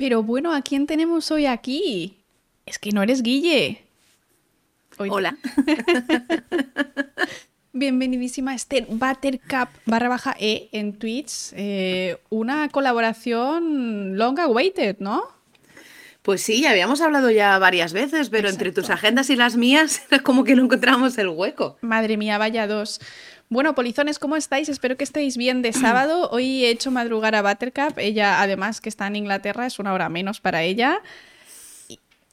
Pero bueno, ¿a quién tenemos hoy aquí? Es que no eres Guille. Hola. Bienvenidísima a este Buttercup barra baja E en Twitch. Eh, una colaboración long awaited, ¿no? Pues sí, habíamos hablado ya varias veces, pero entre tus agendas y las mías era como que no encontramos el hueco. Madre mía, vaya dos. Bueno, polizones, ¿cómo estáis? Espero que estéis bien de sábado. Hoy he hecho madrugar a Buttercup. Ella, además, que está en Inglaterra, es una hora menos para ella.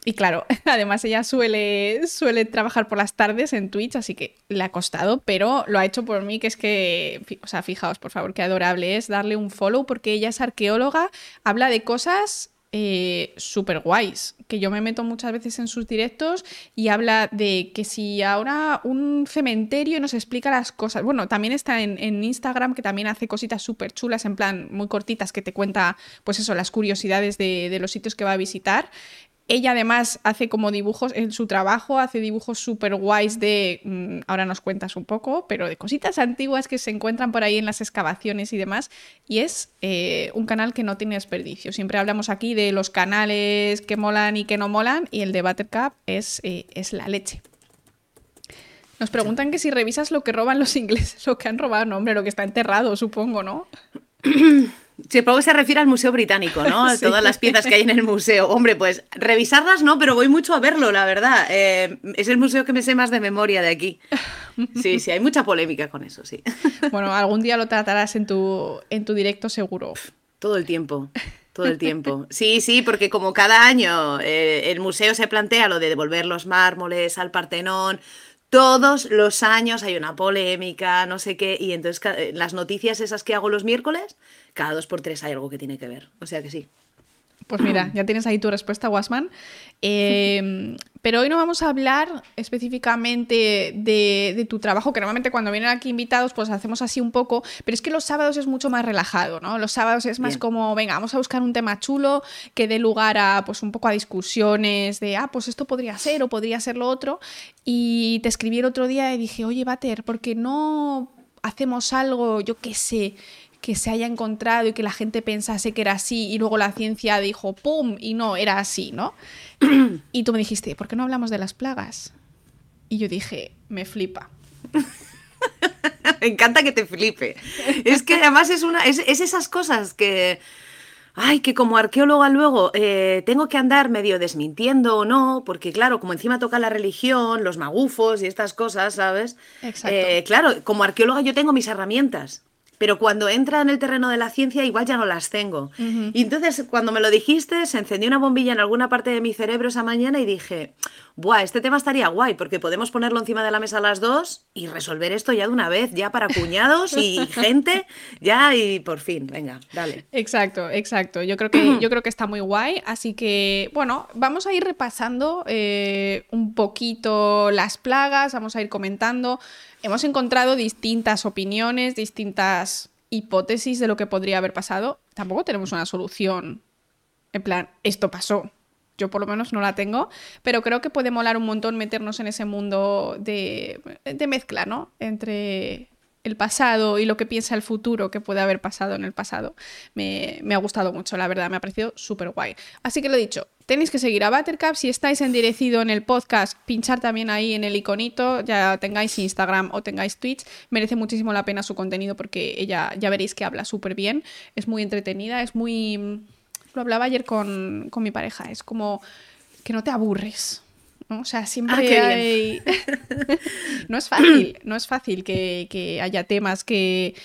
Y, claro, además ella suele, suele trabajar por las tardes en Twitch, así que le ha costado, pero lo ha hecho por mí, que es que, o sea, fijaos, por favor, qué adorable es darle un follow, porque ella es arqueóloga, habla de cosas eh, súper guays, que yo me meto muchas veces en sus directos y habla de que si ahora un cementerio nos explica las cosas, bueno, también está en, Instagram que también hace cositas súper chulas, en plan muy cortitas, que te cuenta, pues eso, las curiosidades de, de los sitios que va a visitar. Ella además hace como dibujos en su trabajo, hace dibujos súper guays de, mm, ahora nos cuentas un poco, pero de cositas antiguas que se encuentran por ahí en las excavaciones y demás. Y es eh, un canal que no tiene desperdicio. Siempre hablamos aquí de los canales que molan y que no molan y el de Buttercup es, eh, es la leche. Nos preguntan que si revisas lo que roban los ingleses, lo que han robado, no, hombre, lo que está enterrado, supongo, ¿no? Supongo que se refiere al Museo Británico, ¿no? Todas las piezas que hay en el museo. Hombre, pues revisarlas no, pero voy mucho a verlo, la verdad. Eh, es el museo que me sé más de memoria de aquí. Sí, sí, hay mucha polémica con eso, sí. Bueno, algún día lo tratarás en tu, en tu directo seguro. Todo el tiempo. Todo el tiempo. Sí, sí, porque como cada año eh, el museo se plantea lo de devolver los mármoles al Partenón, todos los años hay una polémica, no sé qué, y entonces eh, las noticias esas que hago los miércoles, cada dos por tres hay algo que tiene que ver. O sea que sí. Pues mira, ya tienes ahí tu respuesta, Wasman. Em, pero hoy no vamos a hablar específicamente de, tu trabajo, que normalmente cuando vienen aquí invitados, pues hacemos así un poco, pero es que los sábados es mucho más relajado, ¿no? Los sábados es más como, venga, vamos a buscar un tema chulo que dé lugar a, pues un poco a discusiones de, ah, pues esto podría ser o podría ser lo otro. Y te escribí el otro día y dije, oye, Bater, ¿por qué no hacemos algo, yo qué sé, que se haya encontrado y que la gente pensase que era así y luego la ciencia dijo ¡pum! y no, era así, ¿no? y tú me dijiste, ¿por qué no hablamos de las plagas? Y yo dije, me flipa. me encanta que te flipe. Es que además es, una, es, esas cosas que... Ay, que como arqueóloga luego eh, tengo que andar medio desmintiendo o no, porque claro, como encima toca la religión, los magufos y estas cosas, ¿sabes? Exacto. Eh, claro, como arqueóloga yo tengo mis herramientas pero cuando entra en el terreno de la ciencia igual ya no las tengo. Y entonces cuando me lo dijiste, se encendió una bombilla en alguna parte de mi cerebro esa mañana y dije, Buah, este tema estaría guay porque podemos ponerlo encima de la mesa a las dos y resolver esto ya de una vez, ya para cuñados y gente, ya y por fin, venga, dale. Exacto, exacto. Yo creo que, yo creo que está muy guay, así que bueno, vamos a ir repasando eh, un poquito las plagas, vamos a ir comentando. Hemos encontrado distintas opiniones, distintas hipótesis de lo que podría haber pasado. Tampoco tenemos una solución en plan, esto pasó, yo por lo menos no la tengo, pero creo que puede molar un montón meternos en ese mundo de, mezcla, ¿no? Entre el pasado y lo que piensa el futuro que puede haber pasado en el pasado. Me, ha gustado mucho, la verdad, me ha parecido súper guay. Así que lo dicho, tenéis que seguir a Buttercup. Si estáis endirecido en el podcast, pinchar también ahí en el iconito, ya tengáis Instagram o tengáis Twitch. Merece muchísimo la pena su contenido porque ella ya veréis que habla súper bien. Es muy entretenida, es muy lo hablaba ayer con, mi pareja, es como que no te aburres. ¿no? O sea, siempre ah, hay... no es fácil, no es fácil que, haya temas que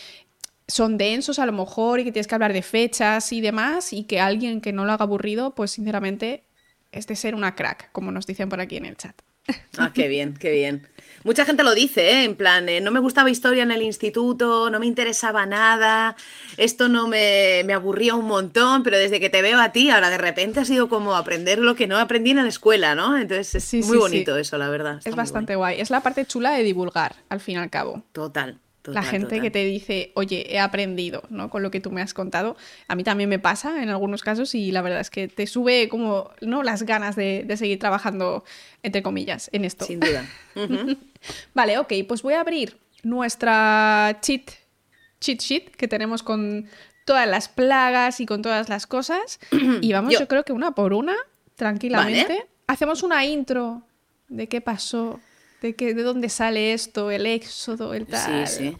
son densos a lo mejor y que tienes que hablar de fechas y demás y que alguien que no lo haga aburrido, pues sinceramente es de ser una crack, como nos dicen por aquí en el chat. Ah, qué bien, qué bien. Mucha gente lo dice, ¿eh? en plan, eh, no me gustaba historia en el instituto, no me interesaba nada, esto no me, me, aburría un montón, pero desde que te veo a ti, ahora de repente ha sido como aprender lo que no aprendí en la escuela, ¿no? Entonces es muy bonito eso, la verdad. Es bastante guay. Es la parte chula de divulgar, al fin y al cabo. Total la gente que te dice, oye, he aprendido, ¿no? Con lo que tú me has contado. A mí también me pasa en algunos casos y la verdad es que te sube como, ¿no? Las ganas de, seguir trabajando, entre comillas, en esto. Sin duda. vale, ok, pues voy a abrir nuestra cheat, cheat sheet que tenemos con todas las plagas y con todas las cosas. y vamos, yo, creo que una por una, tranquilamente. Hacemos una intro de qué pasó, de, qué, de dónde sale esto, el éxodo, el tal. Sí, sí.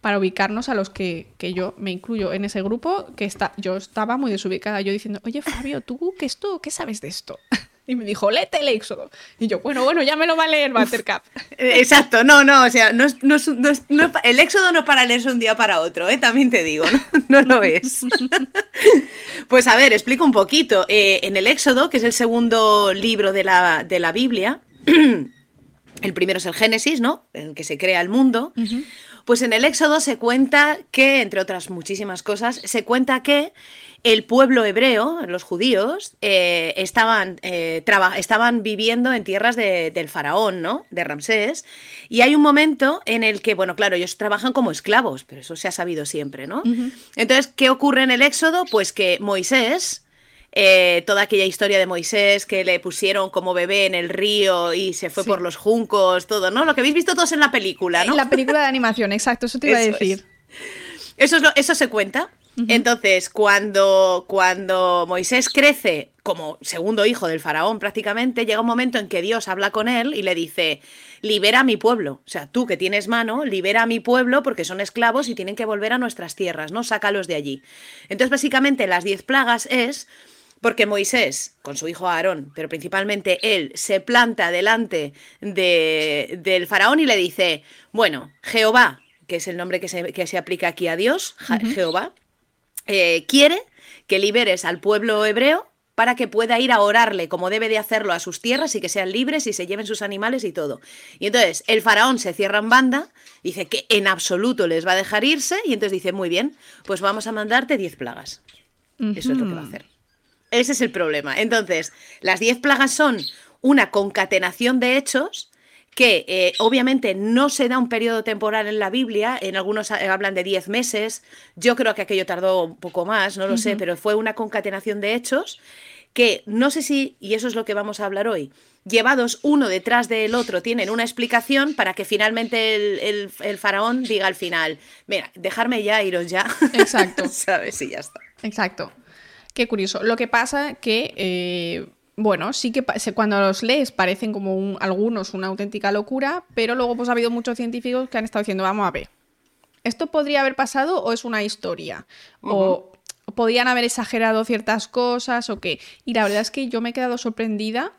Para ubicarnos a los que, que, yo me incluyo en ese grupo, que está, yo estaba muy desubicada, yo diciendo, oye Fabio, ¿tú qué esto? ¿Qué sabes de esto? Y me dijo, léete el Éxodo. Y yo, bueno, bueno, ya me lo va a leer Buttercup. Exacto, no, no, o sea, no, no, no, el Éxodo no para leerse un día para otro, ¿eh? también te digo, no, lo es. pues a ver, explico un poquito. Eh, en el Éxodo, que es el segundo libro de la, de la Biblia, el primero es el Génesis, ¿no? En el que se crea el mundo. Pues en el Éxodo se cuenta que, entre otras muchísimas cosas, se cuenta que el pueblo hebreo, los judíos, eh, estaban, eh, estaban viviendo en tierras del faraón, ¿no? De Ramsés. Y hay un momento en el que, bueno, claro, ellos trabajan como esclavos, pero eso se ha sabido siempre, ¿no? Entonces, ¿qué ocurre en el Éxodo? Pues que Moisés, eh, toda aquella historia de Moisés que le pusieron como bebé en el río y se fue por los juncos, todo, ¿no? Lo que habéis visto todos en la película, ¿no? En la película de animación, exacto, eso te iba a decir. Eso, es eso se cuenta. Entonces, cuando, cuando Moisés crece como segundo hijo del faraón prácticamente, llega un momento en que Dios habla con él y le dice, libera a mi pueblo. O sea, tú que tienes mano, libera a mi pueblo porque son esclavos y tienen que volver a nuestras tierras, ¿no? Sácalos de allí. Entonces, básicamente, las diez plagas es porque Moisés, con su hijo Aarón, pero principalmente él, se planta delante de, del faraón y le dice, bueno, Jehová, que es el nombre que se, que se aplica aquí a Dios, Jehová, eh, quiere que liberes al pueblo hebreo para que pueda ir a orarle como debe de hacerlo a sus tierras y que sean libres y se lleven sus animales y todo. Y entonces el faraón se cierra en banda, dice que en absoluto les va a dejar irse y entonces dice, muy bien, pues vamos a mandarte diez plagas. Eso es lo que va a hacer. Ese es el problema. Entonces, las diez plagas son una concatenación de hechos que eh, obviamente no se da un periodo temporal en la Biblia, en algunos eh, hablan de 10 meses, yo creo que aquello tardó un poco más, no lo sé, pero fue una concatenación de hechos que no sé si, y eso es lo que vamos a hablar hoy, llevados uno detrás del otro, tienen una explicación para que finalmente el, faraón diga al final, mira, dejarme ya, iros ya. Exacto. ¿Sabes? Y ya está. Exacto. Qué curioso. Lo que pasa que... Eh, bueno, sí que cuando los lees parecen como algunos una auténtica locura, pero luego pues ha habido muchos científicos que han estado diciendo, vamos a ver, ¿esto podría haber pasado o es una historia? O podían haber exagerado ciertas cosas o qué. Y la verdad es que yo me he quedado sorprendida.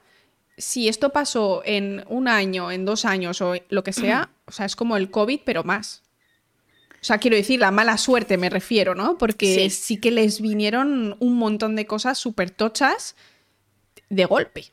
Si esto pasó en un año, en dos años o lo que sea, o sea, es como el COVID, pero más. O sea, quiero decir, la mala suerte me refiero, ¿no? Porque sí, sí que les vinieron un montón de cosas súper tochas de golpe.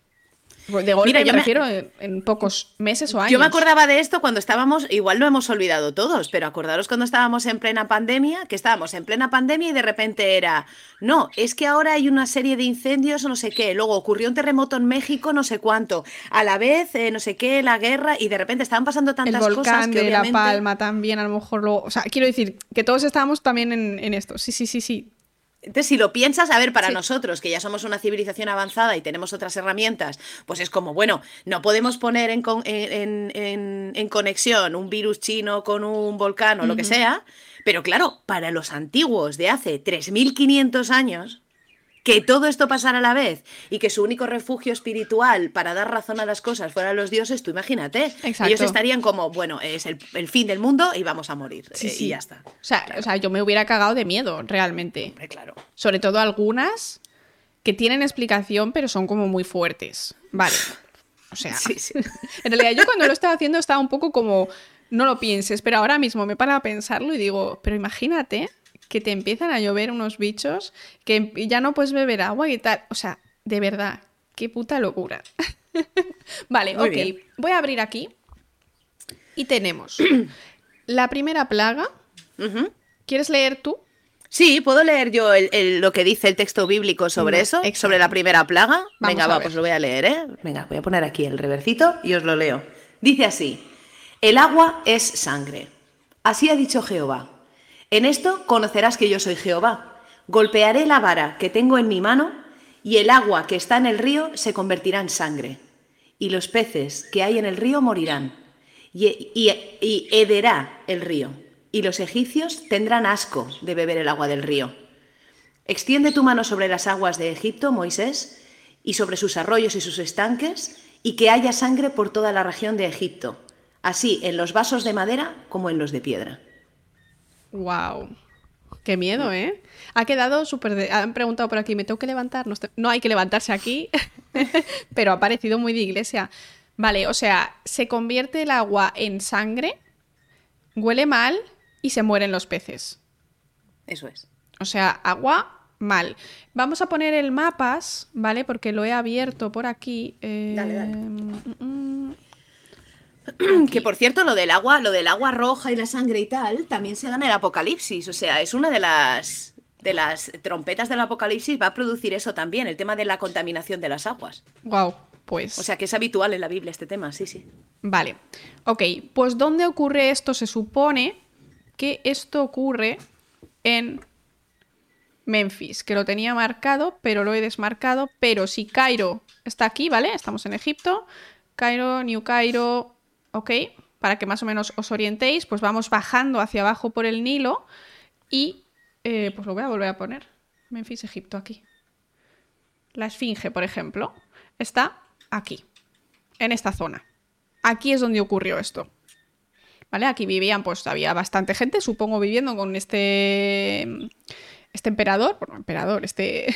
De golpe Mira, yo me refiero en, pocos meses o años. Yo me acordaba de esto cuando estábamos, igual lo hemos olvidado todos, pero acordaros cuando estábamos en plena pandemia, que estábamos en plena pandemia y de repente era, no, es que ahora hay una serie de incendios o no sé qué, luego ocurrió un terremoto en México, no sé cuánto, a la vez, eh, no sé qué, la guerra, y de repente estaban pasando tantas El volcán cosas que de La Palma también, a lo mejor luego, o sea, quiero decir que todos estábamos también en, en esto, sí, sí, sí, sí, entonces, si lo piensas, a ver, para nosotros, que ya somos una civilización avanzada y tenemos otras herramientas, pues es como, bueno, no podemos poner en, en, conexión un virus chino con un volcán o lo que sea, pero claro, para los antiguos de hace 3.500 años, que todo esto pasara a la vez y que su único refugio espiritual para dar razón a las cosas fueran los dioses, tú imagínate. Ellos estarían como, bueno, es el, fin del mundo y vamos a morir. Sí, eh, Y ya está. O sea, o sea, yo me hubiera cagado de miedo, realmente. claro. Sobre todo algunas que tienen explicación, pero son como muy fuertes. Vale. O sea, en realidad yo cuando lo estaba haciendo estaba un poco como, no lo pienses, pero ahora mismo me para a pensarlo y digo, pero imagínate que te empiezan a llover unos bichos, que ya no puedes beber agua y tal. O sea, de verdad, qué puta locura. vale, ok. Voy a abrir aquí. Y tenemos la primera plaga. ¿Quieres leer tú? Sí, puedo leer yo lo que dice el texto bíblico sobre eso, sobre la primera plaga. Venga, va, pues lo voy a leer, ¿eh? Venga, voy a poner aquí el reversito y os lo leo. Dice así: El agua es sangre. Así ha dicho Jehová. En esto conocerás que yo soy Jehová. Golpearé la vara que tengo en mi mano, y el agua que está en el río se convertirá en sangre, y los peces que hay en el río morirán, y, y, hederá el río, y los egipcios tendrán asco de beber el agua del río. Extiende tu mano sobre las aguas de Egipto, Moisés, y sobre sus arroyos y sus estanques, y que haya sangre por toda la región de Egipto, así en los vasos de madera como en los de piedra. Wow. Qué miedo, ¿eh? Ha quedado súper... Han preguntado por aquí, ¿me tengo que levantar? No, hay que levantarse aquí, pero ha parecido muy de iglesia. Vale, o sea, se convierte el agua en sangre, huele mal y se mueren los peces. Eso es. O sea, agua mal. Vamos a poner el mapas, ¿vale? Porque lo he abierto por aquí. Dale, dale. Mm, mm, Que por cierto, lo del agua, lo del agua roja y la sangre y tal, también se da en el apocalipsis. O sea, es una de las de las trompetas del apocalipsis va a producir eso también, el tema de la contaminación de las aguas. Wow, pues. O sea que es habitual en la Biblia este tema, sí, sí. Vale. Ok, pues ¿dónde ocurre esto? Se supone que esto ocurre en Memphis, que lo tenía marcado, pero lo he desmarcado. Pero si Cairo está aquí, ¿vale? Estamos en Egipto. Cairo, New Cairo, ok. Para que más o menos os orientéis, pues vamos bajando hacia abajo por el Nilo y eh, pues lo voy a volver a poner. Memphis, Egipto, aquí. La Esfinge, por ejemplo, está aquí, en esta zona. Aquí es donde ocurrió esto. ¿Vale? Aquí vivían, pues había bastante gente, supongo, viviendo con este este emperador, bueno, emperador, este...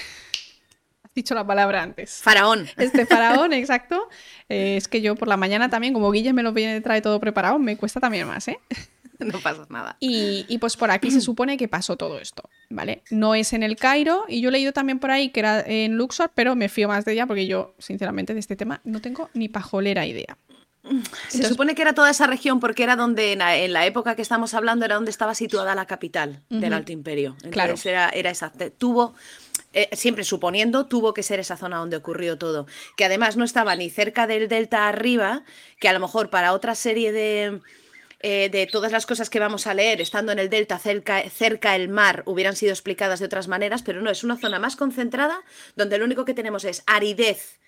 Dicho la palabra antes. Faraón. Este faraón, exacto. Eh, es que yo por la mañana también, como Guille me lo viene, trae todo preparado, me cuesta también más, ¿eh? No pasa nada. Y, y, pues por aquí se supone que pasó todo esto, ¿vale? No es en el Cairo, y yo he leído también por ahí que era en Luxor, pero me fío más de ella porque yo, sinceramente, de este tema no tengo ni pajolera idea. Se supone que era toda esa región porque era donde, en la, época que estamos hablando, era donde estaba situada la capital del Alto Imperio. claro. Era, era esa. Tuvo, eh, siempre suponiendo, tuvo que ser esa zona donde ocurrió todo. Que además no estaba ni cerca del delta arriba, que a lo mejor para otra serie de, eh, de todas las cosas que vamos a leer, estando en el delta cerca, cerca el mar, hubieran sido explicadas de otras maneras, pero no, es una zona más concentrada donde lo único que tenemos es aridez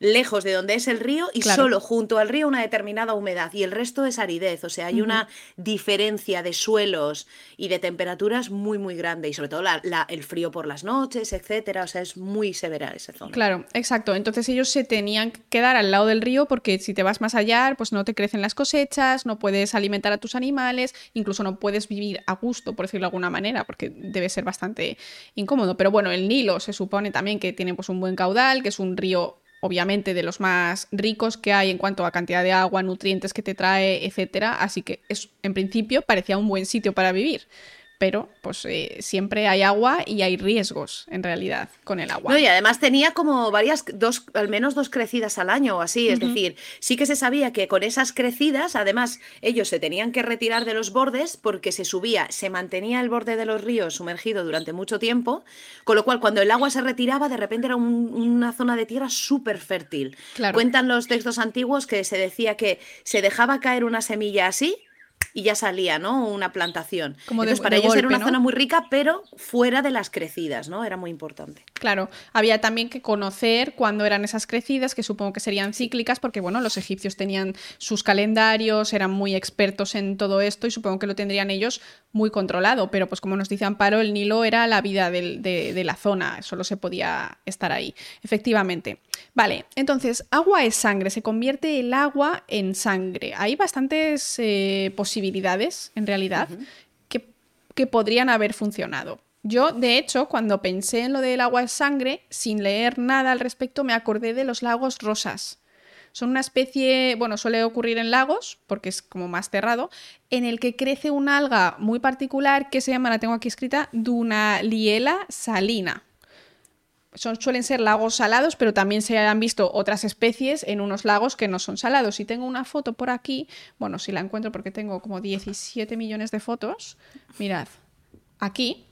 lejos de donde es el río y solo junto al río una determinada humedad y el resto es aridez, o sea, hay una diferencia de suelos y de temperaturas muy muy grande y sobre todo el frío por las noches, etcétera, o sea, es muy severa esa zona. Claro, exacto. Entonces ellos se tenían que quedar al lado del río porque si te vas más allá, pues no te crecen las cosechas, no puedes alimentar a tus animales, incluso no puedes vivir a gusto, por decirlo de alguna manera, porque debe ser bastante incómodo. Pero bueno, el Nilo se supone también que tiene pues un buen caudal, que es un río obviamente de los más ricos que hay en cuanto a cantidad de agua, nutrientes que te trae, etcétera. Así que es, en principio parecía un buen sitio para vivir pero pues eh, siempre hay agua y hay riesgos en realidad con el agua. No, y además tenía como varias, dos, al menos dos crecidas al año o así, es decir, sí que se sabía que con esas crecidas, además ellos se tenían que retirar de los bordes porque se subía, se mantenía el borde de los ríos sumergido durante mucho tiempo, con lo cual cuando el agua se retiraba de repente era una zona de tierra súper fértil. Cuentan los textos antiguos que se decía que se dejaba caer una semilla así y ya salía, ¿no? Una plantación. Como Entonces, para ellos era una zona muy rica, pero fuera de las crecidas, ¿no? Era muy importante. Claro, había también que conocer cuándo eran esas crecidas, que supongo que serían cíclicas, porque bueno, los egipcios tenían sus calendarios, eran muy expertos en todo esto y supongo que lo tendrían ellos muy controlado, pero pues como nos dice Amparo, el Nilo era la vida de, la zona, solo se podía estar ahí, efectivamente. Vale, entonces, agua es sangre, se convierte el agua en sangre. Hay bastantes eh, posibilidades, en realidad, que, que podrían haber funcionado. Yo, de hecho, cuando pensé en lo del agua es sangre, sin leer nada al respecto, me acordé de los lagos rosas. Son una especie, bueno, suele ocurrir en lagos, porque es como más cerrado, en el que crece una alga muy particular que se llama, la tengo aquí escrita, Dunaliella salina. Son, suelen ser lagos salados, pero también se han visto otras especies en unos lagos que no son salados. Y tengo una foto por aquí, bueno, si la encuentro porque tengo como 17 millones de fotos, mirad, aquí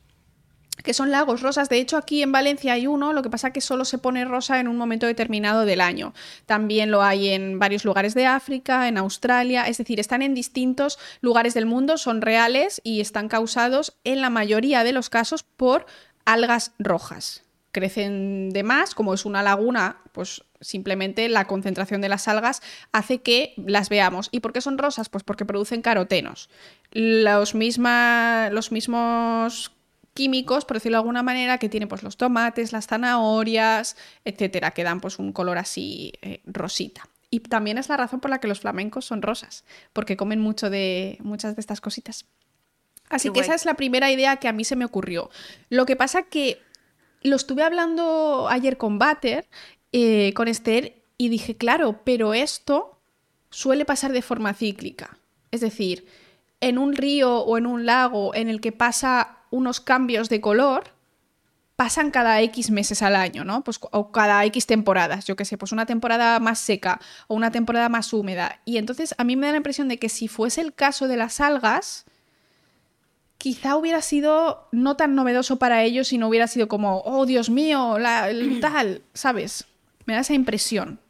que son lagos rosas. De hecho, aquí en Valencia hay uno, lo que pasa es que solo se pone rosa en un momento determinado del año. También lo hay en varios lugares de África, en Australia, es decir, están en distintos lugares del mundo, son reales y están causados en la mayoría de los casos por algas rojas crecen de más, como es una laguna, pues simplemente la concentración de las algas hace que las veamos. ¿Y por qué son rosas? Pues porque producen carotenos. Los, los mismos químicos, por decirlo de alguna manera, que tienen pues, los tomates, las zanahorias, etcétera, que dan pues, un color así eh, rosita. Y también es la razón por la que los flamencos son rosas, porque comen mucho de muchas de estas cositas. Así que esa es la primera idea que a mí se me ocurrió. Lo que pasa que lo estuve hablando ayer con Butter, eh, con Esther, y dije, claro, pero esto suele pasar de forma cíclica. Es decir, en un río o en un lago en el que pasa unos cambios de color, pasan cada X meses al año, ¿no? Pues, o cada X temporadas, yo qué sé, pues una temporada más seca o una temporada más húmeda. Y entonces a mí me da la impresión de que si fuese el caso de las algas, quizá hubiera sido no tan novedoso para ellos si no hubiera sido como, oh Dios mío, la, tal, ¿sabes? Me da esa impresión.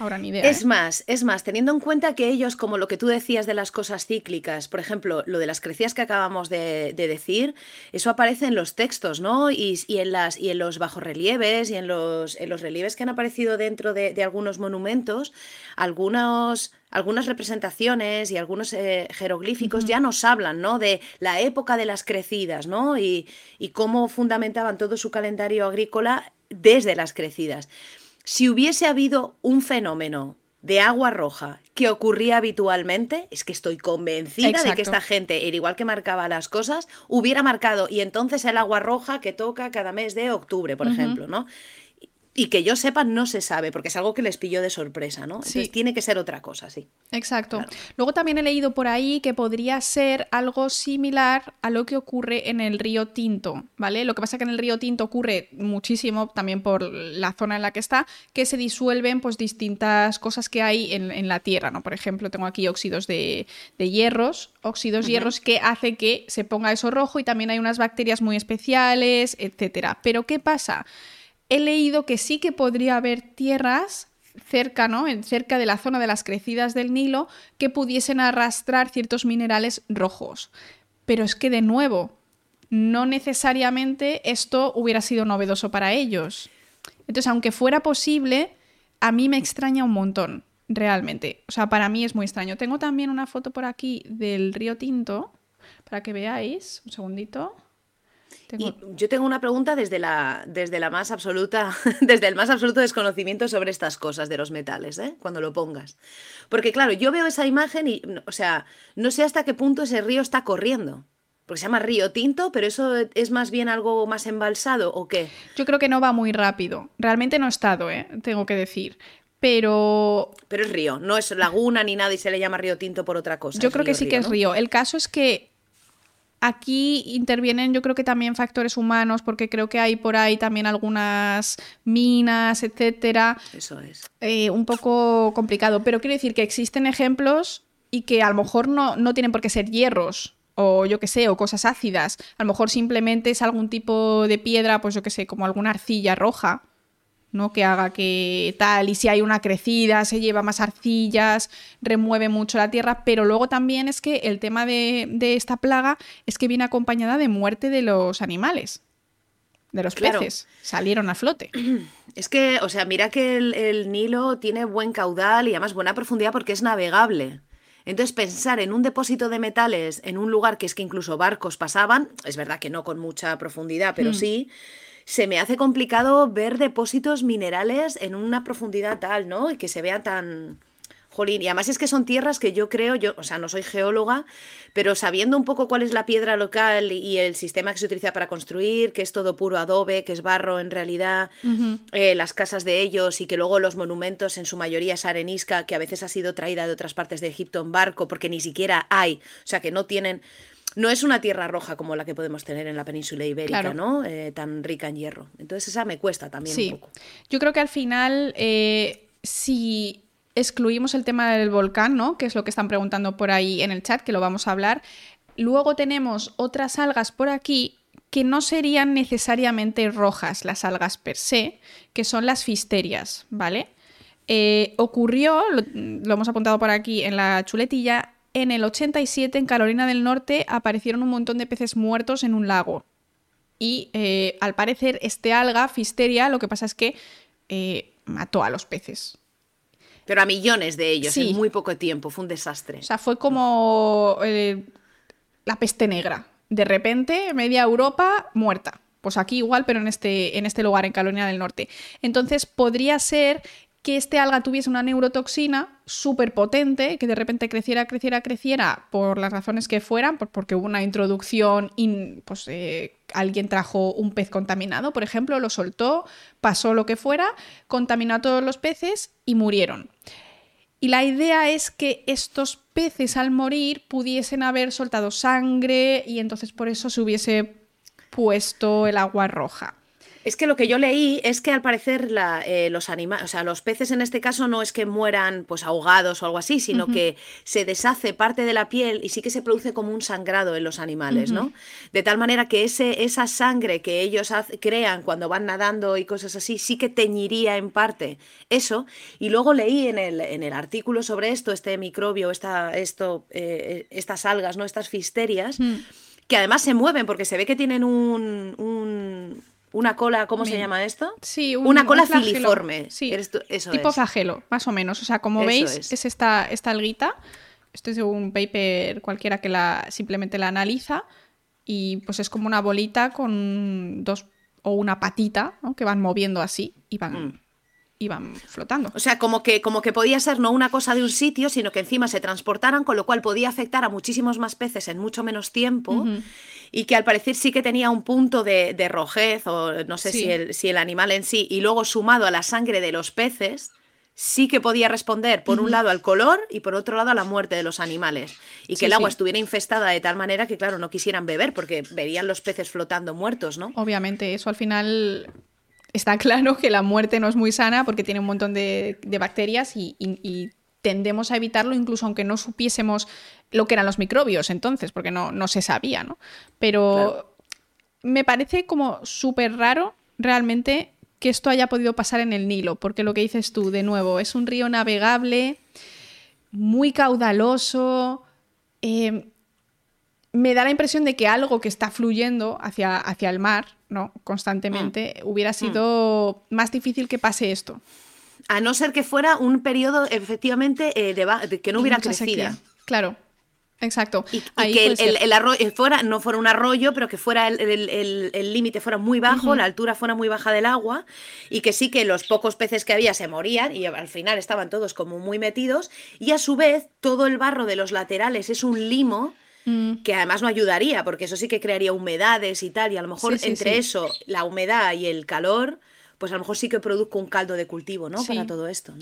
Ahora ni idea. Es ¿eh? más, es más, teniendo en cuenta que ellos, como lo que tú decías de las cosas cíclicas, por ejemplo, lo de las crecidas que acabamos de, decir, eso aparece en los textos, ¿no? Y, en, las, y en los bajorrelieves y en los, en los relieves que han aparecido dentro de, algunos monumentos, algunos algunas representaciones y algunos eh, jeroglíficos ya nos hablan, ¿no? De la época de las crecidas, ¿no? Y, y, cómo fundamentaban todo su calendario agrícola desde las crecidas. Si hubiese habido un fenómeno de agua roja que ocurría habitualmente, es que estoy convencida de que esta gente, el igual que marcaba las cosas, hubiera marcado y entonces el agua roja que toca cada mes de octubre, por ejemplo, ¿no? Y que yo sepa, no se sabe, porque es algo que les pilló de sorpresa, ¿no? Entonces tiene que ser otra cosa, sí. Exacto. Luego también he leído por ahí que podría ser algo similar a lo que ocurre en el río Tinto, ¿vale? Lo que pasa es que en el río Tinto ocurre muchísimo, también por la zona en la que está, que se disuelven pues distintas cosas que hay en, la tierra, ¿no? Por ejemplo, tengo aquí óxidos de, hierros, óxidos hierros que hace que se ponga eso rojo y también hay unas bacterias muy especiales, etcétera. Pero ¿qué pasa? He leído que sí que podría haber tierras cerca, ¿no? En, cerca de la zona de las crecidas del Nilo que pudiesen arrastrar ciertos minerales rojos. Pero es que de nuevo, no necesariamente esto hubiera sido novedoso para ellos. Entonces, aunque fuera posible, a mí me extraña un montón, realmente. O sea, para mí es muy extraño. Tengo también una foto por aquí del río Tinto, para que veáis. Un segundito. Y yo tengo una pregunta desde la, desde la más absoluta, desde el más absoluto desconocimiento sobre estas cosas de los metales, ¿eh? cuando lo pongas. Porque claro, yo veo esa imagen y, o sea, no sé hasta qué punto ese río está corriendo. Porque se llama río tinto, pero eso es más bien algo más embalsado o qué? Yo creo que no va muy rápido. Realmente no he estado, ¿eh? tengo que decir. Pero. Pero es río, no es laguna ni nada y se le llama río tinto por otra cosa. Yo creo que sí que es río. El caso es que Aquí intervienen yo creo que también factores humanos, porque creo que hay por ahí también algunas minas, etcétera. Eso es. Eh, un poco complicado, pero quiero decir que existen ejemplos y que a lo mejor no, no tienen por qué ser hierros, o yo qué sé, o cosas ácidas. A lo mejor simplemente es algún tipo de piedra, pues yo qué sé, como alguna arcilla roja, ¿no? Que haga que tal, y si hay una crecida, se lleva más arcillas, remueve mucho la tierra, pero luego también es que el tema de, esta plaga es que viene acompañada de muerte de los animales, de los peces, salieron a flote. Es que, o sea, mira que el, el Nilo tiene buen caudal y además buena profundidad porque es navegable. Entonces, pensar en un depósito de metales en un lugar que es que incluso barcos pasaban, es verdad que no con mucha profundidad, pero mm. sí, se me hace complicado ver depósitos minerales en una profundidad tal, ¿no? Y que se vea tan... Jolín, y además es que son tierras que yo creo, yo, o sea, no soy geóloga, pero sabiendo un poco cuál es la piedra local y el sistema que se utiliza para construir, que es todo puro adobe, que es barro en realidad, eh, las casas de ellos y que luego los monumentos en su mayoría es arenisca, que a veces ha sido traída de otras partes de Egipto en barco, porque ni siquiera hay, o sea, que no tienen no es una tierra roja como la que podemos tener en la península ibérica, ¿no? Eh, tan rica en hierro. Entonces esa me cuesta también un poco. Yo creo que al final, eh, si excluimos el tema del volcán, ¿no? Que es lo que están preguntando por ahí en el chat, que lo vamos a hablar. Luego tenemos otras algas por aquí que no serían necesariamente rojas las algas per se, que son las fisterias, ¿vale? Eh, ocurrió, lo, hemos apuntado por aquí en la chuletilla, en el 87 en Carolina del Norte aparecieron un montón de peces muertos en un lago. y eh, al parecer este alga, Fisteria, lo que pasa es que eh, mató a los peces. Pero a millones de ellos en muy poco tiempo, fue un desastre. O sea, fue como eh, la peste negra. De repente, media Europa muerta. Pues aquí igual, pero en este, en este lugar, en Calonia del Norte. Entonces, podría ser que este alga tuviese una neurotoxina súper potente, que de repente creciera, creciera, creciera por las razones que fueran, porque hubo una introducción, y pues eh, alguien trajo un pez contaminado, por ejemplo, lo soltó, pasó lo que fuera, contaminó a todos los peces y murieron. Y la idea es que estos peces al morir pudiesen haber soltado sangre y entonces por eso se hubiese puesto el agua roja. Es que lo que yo leí es que al parecer eh, los animales, o sea, los peces en este caso no es que mueran pues ahogados o algo así, sino que se deshace parte de la piel y sí que se produce como un sangrado en los animales, ¿no? De tal manera que ese, esa sangre que ellos crean cuando van nadando y cosas así, sí que teñiría en parte eso. Y luego leí en el, en el artículo sobre esto, este microbio, esta, esto, eh, estas algas, ¿no? Estas fisterias, mm. que además se mueven porque se ve que tienen un una cola, ¿cómo se llama esto? Sí, una cola filiforme. Sí, tipo flagelo, más o menos. O sea, como veis, es, esta, esta alguita. Esto es un paper cualquiera que la simplemente la analiza y pues es como una bolita con dos o una patita que van moviendo así y van mm iban flotando. O sea, como que, como que podía ser no una cosa de un sitio, sino que encima se transportaran, con lo cual podía afectar a muchísimos más peces en mucho menos tiempo. Y que al parecer sí que tenía un punto de, rojez, o no sé si, el, si el animal en sí, y luego sumado a la sangre de los peces, sí que podía responder, por un lado, al color y por otro lado, a la muerte de los animales. Y que el agua estuviera infestada de tal manera que, claro, no quisieran beber porque verían los peces flotando muertos, ¿no? Obviamente, eso al final está claro que la muerte no es muy sana porque tiene un montón de, bacterias y, tendemos a evitarlo incluso aunque no supiésemos lo que eran los microbios entonces, porque no, no se sabía, ¿no? Pero me parece como súper raro realmente que esto haya podido pasar en el Nilo, porque lo que dices tú, de nuevo, es un río navegable, muy caudaloso, eh, me da la impresión de que algo que está fluyendo hacia, hacia el mar, ¿no? Constantemente, mm. hubiera mm. sido más difícil que pase esto. A no ser que fuera un periodo, efectivamente, eh, de, que no hubiera crecido. Claro. Exacto. Y, que el, arroyo eh, fuera, no fuera un arroyo, pero que fuera el límite fuera muy bajo, la altura fuera muy baja del agua, y que sí que los pocos peces que había se morían y al final estaban todos como muy metidos, y a su vez todo el barro de los laterales es un limo Mm. que además no ayudaría, porque eso sí que crearía humedades y tal, y a lo mejor entre eso, la humedad y el calor, pues a lo mejor sí que produzco un caldo de cultivo, ¿no? Para todo esto.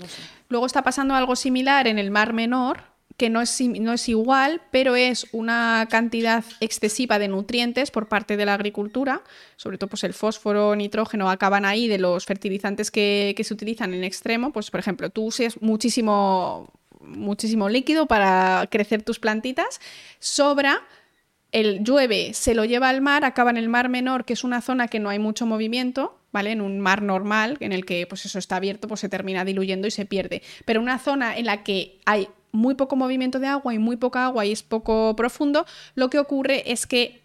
Luego está pasando algo similar en el Mar Menor, que no es, no es igual, pero es una cantidad excesiva de nutrientes por parte de la agricultura, sobre todo pues el fósforo, nitrógeno, acaban ahí de los fertilizantes que, que se utilizan en extremo, pues por ejemplo, tú usas muchísimo muchísimo líquido para crecer tus plantitas, sobra, el llueve, se lo lleva al mar, acaba en el mar menor, que es una zona que no hay mucho movimiento, ¿vale? En un mar normal, en el que pues eso está abierto, pues se termina diluyendo y se pierde. Pero una zona en la que hay muy poco movimiento de agua y muy poca agua y es poco profundo, lo que ocurre es que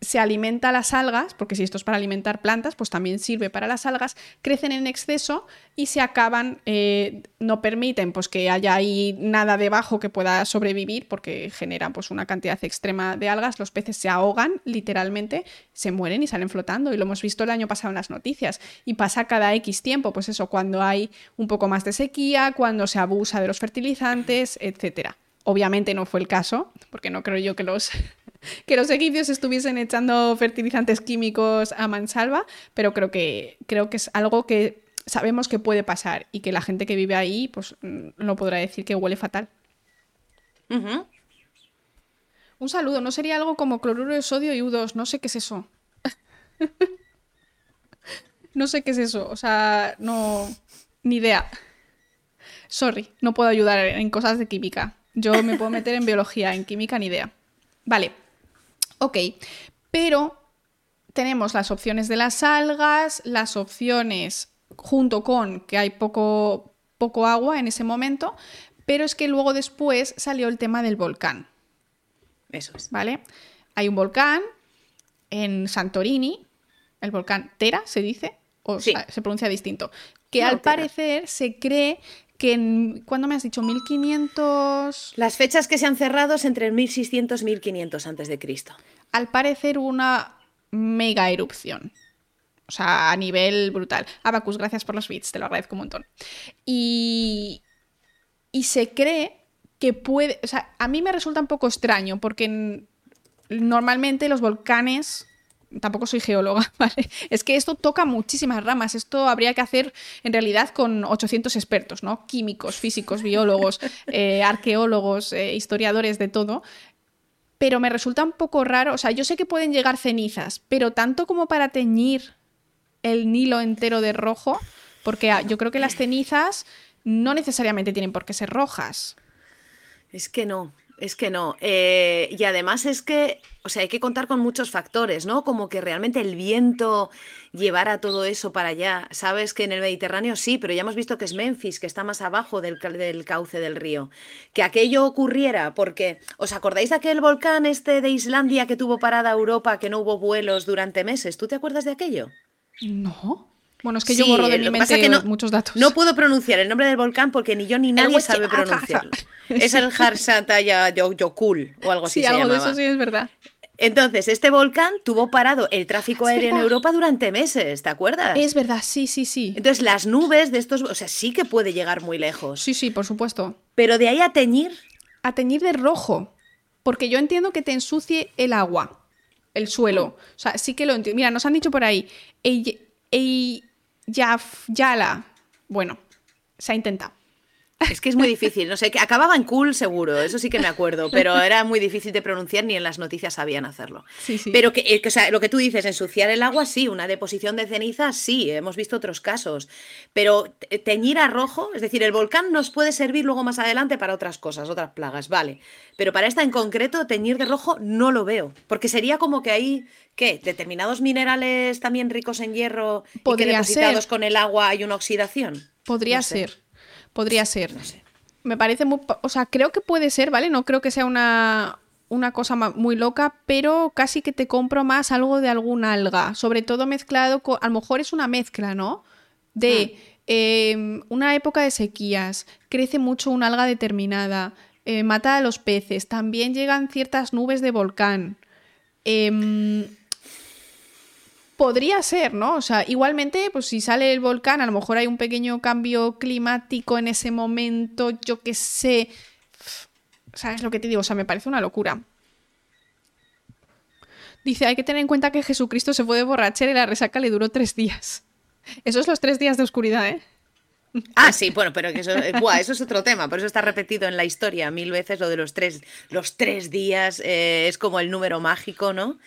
se alimenta las algas, porque si esto es para alimentar plantas, pues también sirve para las algas, crecen en exceso y se acaban, eh, no permiten pues, que haya ahí nada debajo que pueda sobrevivir, porque generan pues, una cantidad extrema de algas, los peces se ahogan literalmente, se mueren y salen flotando, y lo hemos visto el año pasado en las noticias, y pasa cada X tiempo, pues eso, cuando hay un poco más de sequía, cuando se abusa de los fertilizantes, etc. Obviamente no fue el caso, porque no creo yo que los que los egipcios estuviesen echando fertilizantes químicos a mansalva, pero creo que, creo que es algo que sabemos que puede pasar y que la gente que vive ahí pues no podrá decir que huele fatal. Un saludo, ¿no sería algo como cloruro de sodio y U2? No sé qué es eso. no sé qué es eso, o sea, no... Ni idea. Sorry, no puedo ayudar en cosas de química. Yo me puedo meter en biología, en química ni idea. Vale, Ok, pero tenemos las opciones de las algas, las opciones junto con que hay poco, poco agua en ese momento, pero es que luego después salió el tema del volcán. Eso es. ¿Vale? Hay un volcán en Santorini, el volcán Tera, se dice, o Sí. sea, se pronuncia distinto, que No, al Tera. parecer se cree que en, ¿cuándo me has dicho? 1500... Las fechas que se han cerrado es entre 1600 y 1500 antes de Cristo. Al parecer una mega erupción. O sea, a nivel brutal. Abacus, gracias por los bits, te lo agradezco un montón. Y, y se cree que puede, o sea, a mí me resulta un poco extraño porque en- normalmente los volcanes, tampoco soy geóloga, ¿vale? Es que esto toca muchísimas ramas, esto habría que hacer en realidad con 800 expertos, ¿no? Químicos, físicos, biólogos, eh, arqueólogos, eh, historiadores de todo. Pero me resulta un poco raro, o sea, yo sé que pueden llegar cenizas, pero tanto como para teñir el Nilo entero de rojo, porque ah, yo creo que las cenizas no necesariamente tienen por qué ser rojas. Es que no, es que no. Eh, y además es que, o sea, hay que contar con muchos factores, ¿no? Como que realmente el viento llevara todo eso para allá. Sabes que en el Mediterráneo sí, pero ya hemos visto que es Memphis, que está más abajo del, del cauce del río. Que aquello ocurriera, porque, ¿os acordáis de aquel volcán este de Islandia que tuvo parada Europa, que no hubo vuelos durante meses? ¿Tú te acuerdas de aquello? No. Bueno, es que yo borro de mi mente que no- muchos datos. No puedo pronunciar el nombre del volcán porque ni yo ni nadie sabe ah, pronunciarlo. Es el Harsataya Yokul o algo así sí, se algo de eso sí es verdad. Entonces, este volcán tuvo parado el tráfico aéreo en. Europa durante meses, ¿te acuerdas? Es verdad, sí, sí, sí. Entonces, las nubes de estos, o sea, sí que puede llegar muy lejos. Sí, sí, por supuesto. Pero de ahí a teñir, A teñir de rojo. Porque yo entiendo que te ensucie el agua, el suelo. O sea, sí que lo entiendo. Mira, nos han dicho por ahí. Ey, ey, yaf, yala. Bueno, se ha intentado. Es que es muy difícil, no sé, que acababa en cool seguro, eso sí que me acuerdo, pero era muy difícil de pronunciar ni en las noticias sabían hacerlo. Sí, sí. Pero que, eh, que, o sea, lo que tú dices, ensuciar el agua, sí, una deposición de cenizas, sí, hemos visto otros casos. Pero te- teñir a rojo, es decir, el volcán nos puede servir luego más adelante para otras cosas, otras plagas, vale. Pero para esta en concreto, teñir de rojo no lo veo. Porque sería como que hay, ¿qué? Determinados minerales también ricos en hierro y que depositados ser. con el agua hay una oxidación. Podría No sé. ser. Podría ser. No sé. Me parece muy. O sea, creo que puede ser, ¿vale? No creo que sea una, una cosa muy loca, pero casi que te compro más algo de algún alga. Sobre todo mezclado con. A lo mejor es una mezcla, ¿no? De eh, una época de sequías, crece mucho una alga determinada, eh, mata a los peces, también llegan ciertas nubes de volcán. Em, Podría ser, ¿no? O sea, igualmente, pues si sale el volcán, a lo mejor hay un pequeño cambio climático en ese momento, yo qué sé. ¿Sabes lo que te digo? O sea, me parece una locura. Dice, hay que tener en cuenta que Jesucristo se fue de borrachera y la resaca le duró tres días. Eso es los tres días de oscuridad, ¿eh? Ah, sí, bueno, pero eso, eh, eso es otro tema, por eso está repetido en la historia mil veces lo de los tres, los tres días, eh, es como el número mágico, ¿no?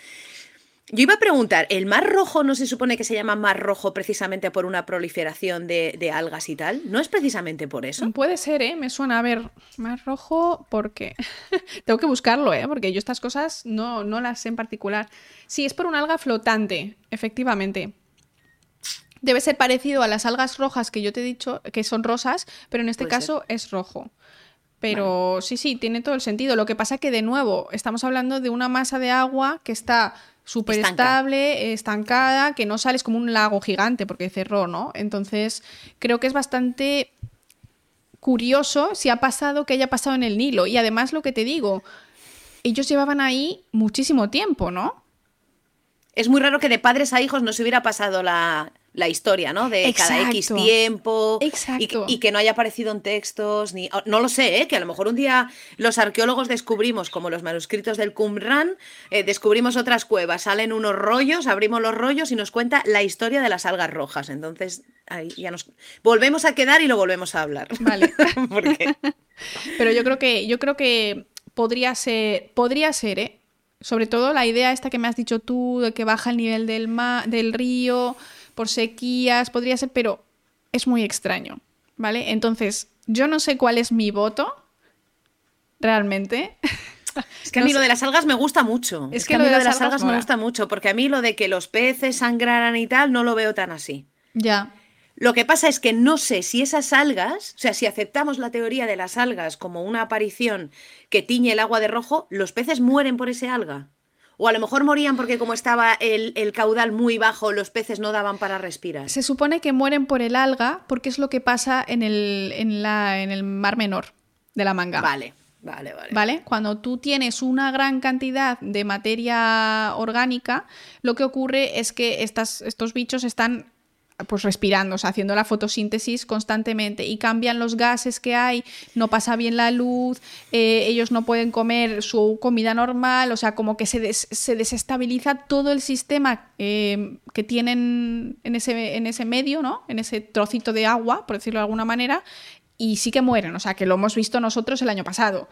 Yo iba a preguntar, ¿el mar rojo no se supone que se llama mar rojo precisamente por una proliferación de, de algas y tal? ¿No es precisamente por eso? Puede ser, ¿eh? Me suena a ver más rojo porque... Tengo que buscarlo, ¿eh? Porque yo estas cosas no, no las sé en particular. Sí, es por un alga flotante, efectivamente. Debe ser parecido a las algas rojas que yo te he dicho, que son rosas, pero en este caso es rojo. Pero sí, sí, tiene todo el sentido. Lo que pasa que, de nuevo, estamos hablando de una masa de agua que está súper estable, estancada, que no sales como un lago gigante porque cerró, ¿no? Entonces, creo que es bastante curioso si ha pasado que haya pasado en el Nilo. Y además, lo que te digo, ellos llevaban ahí muchísimo tiempo, ¿no? Es muy raro que de padres a hijos no se hubiera pasado la, la historia, ¿no? De cada X tiempo. y- Exacto. Y, que no haya aparecido en textos, ni. No lo sé, ¿eh? Que a lo mejor un día los arqueólogos descubrimos, como los manuscritos del Qumran, eh, descubrimos otras cuevas, salen unos rollos, abrimos los rollos y nos cuenta la historia de las algas rojas. Entonces, ahí ya nos. Volvemos a quedar y lo volvemos a hablar. Vale. Porque. Pero yo creo que, yo creo que podría ser, podría ser, ¿eh? Sobre todo la idea esta que me has dicho tú, de que baja el nivel del, ma- del río por sequías, podría ser, pero es muy extraño, ¿vale? Entonces, yo no sé cuál es mi voto, realmente. Es que a mí lo de las algas me gusta mucho. Es Es, que que, a mí lo de las algas algas me gusta mucho, porque a mí lo de que los peces sangraran y tal, no lo veo tan así. ya. Lo que pasa es que no sé si esas algas, o sea, si aceptamos la teoría de las algas como una aparición que tiñe el agua de rojo, ¿los peces mueren por ese alga? O a lo mejor morían porque como estaba el, el, caudal muy bajo, los peces no daban para respirar. Se supone que mueren por el alga porque es lo que pasa en el, en la, en el mar menor de la manga. Vale. Vale, vale. ¿Vale? Cuando tú tienes una gran cantidad de materia orgánica, lo que ocurre es que estas, estos bichos están pues respirando, o sea, haciendo la fotosíntesis constantemente y cambian los gases que hay, no pasa bien la luz, eh, ellos no pueden comer su comida normal, o sea, como que se, se desestabiliza todo el sistema eh, que tienen en ese, en ese medio, ¿no? En ese trocito de agua, por decirlo de alguna manera, y sí que mueren, o sea, que lo hemos visto nosotros el año pasado.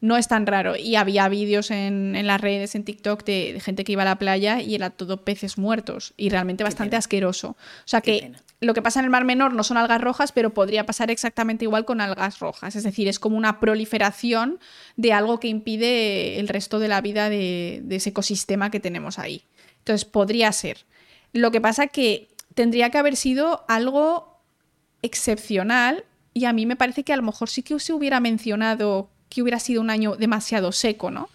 No es tan raro. Y había vídeos en, las redes, en TikTok, de, gente que iba a la playa y era todo peces muertos. Y realmente bastante asqueroso. O sea que lo que pasa en el Mar Menor no son algas rojas, pero podría pasar exactamente igual con algas rojas. Es decir, es como una proliferación de algo que impide el resto de la vida de, de ese ecosistema que tenemos ahí. Entonces, podría ser. Lo que pasa que tendría que haber sido algo excepcional y a mí me parece que a lo mejor sí que se hubiera mencionado que hubiera sido un año demasiado seco, ¿no?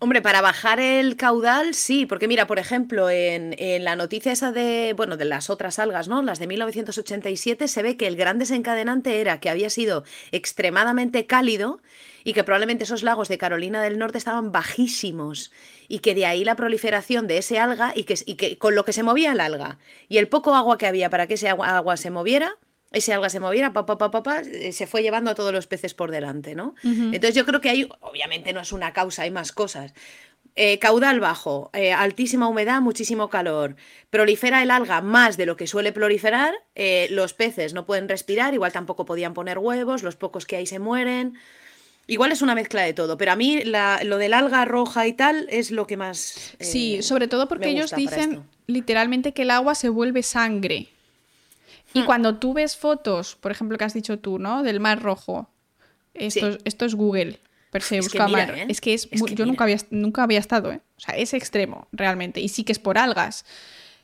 Hombre, para bajar el caudal, sí, porque mira, por ejemplo, en, la noticia esa de, bueno, de las otras algas, ¿no? Las de 1987, se ve que el gran desencadenante era que había sido extremadamente cálido y que probablemente esos lagos de Carolina del Norte estaban bajísimos y que de ahí la proliferación de ese alga y que, con lo que se movía el alga y el poco agua que había para que ese agua se moviera, ese alga se moviera, pa, pa, pa, eh, se fue llevando a todos los peces por delante, ¿no? Entonces yo creo que hay, obviamente no es una causa, hay más cosas. Eh, caudal bajo, eh, altísima humedad, muchísimo calor. Prolifera el alga más de lo que suele proliferar. los peces no pueden respirar, igual tampoco podían poner huevos, los pocos que hay se mueren. Igual es una mezcla de todo, pero a mí lo del alga roja y tal es lo que más. sí, sobre todo porque ellos dicen literalmente que el agua se vuelve sangre. Y hmm. cuando tú ves fotos, por ejemplo, que has dicho tú, ¿no? Del mar rojo. Esto, esto es Google. Per se, es, que ¿eh? es que es, yo nunca había, nunca había estado, ¿eh? O sea, es extremo, realmente. Y sí que es por algas.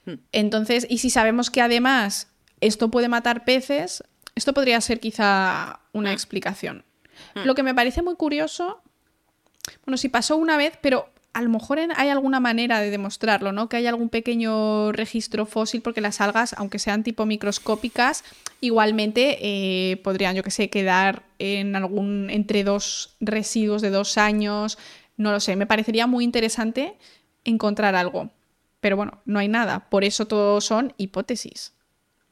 Hmm. Entonces, y si sabemos que además esto puede matar peces, esto podría ser quizá una hmm. explicación. Lo que me parece muy curioso, bueno, si pasó una vez, pero a lo mejor hay alguna manera de demostrarlo, ¿no? Que hay algún pequeño registro fósil, porque las algas, aunque sean tipo microscópicas, igualmente eh, podrían, yo que sé, quedar en algún entre dos residuos de dos años. No lo sé, me parecería muy interesante encontrar algo. Pero bueno, no hay nada. Por eso todo son hipótesis.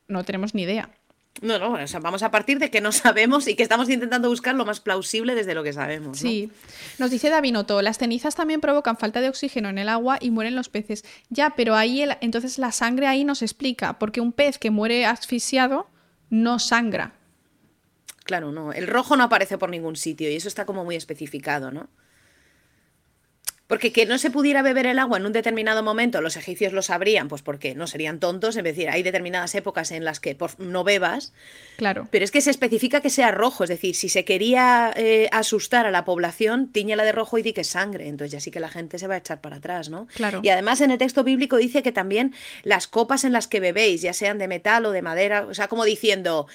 No tenemos ni idea. No, no, o sea, vamos a partir de que no sabemos y que estamos intentando buscar lo más plausible desde lo que sabemos. Sí. Nos dice Davinoto, las cenizas también provocan falta de oxígeno en el agua y mueren los peces. Ya, pero ahí entonces la sangre ahí nos explica, porque un pez que muere asfixiado no sangra. Claro, no. El rojo no aparece por ningún sitio y eso está como muy especificado, ¿no? Porque que no se pudiera beber el agua en un determinado momento, los egipcios lo sabrían, pues porque no serían tontos, es decir, hay determinadas épocas en las que no bebas. Claro. Pero es que se especifica que sea rojo, es decir, si se quería eh, asustar a la población, tiñela de rojo y di que es sangre. Entonces ya sí que la gente se va a echar para atrás, ¿no? Claro. Y además en el texto bíblico dice que también las copas en las que bebéis, ya sean de metal o de madera, o sea, como diciendo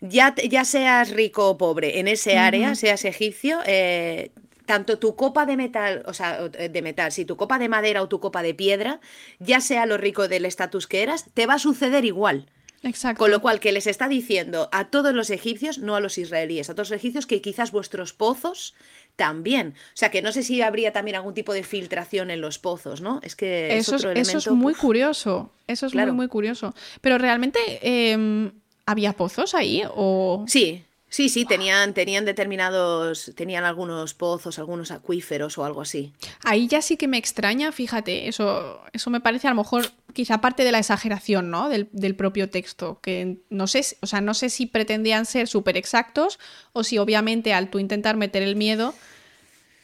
ya, ya seas rico o pobre en ese área, seas egipcio, eh, tanto tu copa de metal, o sea, eh, de metal, si tu copa de madera o tu copa de piedra, ya sea lo rico del estatus que eras, te va a suceder igual. Exacto. Con lo cual, que les está diciendo a todos los egipcios, no a los israelíes, a todos los egipcios, que quizás vuestros pozos también. O sea, que no sé si habría también algún tipo de filtración en los pozos, ¿no? Es que eso es, eso es muy curioso. Eso es muy, muy curioso. Pero realmente, em, ¿había pozos ahí? O... Sí, Sí, sí, tenían, tenían determinados, tenían algunos pozos, algunos acuíferos o algo así. Ahí ya sí que me extraña, fíjate, eso, eso me parece a lo mejor quizá parte de la exageración, ¿no? Del, propio texto, que no sé, o sea, no sé si pretendían ser súper exactos o si obviamente al tú intentar meter el miedo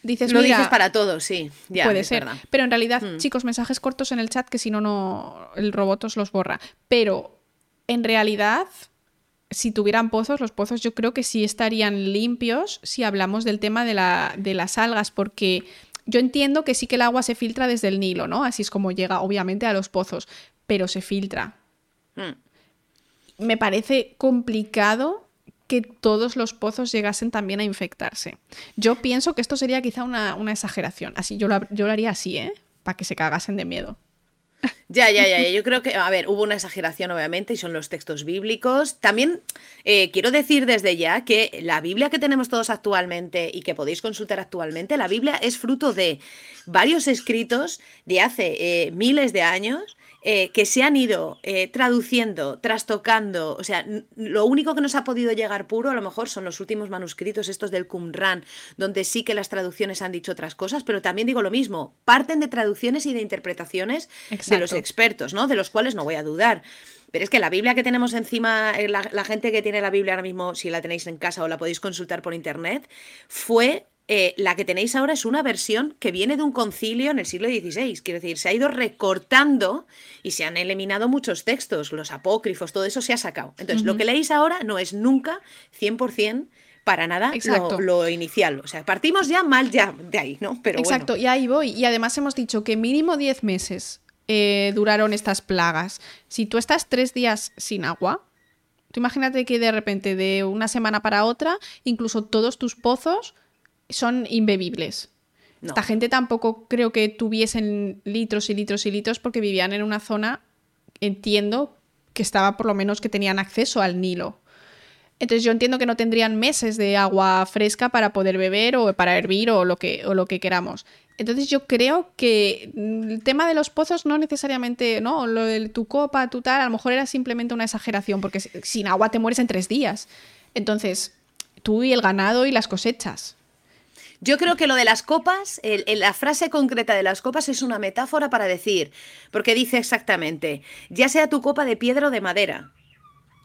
dices lo dices para todos, sí, ya, puede ser. Pero en realidad, mm. chicos, mensajes cortos en el chat que si no no el robot os los borra. Pero en realidad si tuvieran pozos, los pozos yo creo que sí estarían limpios si hablamos del tema de, la, de las algas, porque yo entiendo que sí que el agua se filtra desde el Nilo, ¿no? Así es como llega, obviamente, a los pozos, pero se filtra. Hmm. Me parece complicado que todos los pozos llegasen también a infectarse. Yo pienso que esto sería quizá una, exageración. Así yo lo, yo lo haría así, ¿eh? Para que se cagasen de miedo. Ya, ya, ya, Yo creo que, a ver, hubo una exageración, obviamente, y son los textos bíblicos. También eh, quiero decir desde ya que la Biblia que tenemos todos actualmente y que podéis consultar actualmente, la Biblia es fruto de varios escritos de hace eh, miles de años eh, que se han ido eh, traduciendo, trastocando. O sea, lo único que nos ha podido llegar puro a lo mejor son los últimos manuscritos, estos del Qumran, donde sí que las traducciones han dicho otras cosas, pero también digo lo mismo, parten de traducciones y de interpretaciones de los expertos, ¿no? De los cuales no voy a dudar. Pero es que la Biblia que tenemos encima, eh, la, la, gente que tiene la Biblia ahora mismo, si la tenéis en casa o la podéis consultar por internet, fue eh, la que tenéis ahora es una versión que viene de un concilio en el siglo XVI. Quiero decir, se ha ido recortando y se han eliminado muchos textos, los apócrifos, todo eso se ha sacado. Entonces, lo que leéis ahora no es nunca 100% para nada lo, inicial. O sea, partimos ya mal ya de ahí, ¿no? Pero Exacto, y ahí voy. Y además hemos dicho que mínimo 10 meses eh, duraron estas plagas. Si tú estás tres días sin agua, tú imagínate que de repente de una semana para otra, incluso todos tus pozos son imbebibles. Esta gente tampoco creo que tuviesen litros y litros y litros porque vivían en una zona, entiendo, que estaba por lo menos que tenían acceso al Nilo. Entonces yo entiendo que no tendrían meses de agua fresca para poder beber o para hervir o lo que, o lo que queramos. Entonces yo creo que el tema de los pozos no necesariamente, ¿no? Lo de tu copa, tu tal, a lo mejor era simplemente una exageración porque sin agua te mueres en tres días. Entonces, tú y el ganado y las cosechas. Yo creo que lo de las copas, la frase concreta de las copas es una metáfora para decir, porque dice exactamente, ya sea tu copa de piedra o de madera.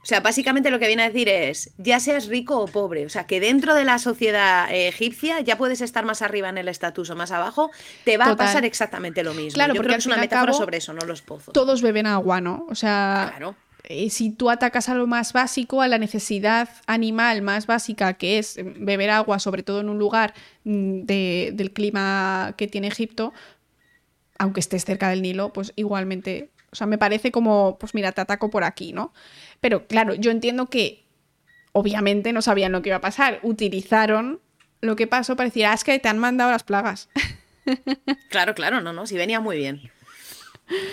O sea, básicamente lo que viene a decir es, ya seas rico o pobre, o sea, que dentro de la sociedad eh, egipcia ya puedes estar más arriba en el estatus o más abajo, te va a pasar exactamente lo mismo. Claro, Yo porque creo que es una metáfora sobre eso, no los pozos. Todos beben agua, ¿no? O sea, claro. Eh, si tú atacas a lo más básico, a la necesidad animal más básica, que es beber agua, sobre todo en un lugar mm, del clima que tiene Egipto, aunque estés cerca del Nilo, pues igualmente, o sea, me parece como, pues mira, te ataco por aquí, ¿no? Pero claro, yo entiendo que obviamente no sabían lo que iba a pasar, utilizaron lo que pasó para decir, ah, es que te han mandado las plagas. Claro, claro, no, no, sí venía muy bien.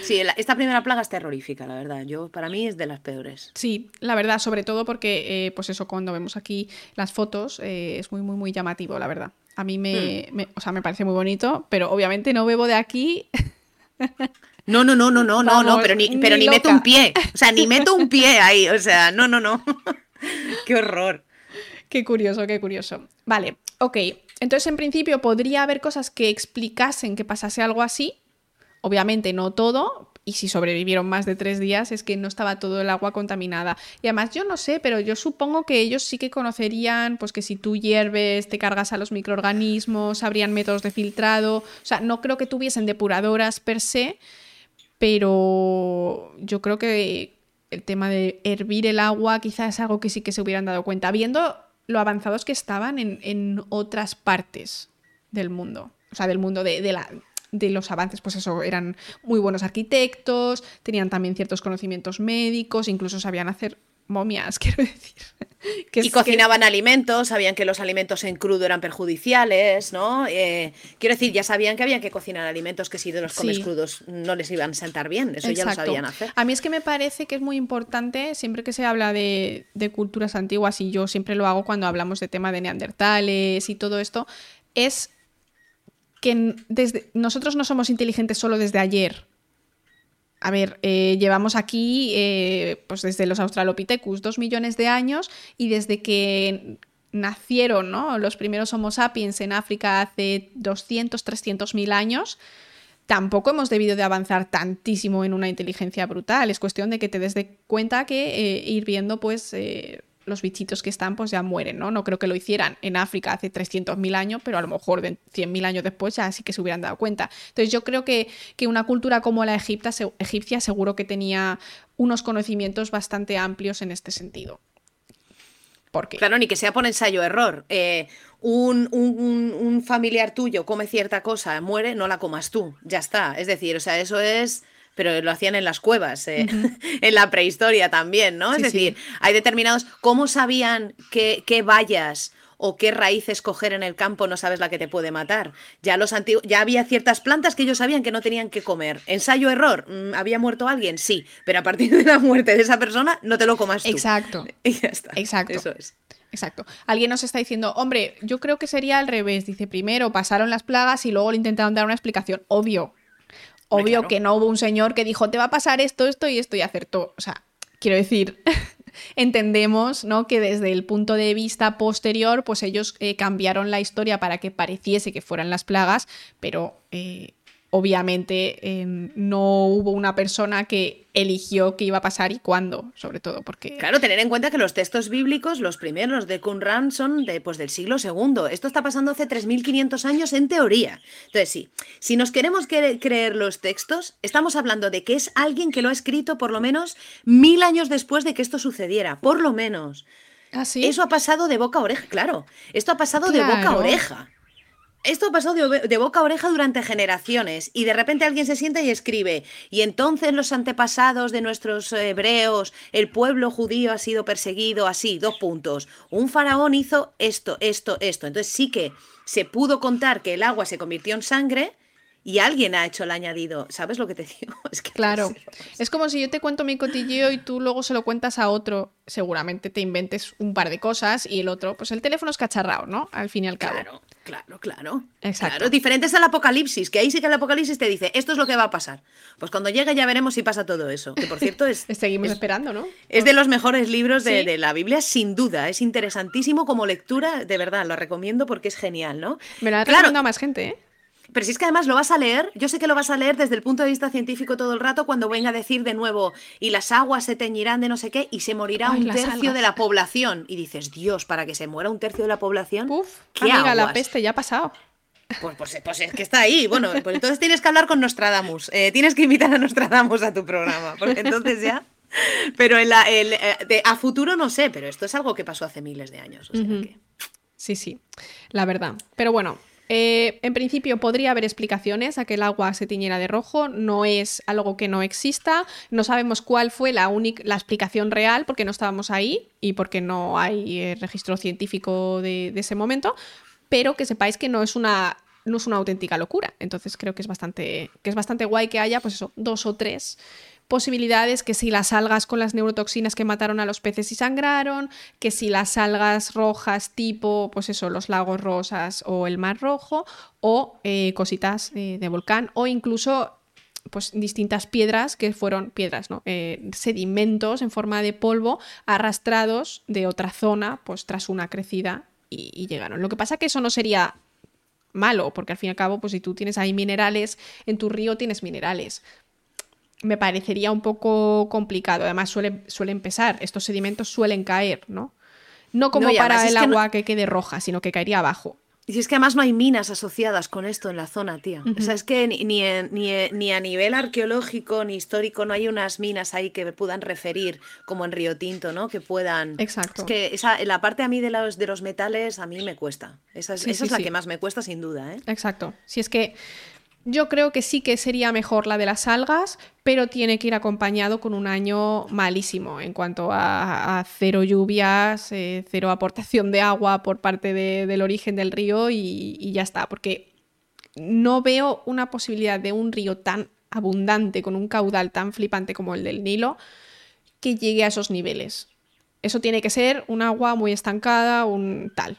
Sí, esta primera plaga es terrorífica, la verdad. Yo, para mí es de las peores. Sí, la verdad, sobre todo porque, eh, pues eso, cuando vemos aquí las fotos, eh, es muy, muy, muy llamativo, la verdad. A mí hmm. me, o sea, me parece muy bonito, pero obviamente no bebo de aquí. No, no, no, no, no, no, no, pero ni, pero ni meto un pie. O sea, ni meto un pie ahí. O sea, no, no, no. qué horror. Qué curioso, qué curioso. Vale, ok. Entonces, en principio, podría haber cosas que explicasen que pasase algo así, Obviamente no todo, y si sobrevivieron más de tres días es que no estaba todo el agua contaminada. Y además yo no sé, pero yo supongo que ellos sí que conocerían, pues que si tú hierves, te cargas a los microorganismos, habrían métodos de filtrado. O sea, no creo que tuviesen depuradoras per se, pero yo creo que el tema de hervir el agua quizás es algo que sí que se hubieran dado cuenta, viendo lo avanzados que estaban en, otras partes del mundo. O sea, del mundo de, de la, de los avances, pues eso, eran muy buenos arquitectos, tenían también ciertos conocimientos médicos, incluso sabían hacer momias, quiero decir. y cocinaban alimentos, sabían que los alimentos en crudo eran perjudiciales, ¿no? Eh, quiero decir, ya sabían que había que cocinar alimentos que si de los comes crudos no les iban a sentar bien, eso ya lo sabían hacer. A mí es que me parece que es muy importante, siempre que se habla de, de culturas antiguas, y yo siempre lo hago cuando hablamos de tema de neandertales y todo esto, es que desde, nosotros no somos inteligentes solo desde ayer. A ver, eh, llevamos aquí, eh, pues desde los Australopithecus, dos millones de años y desde que nacieron ¿no? los primeros Homo sapiens en África hace 200, 300 mil años, tampoco hemos debido de avanzar tantísimo en una inteligencia brutal. Es cuestión de que te des de cuenta que eh, ir viendo pues los bichitos que están pues ya mueren, ¿no? No creo que lo hicieran en África hace 300.000 años, pero a lo mejor 100.000 años después ya sí que se hubieran dado cuenta. Entonces yo creo que, que una cultura como la egipta, egipcia seguro que tenía unos conocimientos bastante amplios en este sentido. Porque... Claro, ni que sea por ensayo-error. Eh, un, un, familiar tuyo come cierta cosa, muere, no la comas tú. Ya está. Es decir, o sea, eso es pero lo hacían en las cuevas, eh, en la prehistoria también, ¿no? es decir, hay determinados, ¿cómo sabían qué, qué vallas o qué raíces coger en el campo no sabes la que te puede matar. Ya los antiguos, ya había ciertas plantas que ellos sabían que no tenían que comer. Ensayo error, mm, había muerto alguien, sí, pero a partir de la muerte de esa persona no te lo comas tú. Exacto. Y ya está. Exacto. Eso es. Exacto. Alguien nos está diciendo, hombre, yo creo que sería al revés. Dice, primero pasaron las plagas y luego le intentaron dar una explicación. Obvio. Obvio que no hubo un señor que dijo, te va a pasar esto, esto y esto y acertó. O sea, quiero decir, entendemos ¿no? que desde el punto de vista posterior, pues ellos eh, cambiaron la historia para que pareciese que fueran las plagas, pero eh, obviamente em, no hubo una persona que eligió qué iba a pasar y cuándo, sobre todo, porque... Claro, tener en cuenta que los textos bíblicos, los primeros de Qumran, son de, pues, del siglo II. Esto está pasando hace 3.500 años en teoría. Entonces, sí, si nos queremos creer los textos, estamos hablando de que es alguien que lo ha escrito por lo menos mil años después de que esto sucediera, por lo menos. ¿Ah, sí? Eso ha pasado de boca a oreja, claro. Esto ha pasado de boca a oreja. Esto pasó de, de, boca a oreja durante generaciones y de repente alguien se sienta y escribe, y entonces los antepasados de nuestros hebreos, el pueblo judío ha sido perseguido así, dos puntos. Un faraón hizo esto, esto, esto. Entonces sí que se pudo contar que el agua se convirtió en sangre, y alguien ha hecho el añadido. ¿Sabes lo que te digo? Es que claro. Es como si yo te cuento mi cotilleo y tú luego se lo cuentas a otro. Seguramente te inventes un par de cosas y el otro, pues el teléfono es cacharrado, ¿no? Al fin y al cabo. Claro, claro, claro. Exacto. Claro, diferentes al apocalipsis, que ahí sí que el apocalipsis te dice, esto es lo que va a pasar. Pues cuando llegue ya veremos si pasa todo eso. Que por cierto es. Seguimos es, esperando, ¿no? Es de los mejores libros de, ¿Sí? de, la Biblia, sin duda. Es interesantísimo como lectura, de verdad, lo recomiendo porque es genial, ¿no? Me lo ha recomendado a más gente, ¿eh? Pero si es que además lo vas a leer, yo sé que lo vas a leer desde el punto de vista científico todo el rato cuando venga a decir de nuevo, y las aguas se teñirán de no sé qué, y se morirá Ay, un tercio algas. de la población. Y dices, Dios, para que se muera un tercio de la población, Uf, ¿qué amiga, la peste ya ha pasado. Pues, pues, pues es que está ahí. Bueno, pues entonces tienes que hablar con Nostradamus. Eh, tienes que invitar a Nostradamus a tu programa, porque entonces ya... Pero en la- el, eh, de- a futuro no sé, pero esto es algo que pasó hace miles de años. o sea Ujú. que- Sí, sí, la verdad. Pero bueno, eh, en principio podría haber explicaciones a que el agua se tiñera de rojo. No es algo que no exista. No sabemos cuál fue la, la explicación real porque no estábamos ahí y porque no hay eh, registro científico de, de ese momento. Pero que sepáis que no es una no es una auténtica locura. Entonces creo que es bastante, que es bastante guay que haya, pues eso, dos o tres posibilidades, que si las algas con las neurotoxinas que mataron a los peces y sangraron, que si las algas rojas tipo, pues eso, los lagos rosas o el mar rojo, o eh, cositas eh, de volcán, o incluso pues distintas piedras que fueron piedras, ¿no? Eh, sedimentos en forma de polvo arrastrados de otra zona, pues tras una crecida y, llegaron. Lo que pasa que eso no sería malo, porque al fin y al cabo, pues si tú tienes ahí minerales, en tu río tienes minerales. Me parecería un poco complicado. Además, suele, suelen pesar, estos sedimentos suelen caer, ¿no? No como No, para el es que no- agua que quede roja, sino que caería abajo. Y si es que además no hay minas asociadas con esto en la zona, tía. O sea, es que ni, ni, ni, a nivel arqueológico ni histórico no hay unas minas ahí que puedan referir, como en Río Tinto, ¿no? Que puedan... Exacto. Es que esa, la parte a mí de los, de los metales a mí me cuesta. Esa es, Sí, esa sí, es la sí. que más me cuesta sin duda, ¿eh? Exacto. Si es que yo creo que sí que sería mejor la de las algas, pero tiene que ir acompañado con un año malísimo en cuanto a, cero lluvias, eh, cero aportación de agua por parte de- del origen del río y ya está, porque no veo una posibilidad de un río tan abundante, con un caudal tan flipante como el del Nilo, que llegue a esos niveles. Eso tiene que ser un agua muy estancada, un tal.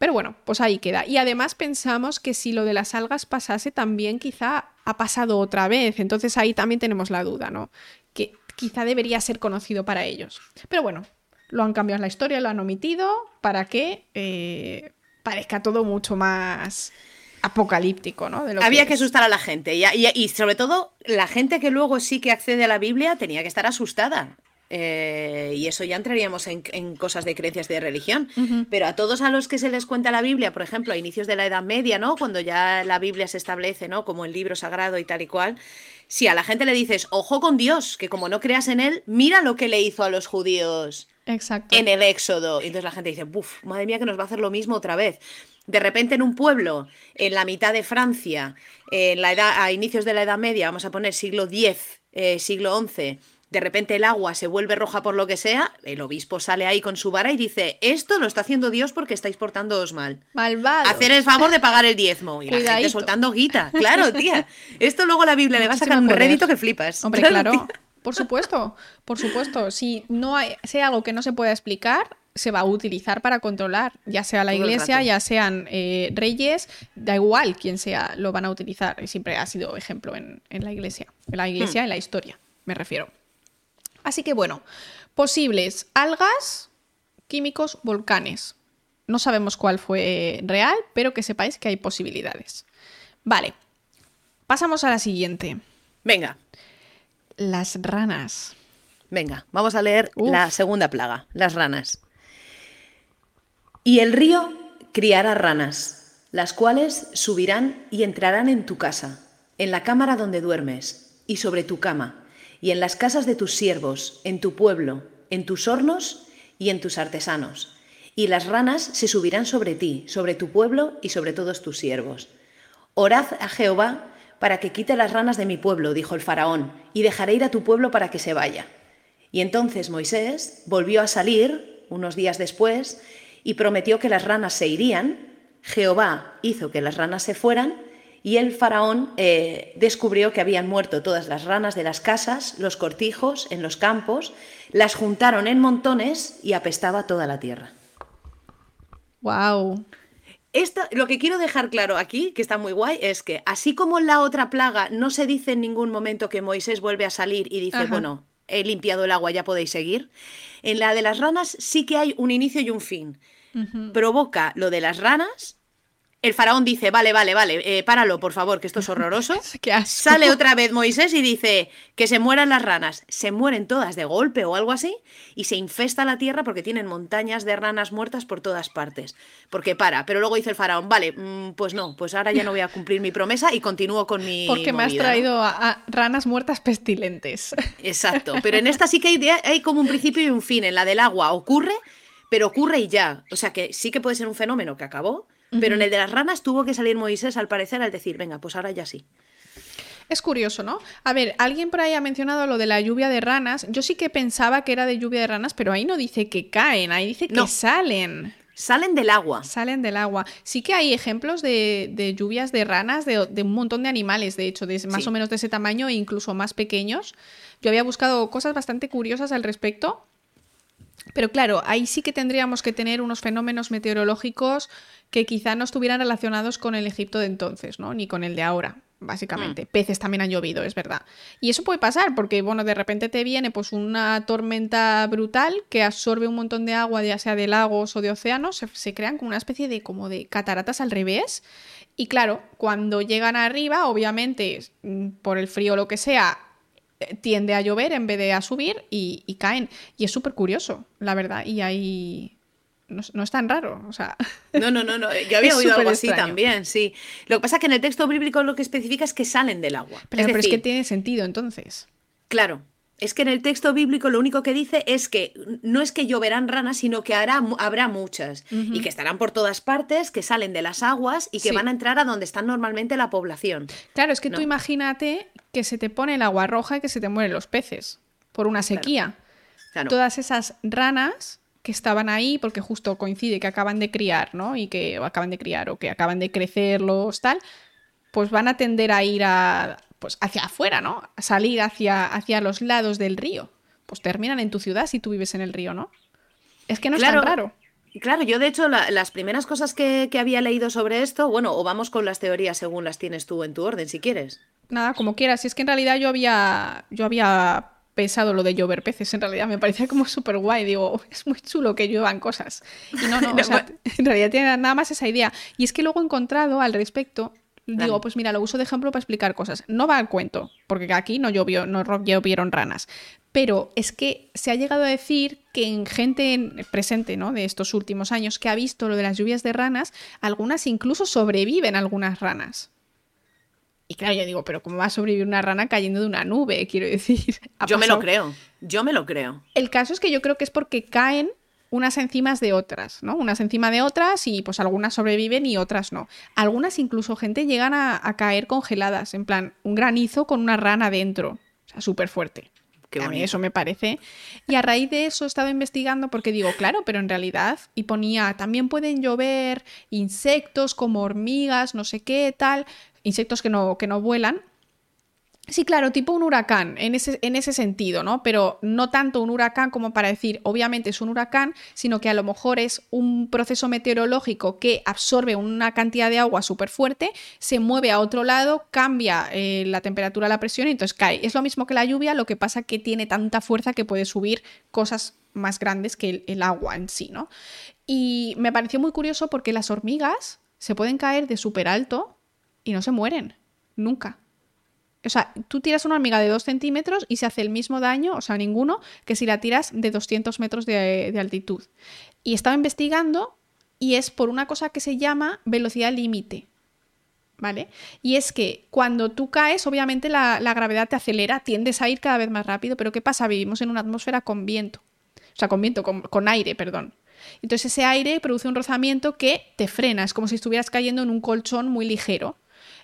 Pero bueno, pues ahí queda. Y además pensamos que si lo de las algas pasase, también quizá ha pasado otra vez. Entonces ahí también tenemos la duda, ¿no? Que quizá debería ser conocido para ellos. Pero bueno, lo han cambiado en la historia, lo han omitido para que eh, parezca todo mucho más apocalíptico, ¿no? De lo Había que asustar a la gente. Y, y- y sobre todo, la gente que luego sí que accede a la Biblia tenía que estar asustada. Eh, y eso ya entraríamos en, en cosas de creencias de religión. Pero a todos a los que se les cuenta la Biblia, por ejemplo, a inicios de la Edad Media, ¿no? Cuando ya la Biblia se establece, ¿no? Como el libro sagrado y tal y cual. Si a la gente le dices, ojo con Dios, que como no creas en él, mira lo que le hizo a los judíos Exacto. en el Éxodo. Y entonces la gente dice, buf, madre mía, que nos va a hacer lo mismo otra vez. de repente en un pueblo, en la mitad de Francia, en la edad, a inicios de la Edad Media, vamos a poner siglo X, eh, siglo XI, de repente el agua se vuelve roja por lo que sea, el obispo sale ahí con su vara y dice, esto lo está haciendo Dios porque estáis portándoos mal. Malvado. Hacer el favor de pagar el diezmo. Y la gente soltando guita. Claro, tía. Esto luego la Biblia le va a sacar un poder. rédito que flipas. Hombre, Claro. Por supuesto, por supuesto. Si no hay, hay algo que no se pueda explicar, se va a utilizar para controlar, ya sea la Todo iglesia, ya sean eh, reyes, da igual quién sea, lo van a utilizar. Y siempre ha sido ejemplo en, en la iglesia. En la Hmm. iglesia, en la historia, me refiero. Así que bueno, posibles algas, químicos, volcanes. No sabemos cuál fue real, pero que sepáis que hay posibilidades. Vale, pasamos a la siguiente. Venga, Las ranas. venga, vamos a leer Uf. la segunda plaga, las ranas. Y el río criará ranas, las cuales subirán y entrarán en tu casa, en la cámara donde duermes, y sobre tu cama, y en las casas de tus siervos, en tu pueblo, en tus hornos y en tus artesanos. Y las ranas se subirán sobre ti, sobre tu pueblo y sobre todos tus siervos. Orad a Jehová para que quite las ranas de mi pueblo, dijo el faraón, y dejaré ir a tu pueblo para que se vaya. Y entonces Moisés volvió a salir unos días después y prometió que las ranas se irían. Jehová hizo que las ranas se fueran y el faraón eh, descubrió que habían muerto todas las ranas de las casas, los cortijos, en los campos, las juntaron en montones y apestaba toda la tierra. Wow. Esto, lo que quiero dejar claro aquí, que está muy guay, es que así como en la otra plaga no se dice en ningún momento que Moisés vuelve a salir y dice, Ajá. bueno, he limpiado el agua, ya podéis seguir, en la de las ranas sí que hay un inicio y un fin. Provoca lo de las ranas, el faraón dice, vale, vale, vale, eh, páralo, por favor, que esto es horroroso. Qué asco. Sale otra vez Moisés y dice que se mueran las ranas. Se mueren todas de golpe o algo así y se infesta la tierra porque tienen montañas de ranas muertas por todas partes. Porque para. Pero luego dice el faraón, vale, mm, pues no, pues ahora ya no voy a cumplir mi promesa y continúo con mi. Porque me has traído a, a ranas muertas pestilentes. Exacto. Pero en esta sí que hay, hay como un principio y un fin. En la del agua ocurre, pero ocurre y ya. O sea que sí que puede ser un fenómeno que acabó. Pero en el de las ranas tuvo que salir Moisés al parecer al decir, venga, pues ahora ya sí. Es curioso, ¿no? A ver, alguien por ahí ha mencionado lo de la lluvia de ranas. Yo sí que pensaba que era de lluvia de ranas, pero ahí no dice que caen, ahí dice que salen. Salen del agua. Salen del agua. Sí que hay ejemplos de, de lluvias de ranas de, de un montón de animales, de hecho, de más Sí. o menos de ese tamaño e incluso más pequeños. Yo había buscado cosas bastante curiosas al respecto. Pero claro, ahí sí que tendríamos que tener unos fenómenos meteorológicos que quizá no estuvieran relacionados con el Egipto de entonces, ¿no? Ni con el de ahora, básicamente. Peces también han llovido, es verdad. Y eso puede pasar porque, bueno, de repente te viene pues una tormenta brutal que absorbe un montón de agua, ya sea de lagos o de océanos, se, se crean como una especie de como de cataratas al revés. Y claro, cuando llegan arriba, obviamente, mm, por el frío o lo que sea, eh, tiende a llover en vez de a subir y, y caen. Y es súper curioso, la verdad. Y ahí no, es- no es tan raro. O sea, No, no, no, no. Yo había oído algo así extraño. también, sí. Lo que pasa es que en el texto bíblico lo que especifica es que salen del agua. pero, es pero es decir, que tiene sentido entonces. claro, es que en el texto bíblico lo único que dice es que no es que lloverán ranas, sino que hará, habrá muchas y que estarán por todas partes, que salen de las aguas y que Sí. van a entrar a donde está normalmente la población. Claro, es que tú imagínate que se te pone el agua roja y que se te mueren los peces por una sequía. Claro. Todas esas ranas que estaban ahí, porque justo coincide que acaban de criar, ¿no? Y que o acaban de criar o que acaban de crecer los tal, pues van a tender a ir a, pues hacia afuera, ¿no? A salir hacia, hacia los lados del río. Pues terminan en tu ciudad si tú vives en el río, ¿no? Es que no es Claro. tan raro. Claro, yo de hecho la- las primeras cosas que, que había leído sobre esto, bueno, o vamos con las teorías según las tienes tú en tu orden, si quieres. Nada, como quieras. Si es que en realidad yo había, yo había pensado lo de llover peces. En realidad me parecía como súper guay. Digo, es muy chulo que lluevan cosas. Y no, no, o sea, en realidad tiene nada más esa idea. Y es que luego he encontrado al respecto. Digo, Dale. pues mira, lo uso de ejemplo para explicar cosas. No va al cuento, porque aquí no llovió, no ro- llovieron ranas. Pero es que se ha llegado a decir que en gente en- presente, ¿no? De estos últimos años que ha visto lo de las lluvias de ranas, algunas incluso sobreviven algunas ranas. Y claro, yo digo, pero ¿cómo va a sobrevivir una rana cayendo de una nube? Quiero decir. Yo me lo creo, yo me lo creo. El caso es que yo creo que es porque caen unas enzimas de otras, ¿no? Unas encima de otras y pues algunas sobreviven y otras no. Algunas incluso gente llegan a, a caer congeladas, en plan, un granizo con una rana dentro, o sea, súper fuerte. a mí eso me parece. Y a raíz de eso he estado investigando porque digo, claro, pero en realidad, y ponía, también pueden llover insectos como hormigas, no sé qué, tal, insectos que no, que no vuelan, Sí, claro, tipo un huracán, en ese, en ese sentido, ¿no? Pero no tanto un huracán como para decir, obviamente es un huracán, sino que a lo mejor es un proceso meteorológico que absorbe una cantidad de agua súper fuerte, se mueve a otro lado, cambia eh, la temperatura, la presión y entonces cae. Es lo mismo que la lluvia, lo que pasa que tiene tanta fuerza que puede subir cosas más grandes que el, el agua en sí, ¿no? Y me pareció muy curioso porque las hormigas se pueden caer de súper alto y no se mueren, nunca. O sea, tú tiras una hormiga de 2 centímetros y se hace el mismo daño, o sea, ninguno, que si la tiras de 200 metros de, altitud. Y estaba investigando y es por una cosa que se llama velocidad límite. ¿Vale? Y es que cuando tú caes, obviamente la, gravedad te acelera, tiendes a ir cada vez más rápido, pero ¿qué pasa? Vivimos en una atmósfera con viento. O sea, con viento, con, con aire, perdón. Entonces ese aire produce un rozamiento que te frena, es como si estuvieras cayendo en un colchón muy ligero.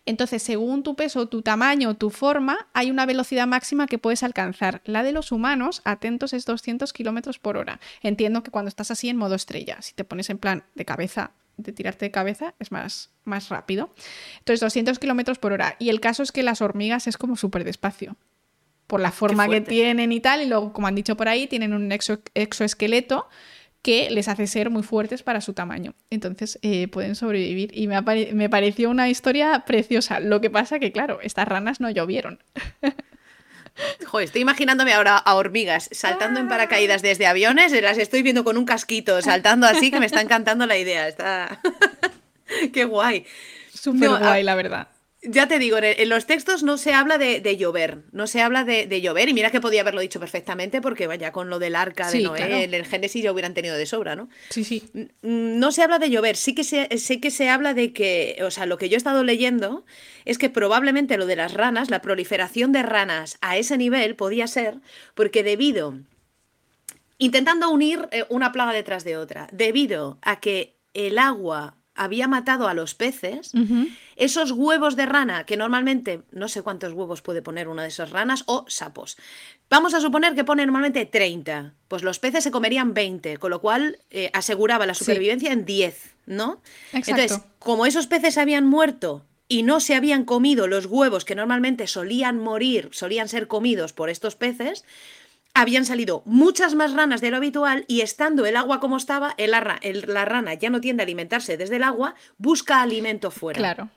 Entonces, según tu peso, tu tamaño, tu forma, hay una velocidad máxima que puedes alcanzar. La de los humanos, atentos, es 200 kilómetros por hora. Entiendo que cuando estás así en modo estrella, si te pones en plan de cabeza, de tirarte de cabeza, es más, más rápido. Entonces, 200 kilómetros por hora. Y el caso es que las hormigas es como súper despacio por la forma que tienen y tal, y luego, como han dicho por ahí, tienen un exoesqueleto que les hace ser muy fuertes para su tamaño. Entonces eh, pueden sobrevivir y me, me, pareció una historia preciosa. Lo que pasa que, claro, estas ranas no llovieron. Joder, estoy imaginándome ahora a hormigas saltando en paracaídas desde aviones, las estoy viendo con un casquito, saltando así, que me está encantando la idea. Está... Qué guay. Súper guay, la verdad. Ya te digo, en los textos no se habla de, llover, no se habla de, llover, y mira que podía haberlo dicho perfectamente, porque vaya, con lo del arca de Noé, el Génesis ya hubieran tenido de sobra, ¿no? Sí, sí. No se habla de llover, sí que se, sé que se habla de que, o sea, lo que yo he estado leyendo es que probablemente lo de las ranas, la proliferación de ranas a ese nivel podía ser porque debido, intentando unir eh, una plaga detrás de otra, debido a que el agua había matado a los peces, esos huevos de rana, que normalmente no sé cuántos huevos puede poner una de esas ranas, o sapos. Vamos a suponer que pone normalmente 30, pues los peces se comerían 20, con lo cual eh, aseguraba la supervivencia en 10, ¿no? Entonces, como esos peces habían muerto y no se habían comido los huevos que normalmente solían morir, solían ser comidos por estos peces, habían salido muchas más ranas de lo habitual y estando el agua como estaba, el, la rana ya no tiende a alimentarse desde el agua, busca alimento fuera. Claro.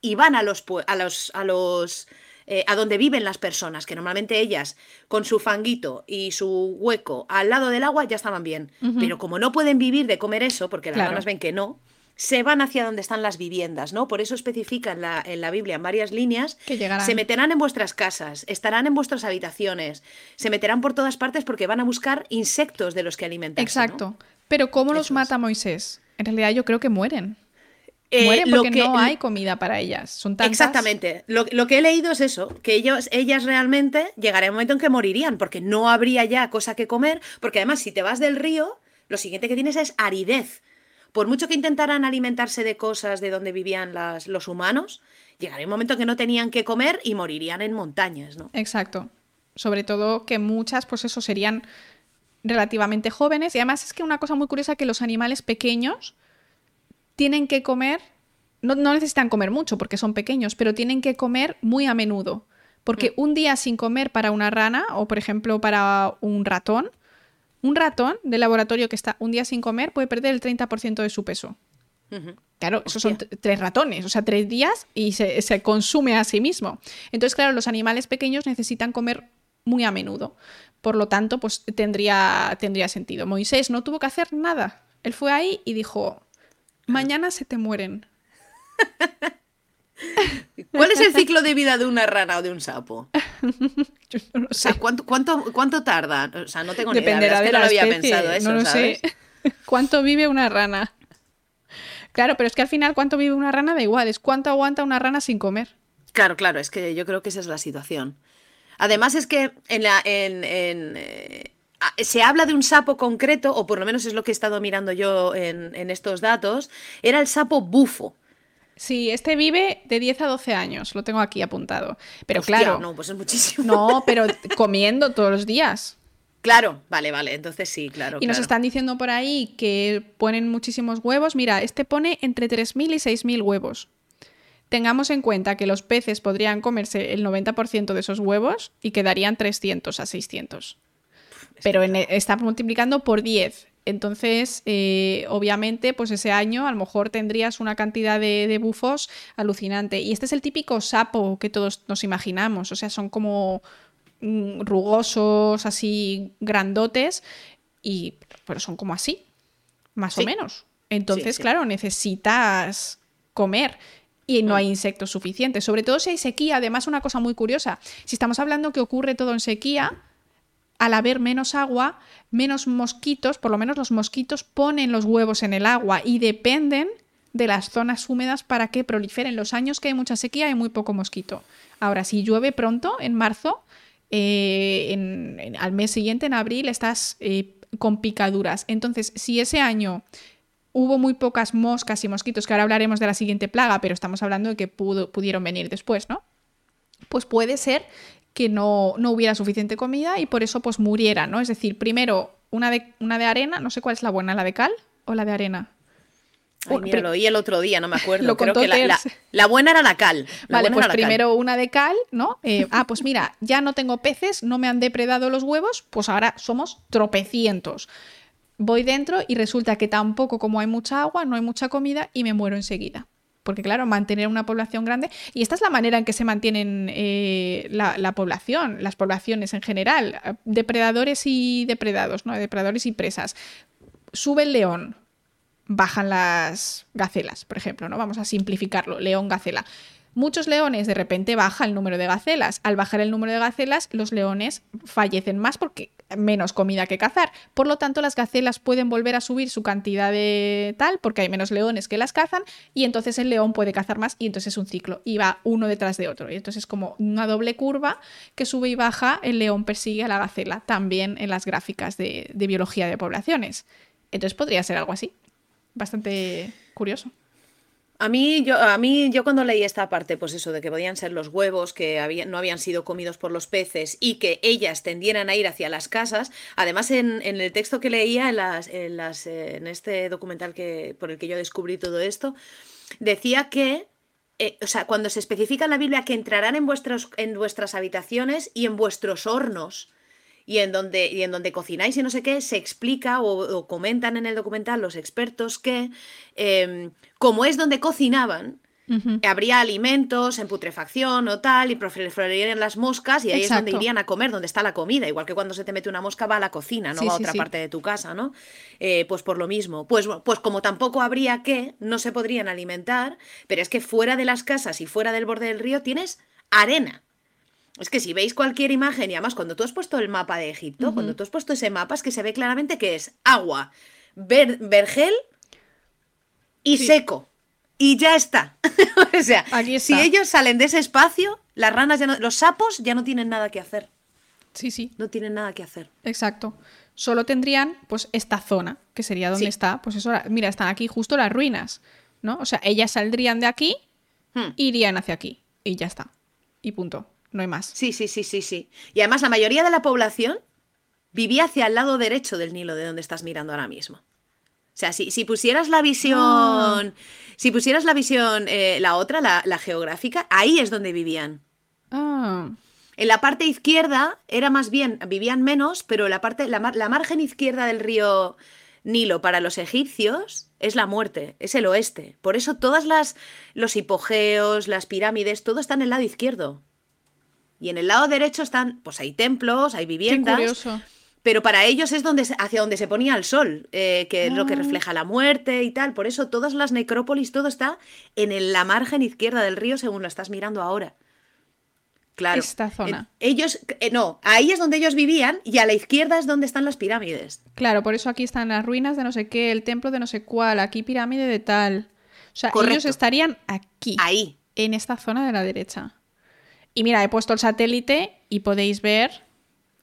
Y van a los, a los, a los eh, a donde viven las personas, que normalmente ellas con su fanguito y su hueco al lado del agua ya estaban bien. Pero como no pueden vivir de comer eso, porque las ranas ven que no, se van hacia donde están las viviendas, ¿no? Por eso especifica en la, en la Biblia en varias líneas, que se meterán en vuestras casas, estarán en vuestras habitaciones, se meterán por todas partes porque van a buscar insectos de los que alimentarse. Exacto. Pero ¿cómo los mata Moisés? En realidad yo creo que mueren. Eh, mueren porque no hay comida para ellas. Son tantas... Exactamente. Lo, lo, que he leído es eso, que ellos, ellas realmente llegaría un momento en que morirían, porque no habría ya cosa que comer, porque además si te vas del río, lo siguiente que tienes es aridez por mucho que intentaran alimentarse de cosas de donde vivían las, los humanos, llegaría un momento que no tenían que comer y morirían en montañas, ¿no? Exacto. Sobre todo que muchas, pues eso, serían relativamente jóvenes. Y además es que una cosa muy curiosa que los animales pequeños tienen que comer, no, no necesitan comer mucho porque son pequeños, pero tienen que comer muy a menudo. Porque mm. un día sin comer para una rana o, por ejemplo, para un ratón, un ratón de laboratorio que está un día sin comer puede perder el 30% de su peso. Claro, esos son tres ratones, o sea, tres días y se, consume a sí mismo. Entonces, claro, los animales pequeños necesitan comer muy a menudo. Por lo tanto, pues tendría, tendría sentido. Moisés no tuvo que hacer nada. Él fue ahí y dijo, mañana se te mueren. ¿Cuál es el ciclo de vida de una rana o de un sapo? Yo no lo sé. ¿cuánto, cuánto, tarda? O sea, no tengo ni idea. de que no lo había pensado eso, no lo sé. ¿Cuánto vive una rana? Claro, pero es que al final cuánto vive una rana da igual, es cuánto aguanta una rana sin comer. Claro, claro, es que yo creo que esa es la situación. Además es que en la, en, en, eh, se habla de un sapo concreto, o por lo menos es lo que he estado mirando yo en, en estos datos, era el sapo bufo. Sí, este vive de 10 a 12 años, lo tengo aquí apuntado. Pero claro. No, pues es muchísimo. No, pero comiendo todos los días. Claro, vale, vale, entonces sí, claro. Y nos están diciendo por ahí que ponen muchísimos huevos. Mira, este pone entre 3.000 y 6.000 huevos. Tengamos en cuenta que los peces podrían comerse el 90% de esos huevos y quedarían 300 a 600. Pero e, está multiplicando por 10. Entonces, eh, obviamente, pues ese año a lo mejor tendrías una cantidad de, bufos alucinante. Y este es el típico sapo que todos nos imaginamos. O sea, son como mm, rugosos, así grandotes, y pero son como así, más o menos. Entonces, claro, necesitas comer y no mm. hay insectos suficientes. Sobre todo si hay sequía. Además, una cosa muy curiosa, si estamos hablando que ocurre todo en sequía, al haber menos agua, menos mosquitos, por lo menos los mosquitos ponen los huevos en el agua y dependen de las zonas húmedas para que proliferen. Los años que hay mucha sequía hay muy poco mosquito. Ahora, si llueve pronto, en marzo, eh, al mes siguiente, en abril, estás eh, con picaduras. Entonces, si ese año hubo muy pocas moscas y mosquitos, que ahora hablaremos de la siguiente plaga, pero estamos hablando de que pudieron venir después, ¿no? Pues puede ser que no, no, hubiera suficiente comida y por eso pues muriera, ¿no? Es decir, primero una de, una de arena, no sé cuál es la buena, la de cal o la de arena. Ay, mira, lo oí el otro día, no me acuerdo. Lo Creo que la, buena era la cal. vale, pues primero una de cal, ¿no? Eh, ah, pues mira, ya no tengo peces, no me han depredado los huevos, pues ahora somos tropecientos. Voy dentro y resulta que tampoco como hay mucha agua, no hay mucha comida y me muero enseguida porque claro, mantener una población grande, y esta es la manera en que se mantienen eh, la, población, las poblaciones en general, depredadores y depredados, ¿no? Depredadores y presas. Sube el león, bajan las gacelas, por ejemplo, ¿no? Vamos a simplificarlo, león-gacela. Muchos leones de repente baja el número de gacelas. Al bajar el número de gacelas, los leones fallecen más porque menos comida que cazar. Por lo tanto, las gacelas pueden volver a subir su cantidad de tal porque hay menos leones que las cazan y entonces el león puede cazar más y entonces es un ciclo y va uno detrás de otro. Y entonces es como una doble curva que sube y baja, el león persigue a la gacela también en las gráficas de, biología de poblaciones. Entonces podría ser algo así. Bastante curioso. A mí, yo, a mí, yo cuando leí esta parte, pues eso, de que podían ser los huevos que no habían sido comidos por los peces y que ellas tendieran a ir hacia las casas, además en, el texto que leía, en, las, en, las, en este documental que, por el que yo descubrí todo esto, decía que, eh, o sea, cuando se especifica en la Biblia que entrarán en, vuestros, en vuestras habitaciones y en vuestros hornos, y en donde, y en donde cocináis y no sé qué, se explica o, comentan en el documental los expertos que, em, como es donde cocinaban, habría alimentos en putrefacción o tal, y proliferarían las moscas, y ahí es donde irían a comer, donde está la comida. Igual que cuando se te mete una mosca va a la cocina, no va a otra parte de tu casa, ¿no? Eh, pues por lo mismo. Pues, pues como tampoco habría que, no se podrían alimentar, pero es que fuera de las casas y fuera del borde del río tienes arena. Es que si veis cualquier imagen, y además cuando tú has puesto el mapa de Egipto, cuando tú has puesto ese mapa, es que se ve claramente que es agua, vergel y seco. Y ya está. o sea, si ellos salen de ese espacio, las ranas ya no, los sapos ya no tienen nada que hacer. Sí, sí. No tienen nada que hacer. Exacto. Solo tendrían, pues, esta zona, que sería donde está. Pues eso, mira, están aquí justo las ruinas, ¿no? O sea, ellas saldrían de aquí, hmm. irían hacia aquí. Y ya está. Y punto no hay más. Sí, sí, sí, sí, sí. Y además la mayoría de la población vivía hacia el lado derecho del Nilo, de donde estás mirando ahora mismo. O sea, si, si pusieras la visión, si pusieras la visión, eh, la otra, la, geográfica, ahí es donde vivían. Ah. En la parte izquierda era más bien, vivían menos, pero la, parte, la, la margen izquierda del río Nilo para los egipcios es la muerte, es el oeste. Por eso todas las los hipogeos, las pirámides, todo está en el lado izquierdo. Y en el lado derecho están, pues hay templos, hay viviendas. Pero para ellos es donde, hacia donde se ponía el sol, eh, que es lo que ah. refleja la muerte y tal. Por eso todas las necrópolis, todo está en la margen izquierda del río según lo estás mirando ahora. Claro. Esta zona. ellos, eh, no, ahí es donde ellos vivían y a la izquierda es donde están las pirámides. Claro, por eso aquí están las ruinas de no sé qué, el templo de no sé cuál, aquí pirámide de tal. O sea, ellos estarían aquí. Ahí. En esta zona de la derecha. Y mira, he puesto el satélite y podéis ver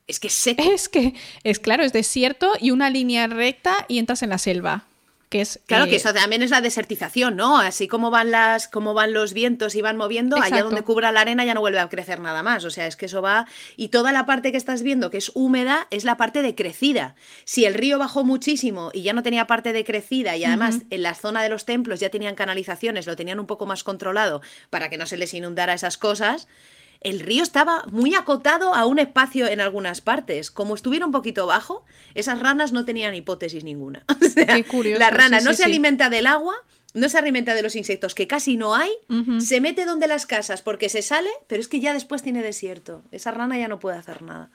Es que es seco. Es que, es claro, es desierto y una línea recta y entras en la selva. Que es, Claro que eh, eso también es la desertización, ¿no? Así como van las, como van los vientos y van moviendo, allá donde cubra la arena ya no vuelve a crecer nada más. O sea, es que eso va. Y toda la parte que estás viendo que es húmeda es la parte de crecida. Si el río bajó muchísimo y ya no tenía parte de crecida, y además en la zona de los templos ya tenían canalizaciones, lo tenían un poco más controlado para que no se les inundara esas cosas. El río estaba muy acotado a un espacio en algunas partes. Como estuviera un poquito bajo, esas ranas no tenían hipótesis ninguna. O sea, Qué curioso, la rana sí, no sí, se sí. alimenta del agua, no se alimenta de los insectos, que casi no hay, se mete donde las casas porque se sale, pero es que ya después tiene desierto. Esa rana ya no puede hacer nada.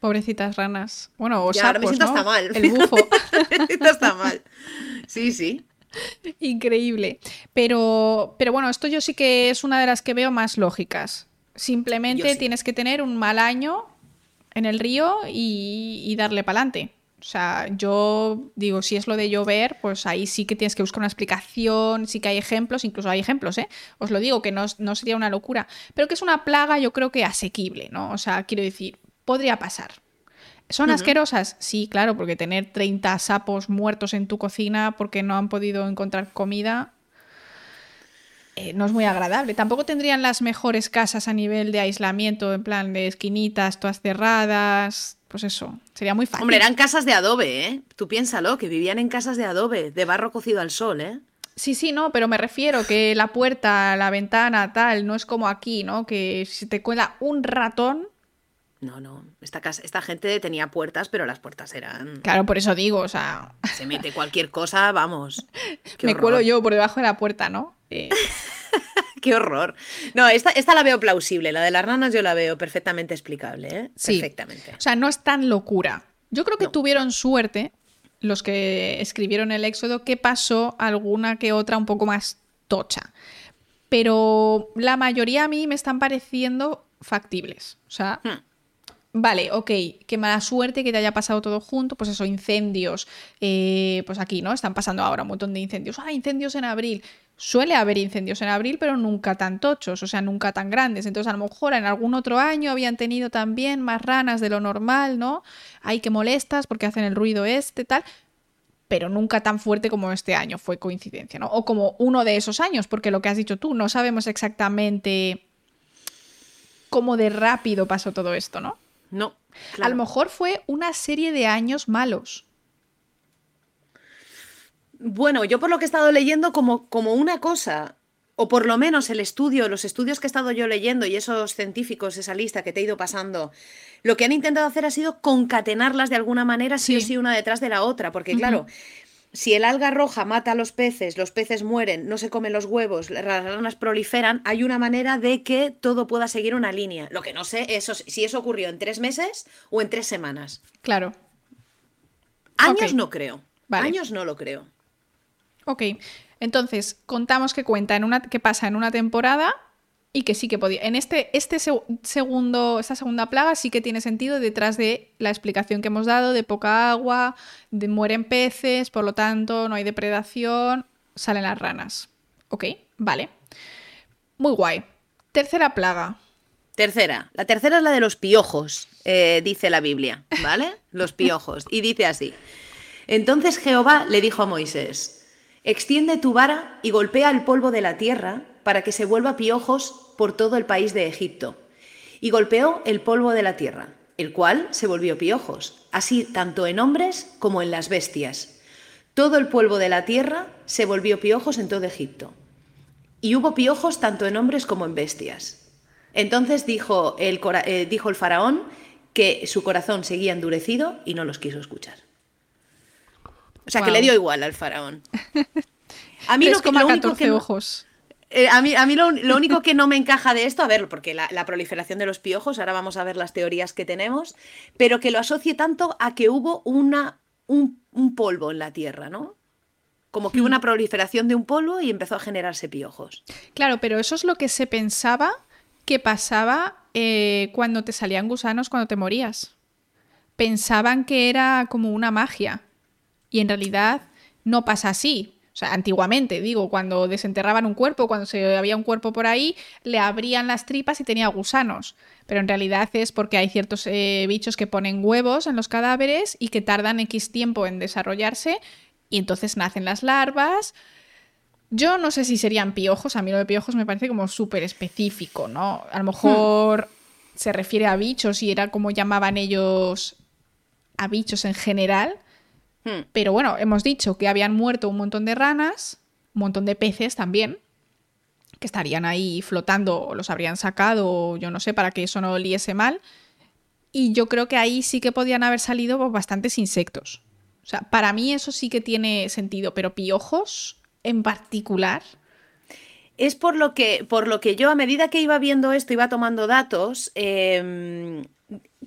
Pobrecitas ranas. Bueno, o Ya, ahora me sapos, siento ¿no? hasta mal. El bufo. Esto está mal. Sí, sí. Increíble. Pero, pero bueno, esto yo sí que es una de las que veo más lógicas. Simplemente sí. tienes que tener un mal año en el río y, y darle para adelante. O sea, yo digo, si es lo de llover, pues ahí sí que tienes que buscar una explicación, sí que hay ejemplos, incluso hay ejemplos, ¿eh? Os lo digo, que no, no sería una locura, pero que es una plaga yo creo que asequible, ¿no? O sea, quiero decir, podría pasar. ¿Son asquerosas? Sí, claro, porque tener 30 sapos muertos en tu cocina porque no han podido encontrar comida eh, no es muy agradable. Tampoco tendrían las mejores casas a nivel de aislamiento, en plan de esquinitas, todas cerradas. Pues eso, sería muy fácil. Hombre, eran casas de adobe, ¿eh? Tú piénsalo, que vivían en casas de adobe, de barro cocido al sol, ¿eh? Sí, sí, no, pero me refiero que la puerta, la ventana, tal, no es como aquí, ¿no? Que si te cuela un ratón. No, no. Esta, casa, esta gente tenía puertas, pero las puertas eran. Claro, por eso digo, o sea, Se mete cualquier cosa, vamos. Me cuelo yo por debajo de la puerta, ¿no? Eh, Qué horror. No, esta, esta la veo plausible. La de las ranas yo la veo perfectamente explicable, ¿eh? Sí. Perfectamente. O sea, no es tan locura. Yo creo que No. tuvieron suerte los que escribieron el Éxodo que pasó alguna que otra un poco más tocha. Pero la mayoría a mí me están pareciendo factibles. O sea, Hmm. Vale, ok, qué mala suerte que te haya pasado todo junto, pues eso, incendios, eh, pues aquí, ¿no? Están pasando ahora un montón de incendios. Ah, incendios en abril. Suele haber incendios en abril, pero nunca tan tochos, o sea, nunca tan grandes. Entonces, a lo mejor en algún otro año habían tenido también más ranas de lo normal, ¿no? Ay, que molestas porque hacen el ruido este, tal. Pero nunca tan fuerte como este año, fue coincidencia, ¿no? O como uno de esos años, porque lo que has dicho tú, no sabemos exactamente cómo de rápido pasó todo esto, ¿no? No. A lo mejor fue una serie de años malos. Bueno, yo por lo que he estado leyendo, como, como una cosa, o por lo menos el estudio, los estudios que he estado yo leyendo y esos científicos, esa lista que te he ido pasando, lo que han intentado hacer ha sido concatenarlas de alguna manera, sí, o Sí. una detrás de la otra. Porque, claro, si el alga roja mata a los peces, los peces mueren, no se comen los huevos, las ranas proliferan, hay una manera de que todo pueda seguir una línea. Lo que no sé es si eso ocurrió en tres meses o en tres semanas. Claro. Años no creo. Vale. Años no lo creo. Ok. Entonces, contamos que cuenta en una que pasa en una temporada y que sí que podía. En este, este seg- segundo, esta segunda plaga sí que tiene sentido detrás de la explicación que hemos dado de poca agua, de mueren peces, por lo tanto, no hay depredación, salen las ranas. Ok, vale. Muy guay. Tercera plaga. Tercera. La tercera es la de los piojos, eh, dice la Biblia, ¿vale? Los piojos. Y dice así. Entonces Jehová le dijo a Moisés, extiende tu vara y golpea el polvo de la tierra para que se vuelva piojos por todo el país de Egipto. Y golpeó el polvo de la tierra, el cual se volvió piojos, así tanto en hombres como en las bestias. Todo el polvo de la tierra se volvió piojos en todo Egipto. Y hubo piojos tanto en hombres como en bestias. Entonces dijo el, eh, dijo el faraón que su corazón seguía endurecido y no los quiso escuchar. O sea, que le dio igual al faraón. A mí, lo, que, lo único 3,14 que no- ojos. Eh, a mí, a mí lo, lo único que no me encaja de esto, a ver, porque la, la proliferación de los piojos, ahora vamos a ver las teorías que tenemos, pero que lo asocie tanto a que hubo una, un, un polvo en la tierra, ¿no? Como que hubo una proliferación de un polvo y empezó a generarse piojos. Claro, pero eso es lo que se pensaba que pasaba eh, cuando te salían gusanos cuando te morías. Pensaban que era como una magia. Y en realidad no pasa así. O sea, antiguamente, digo, cuando desenterraban un cuerpo, cuando se había un cuerpo por ahí, le abrían las tripas y tenía gusanos. Pero en realidad es porque hay ciertos eh, bichos que ponen huevos en los cadáveres y que tardan X tiempo en desarrollarse y entonces nacen las larvas. Yo no sé si serían piojos, a mí lo de piojos me parece como súper específico, ¿no? A lo mejor se refiere a bichos y era como llamaban ellos a bichos en general. Hmm. Pero bueno, hemos dicho que habían muerto un montón de ranas, un montón de peces también, que estarían ahí flotando o los habrían sacado, yo no sé, para que eso no oliese mal. Y yo creo que ahí sí que podían haber salido pues, bastantes insectos. O sea, para mí eso sí que tiene sentido, pero piojos en particular. Es por lo que, por lo que yo, a medida que iba viendo esto, iba tomando datos. em,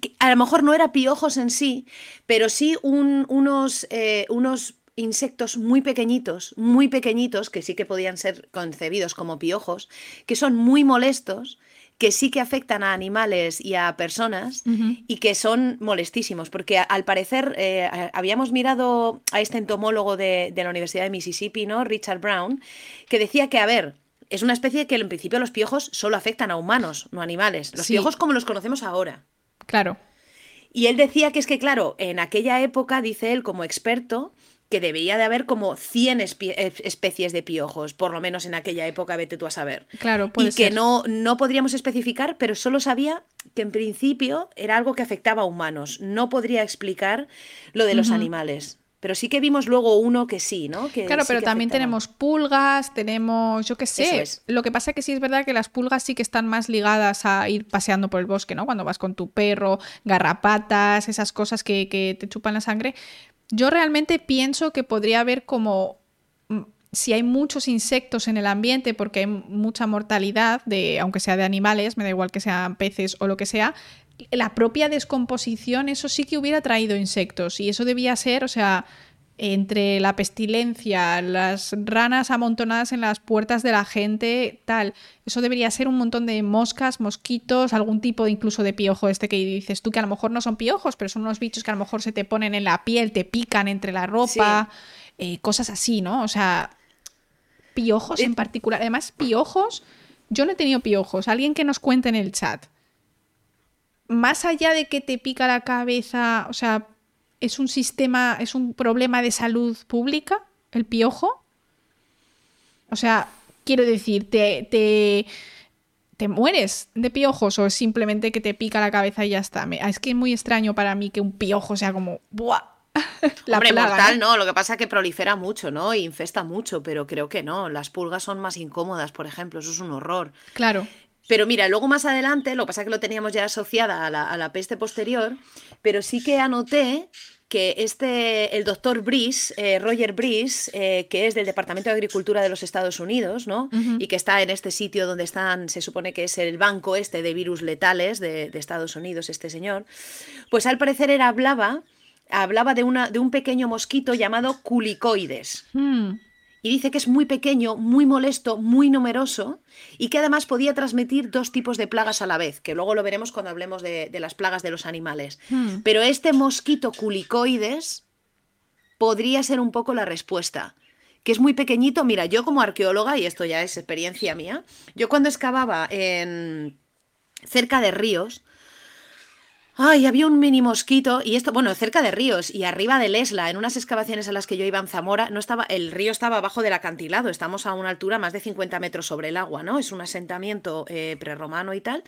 que a lo mejor no era piojos en sí, pero sí un- unos, eh, unos insectos muy pequeñitos, muy pequeñitos, que sí que podían ser concebidos como piojos, que son muy molestos, que sí que afectan a animales y a personas y que son molestísimos, porque al parecer eh, habíamos mirado a este entomólogo de, de la Universidad de Mississippi, ¿no? Richard Brown, que decía que, a ver, es una especie que en principio los piojos solo afectan a humanos, no a animales. Los Sí. piojos como los conocemos ahora. Claro. Y él decía que es que, claro, en aquella época, dice él como experto, que debía de haber como 100 espi- eh, especies de piojos, por lo menos en aquella época, vete tú a saber. Claro, puede y que no, no podríamos especificar, pero solo sabía que en principio era algo que afectaba a humanos. No podría explicar lo de los animales. Pero sí que vimos luego uno que sí, ¿no? Que Claro, sí pero que también afectaba. tenemos pulgas, tenemos, yo qué sé. Es. Lo que pasa es que sí es verdad que las pulgas sí que están más ligadas a ir paseando por el bosque, ¿no? Cuando vas con tu perro, garrapatas, esas cosas que, que te chupan la sangre. Yo realmente pienso que podría haber como mm, si hay muchos insectos en el ambiente, porque hay mucha mortalidad, de, aunque sea de animales, me da igual que sean peces o lo que sea, la propia descomposición, eso sí que hubiera traído insectos. Y eso debía ser, o sea, entre la pestilencia, las ranas amontonadas en las puertas de la gente, tal. Eso debería ser un montón de moscas, mosquitos, algún tipo de incluso de piojo este que dices tú, que a lo mejor no son piojos, pero son unos bichos que a lo mejor se te ponen en la piel, te pican entre la ropa, eh, cosas así, ¿no? O sea, piojos en particular. Además, piojos, yo no he tenido piojos. Alguien que nos cuente en el chat. Más allá de que te pica la cabeza, o sea, es un sistema, es un problema de salud pública, el piojo. O sea, quiero decir, te, te, te mueres de piojos o es simplemente que te pica la cabeza y ya está. Me- Es que es muy extraño para mí que un piojo sea como ¡buah! la Hombre, plaga, mortal ¿no? no, lo que pasa es que prolifera mucho, ¿no? Y infesta mucho, pero creo que no. Las pulgas son más incómodas, por ejemplo, eso es un horror. Claro. Pero mira, luego más adelante, lo que pasa es que lo teníamos ya asociada a la, a la peste posterior, pero sí que anoté que este, el doctor Brice, eh, Roger Brice, eh, que es del Departamento de Agricultura de los Estados Unidos, ¿no? Y que está en este sitio donde están, se supone que es el banco este de virus letales de, de Estados Unidos, este señor, pues al parecer él hablaba, hablaba de, una, de un pequeño mosquito llamado culicoides. Hmm. Y dice que es muy pequeño, muy molesto, muy numeroso y que además podía transmitir dos tipos de plagas a la vez, que luego lo veremos cuando hablemos de, de las plagas de los animales. Hmm. Pero este mosquito culicoides podría ser un poco la respuesta. Que es muy pequeñito. Mira, yo como arqueóloga, y esto ya es experiencia mía, yo cuando excavaba en cerca de ríos, Ay, había un mini mosquito y esto, bueno, cerca de ríos y arriba de Lesla, en unas excavaciones a las que yo iba en Zamora, no estaba, el río estaba abajo del acantilado, estamos a una altura más de 50 metros sobre el agua, ¿no? Es un asentamiento eh, prerromano y tal.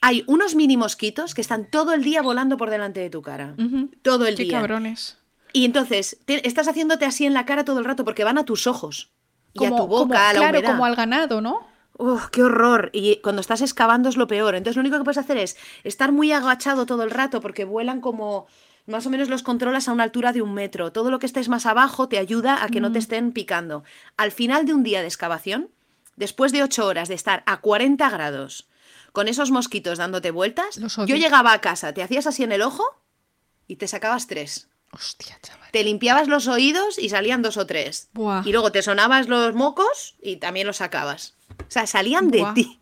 Hay unos mini mosquitos que están todo el día volando por delante de tu cara. Todo el Qué día. cabrones. Y entonces te- estás haciéndote así en la cara todo el rato porque van a tus ojos y a tu boca, como- a la claro, humedad. como al ganado, ¿no? ¡Uf, qué horror! Y cuando estás excavando es lo peor. Entonces lo único que puedes hacer es estar muy agachado todo el rato porque vuelan como... Más o menos los controlas a una altura de un metro. Todo lo que estés más abajo te ayuda a que no te estén picando. Al final de un día de excavación, después de ocho horas de estar a 40 grados, con esos mosquitos dándote vueltas, yo llegaba a casa, te hacías así en el ojo y te sacabas tres. Hostia, chaval. Te limpiabas los oídos y salían dos o tres. Buah. Y luego te sonabas los mocos y también los sacabas. O sea, salían de Buah. ti.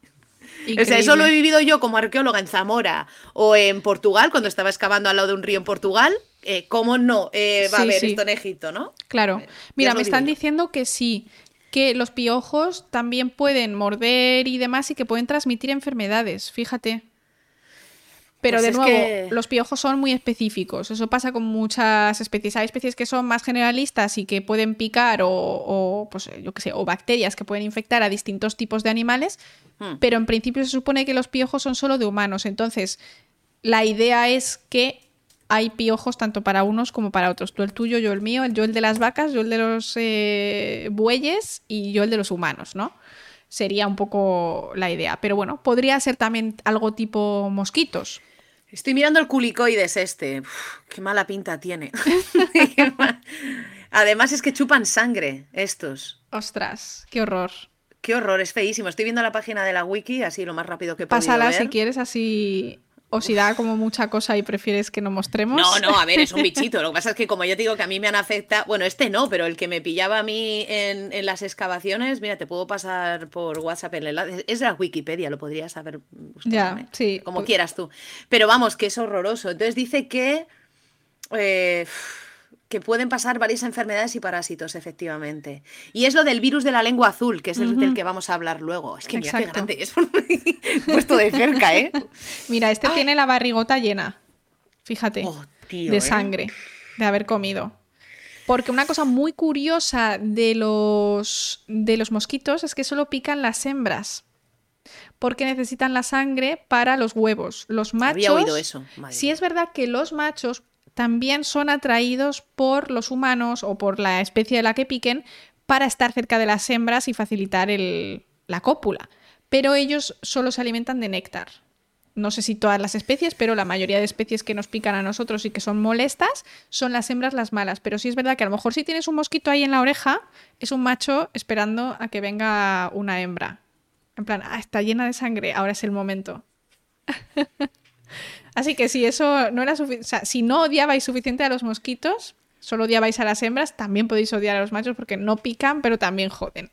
O sea, eso lo he vivido yo como arqueóloga en Zamora o en Portugal, cuando estaba excavando al lado de un río en Portugal. eh, ¿cómo no eh, va a haber esto en Egipto, no? Claro. Mira, me están diciendo que sí, que los piojos también pueden morder y demás y que pueden transmitir enfermedades, fíjate. Pero pues de nuevo, los piojos son muy específicos. Eso pasa con muchas especies. Hay especies que son más generalistas y que pueden picar o, pues, yo qué sé, o bacterias que pueden infectar a distintos tipos de animales. Hmm. Pero en principio se supone que los piojos son solo de humanos. Entonces, la idea es que hay piojos tanto para unos como para otros. Tú el tuyo, yo el mío, yo el de las vacas, yo el de los eh, bueyes y yo el de los humanos, ¿no? Sería un poco la idea. Pero bueno, podría ser también algo tipo mosquitos. Estoy mirando el culicoides este. qué mala pinta tiene. Además es que chupan sangre estos. Ostras, qué horror. Qué horror, es feísimo. Estoy viendo la página de la wiki, así lo más rápido que puedo. Pásala si quieres, así o si da como mucha cosa y prefieres que no mostremos. No, no, a ver, es un bichito. Lo que pasa es que como yo te digo que a mí me han afectado, bueno, este no, pero el que me pillaba a mí en, las excavaciones, mira, te puedo pasar por WhatsApp el enlace. Es de la Wikipedia, lo podrías saber. Ya, sí. Como quieras tú. Pero vamos, que es horroroso. Entonces dice que... Eh, que pueden pasar varias enfermedades y parásitos, efectivamente. Y es lo del virus de la lengua azul, que es el del que vamos a hablar luego. Es que mira qué grande es puesto de cerca, ¿eh? Mira, este tiene la barrigota llena, fíjate, oh, de ¿eh? sangre, de haber comido. Porque una cosa muy curiosa de los, de los mosquitos es que solo pican las hembras. Porque necesitan la sangre para los huevos. Los machos. Había oído eso. sí, es verdad que los machos también son atraídos por los humanos o por la especie de la que piquen para estar cerca de las hembras y facilitar la cópula. Pero ellos solo se alimentan de néctar. No sé si todas las especies, pero la mayoría de especies que nos pican a nosotros y que son molestas son las hembras las malas. Pero sí es verdad que a lo mejor si tienes un mosquito ahí en la oreja, es un macho esperando a que venga una hembra. En plan, ah, está llena de sangre, ahora es el momento. Así que si eso no era suficiente, o sea, si no odiabais suficiente a los mosquitos, solo odiabais a las hembras, también podéis odiar a los machos porque no pican, pero también joden.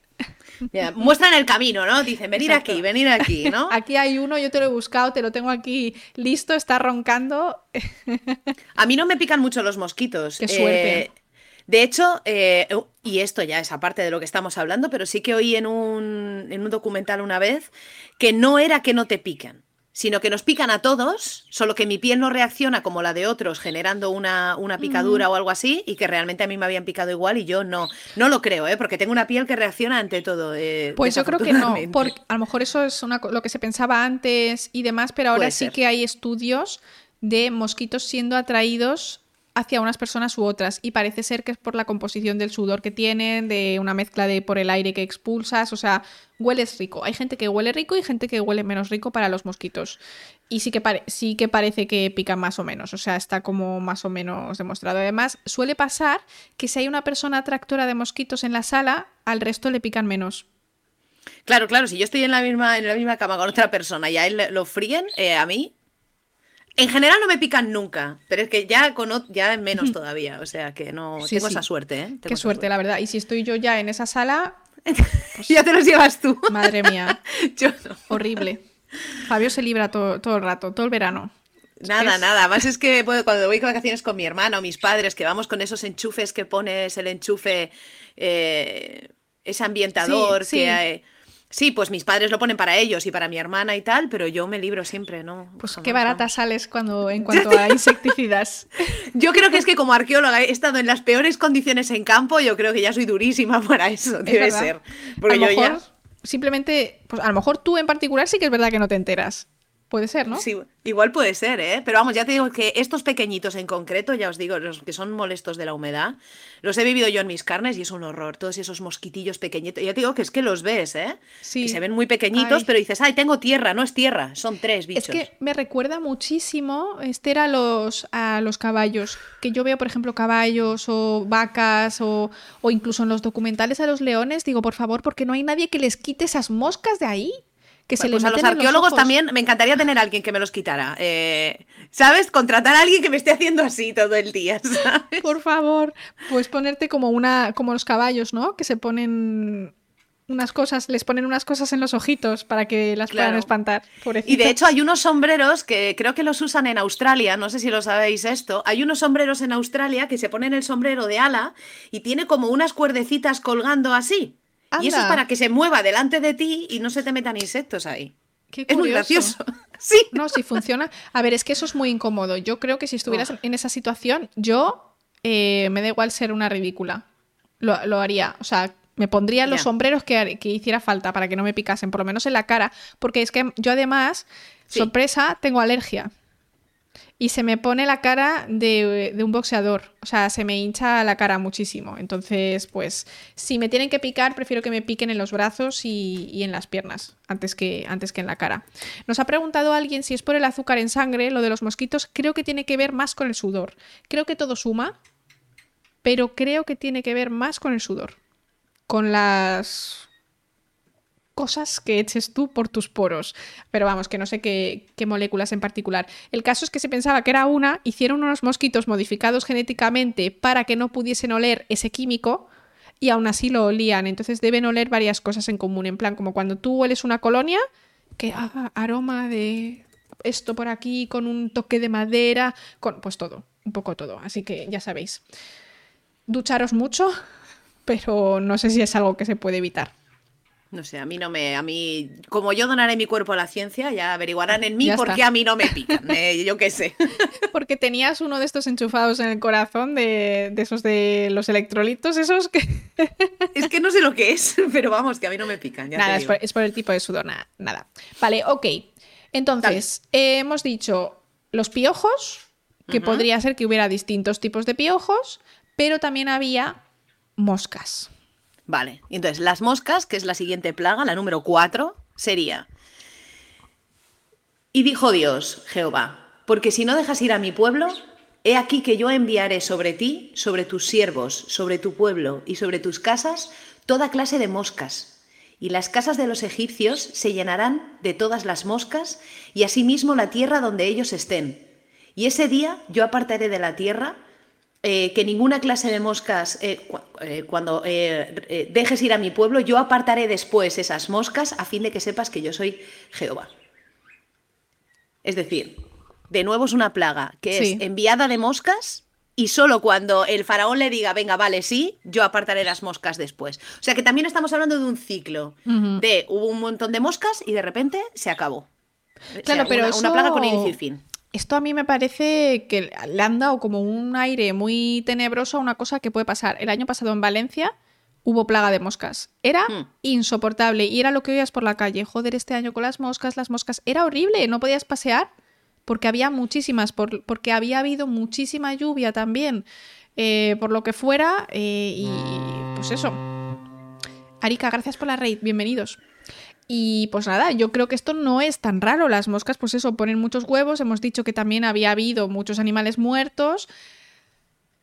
muestran el camino, ¿no? Dicen, venir aquí, venir aquí, ¿no? Aquí hay uno, yo te lo he buscado, te lo tengo aquí listo, está roncando. A mí no me pican mucho los mosquitos. Qué suerte. Eh, de hecho, eh, y esto ya es aparte de lo que estamos hablando, pero sí que oí en un, en un documental una vez que no era que no te pican, sino que nos pican a todos, solo que mi piel no reacciona como la de otros, generando una, picadura o algo así, y que realmente a mí me habían picado igual y yo no. No lo creo, ¿eh? porque tengo una piel que reacciona ante todo. Eh, pues yo creo que no, porque a lo mejor eso es lo que se pensaba antes y demás, pero ahora sí que hay estudios de mosquitos siendo atraídos hacia unas personas u otras y parece ser que es por la composición del sudor que tienen, de una mezcla de por el aire que expulsas, o sea, hueles rico. Hay gente que huele rico y gente que huele menos rico para los mosquitos. Y sí que, sí que parece que pican más o menos, o sea, está como más o menos demostrado. Además, suele pasar que si hay una persona atractora de mosquitos en la sala, al resto le pican menos. Claro, claro, si yo estoy en la misma, en la misma cama con otra persona y a él lo fríen, eh, a mí en general no me pican nunca, pero es que ya con ya menos todavía, o sea que no tengo esa suerte, ¿eh? Qué suerte, la verdad. Y si estoy yo ya en esa sala, pues ya te los llevas tú. Madre mía. yo no. Horrible. Fabio se libra todo, el rato, todo el verano. Nada, nada. Más es que cuando voy de vacaciones con mi hermana o mis padres, que vamos con esos enchufes que pones el enchufe, eh, ese ambientador que hay Sí, pues mis padres lo ponen para ellos y para mi hermana y tal, pero yo me libro siempre, ¿no? Pues qué barata sales cuando, en cuanto a insecticidas. yo creo que es que como arqueóloga he estado en las peores condiciones en campo, yo creo que ya soy durísima para eso, debe ser. Porque a lo mejor, simplemente, pues a lo mejor tú en particular sí que es verdad que no te enteras. Puede ser, ¿no? Sí, igual puede ser, ¿eh? Pero vamos, ya te digo que estos pequeñitos en concreto, ya os digo, los que son molestos de la humedad, los he vivido yo en mis carnes y es un horror. Todos esos mosquitillos pequeñitos. Ya te digo que es que los ves, ¿eh? Sí. se ven muy pequeñitos, pero dices, ay, tengo tierra, no es tierra, son tres bichos. Es que me recuerda muchísimo, Esther, a los, a los caballos. Que yo veo, por ejemplo, caballos o vacas o, o incluso en los documentales a los leones, digo, por favor, porque no hay nadie que les quite esas moscas de ahí se pues a los arqueólogos también me encantaría tener a alguien que me los quitara. Eh, ¿Sabes? Contratar a alguien que me esté haciendo así todo el día. Por favor, pues ponerte como una, como los caballos, ¿no? Que se ponen unas cosas, les ponen unas cosas en los ojitos para que las puedan espantar. Y de hecho hay unos sombreros que creo que los usan en Australia, no sé si lo sabéis esto, hay unos sombreros en Australia que se ponen el sombrero de ala y tiene como unas cuerdecitas colgando así. Y eso es para que se mueva delante de ti y no se te metan insectos ahí. es muy gracioso. sí. No, si funciona. A ver, es que eso es muy incómodo. Yo creo que si estuvieras en esa situación, yo eh, me da igual ser una ridícula. Lo, lo haría. O sea, me pondría los sombreros que, hiciera falta para que no me picasen, por lo menos en la cara, porque es que yo además, sorpresa, tengo alergia. Y se me pone la cara de, un boxeador. O sea, se me hincha la cara muchísimo. Entonces, pues, si me tienen que picar, prefiero que me piquen en los brazos y, en las piernas, antes que, antes que en la cara. Nos ha preguntado alguien si es por el azúcar en sangre, lo de los mosquitos. Creo que tiene que ver más con el sudor. Creo que todo suma, pero creo que tiene que ver más con el sudor con las cosas que eches tú por tus poros. Pero vamos, que no sé qué, moléculas en particular. El caso es que se pensaba que era una, hicieron unos mosquitos modificados genéticamente para que no pudiesen oler ese químico y aún así lo olían. Entonces deben oler varias cosas en común, en plan como cuando tú hueles una colonia, que ah, aroma de esto por aquí con un toque de madera, con pues todo, un poco todo. Así que ya sabéis. Ducharos mucho, pero no sé si es algo que se puede evitar. No sé, a mí no me. A mí, como yo donaré mi cuerpo a la ciencia, ya averiguarán en mí por qué a mí no me pican. Eh, yo qué sé. Porque tenías uno de estos enchufados en el corazón, de, esos de los electrolitos, esos que. es que no sé lo que es, pero vamos, que a mí no me pican. nada, es por, el tipo de sudor, nada. nada. Vale, ok. Entonces, hemos dicho los piojos, que podría ser que hubiera distintos tipos de piojos, pero también había moscas. Vale, entonces las moscas, que es la siguiente plaga, la número 4, sería... Y dijo Dios, Jehová, porque si no dejas ir a mi pueblo, he aquí que yo enviaré sobre ti, sobre tus siervos, sobre tu pueblo y sobre tus casas, toda clase de moscas. Y las casas de los egipcios se llenarán de todas las moscas, y asimismo la tierra donde ellos estén. Y ese día yo apartaré de la tierra eh, que ninguna clase de moscas, eh, eh, cuando dejes ir a mi pueblo, yo apartaré después esas moscas a fin de que sepas que yo soy Jehová. Es decir, de nuevo es una plaga que es enviada de moscas y solo cuando el faraón le diga, venga, vale, sí, yo apartaré las moscas después. O sea que también estamos hablando de un ciclo de hubo un montón de moscas y de repente se acabó. Claro, pero una, plaga con inicio y fin. Esto a mí me parece que le han dado como un aire muy tenebroso a una cosa que puede pasar. El año pasado en Valencia hubo plaga de moscas. Era hmm. insoportable y era lo que oías por la calle. Joder, este año con las moscas, las moscas. Era horrible, no podías pasear porque había muchísimas, porque había habido muchísima lluvia también, eh, por lo que fuera. Eh, y pues eso. Arika, gracias por la raid, bienvenidos. Y pues nada, yo creo que esto no es tan raro. Las moscas, pues eso, ponen muchos huevos. Hemos dicho que también había habido muchos animales muertos.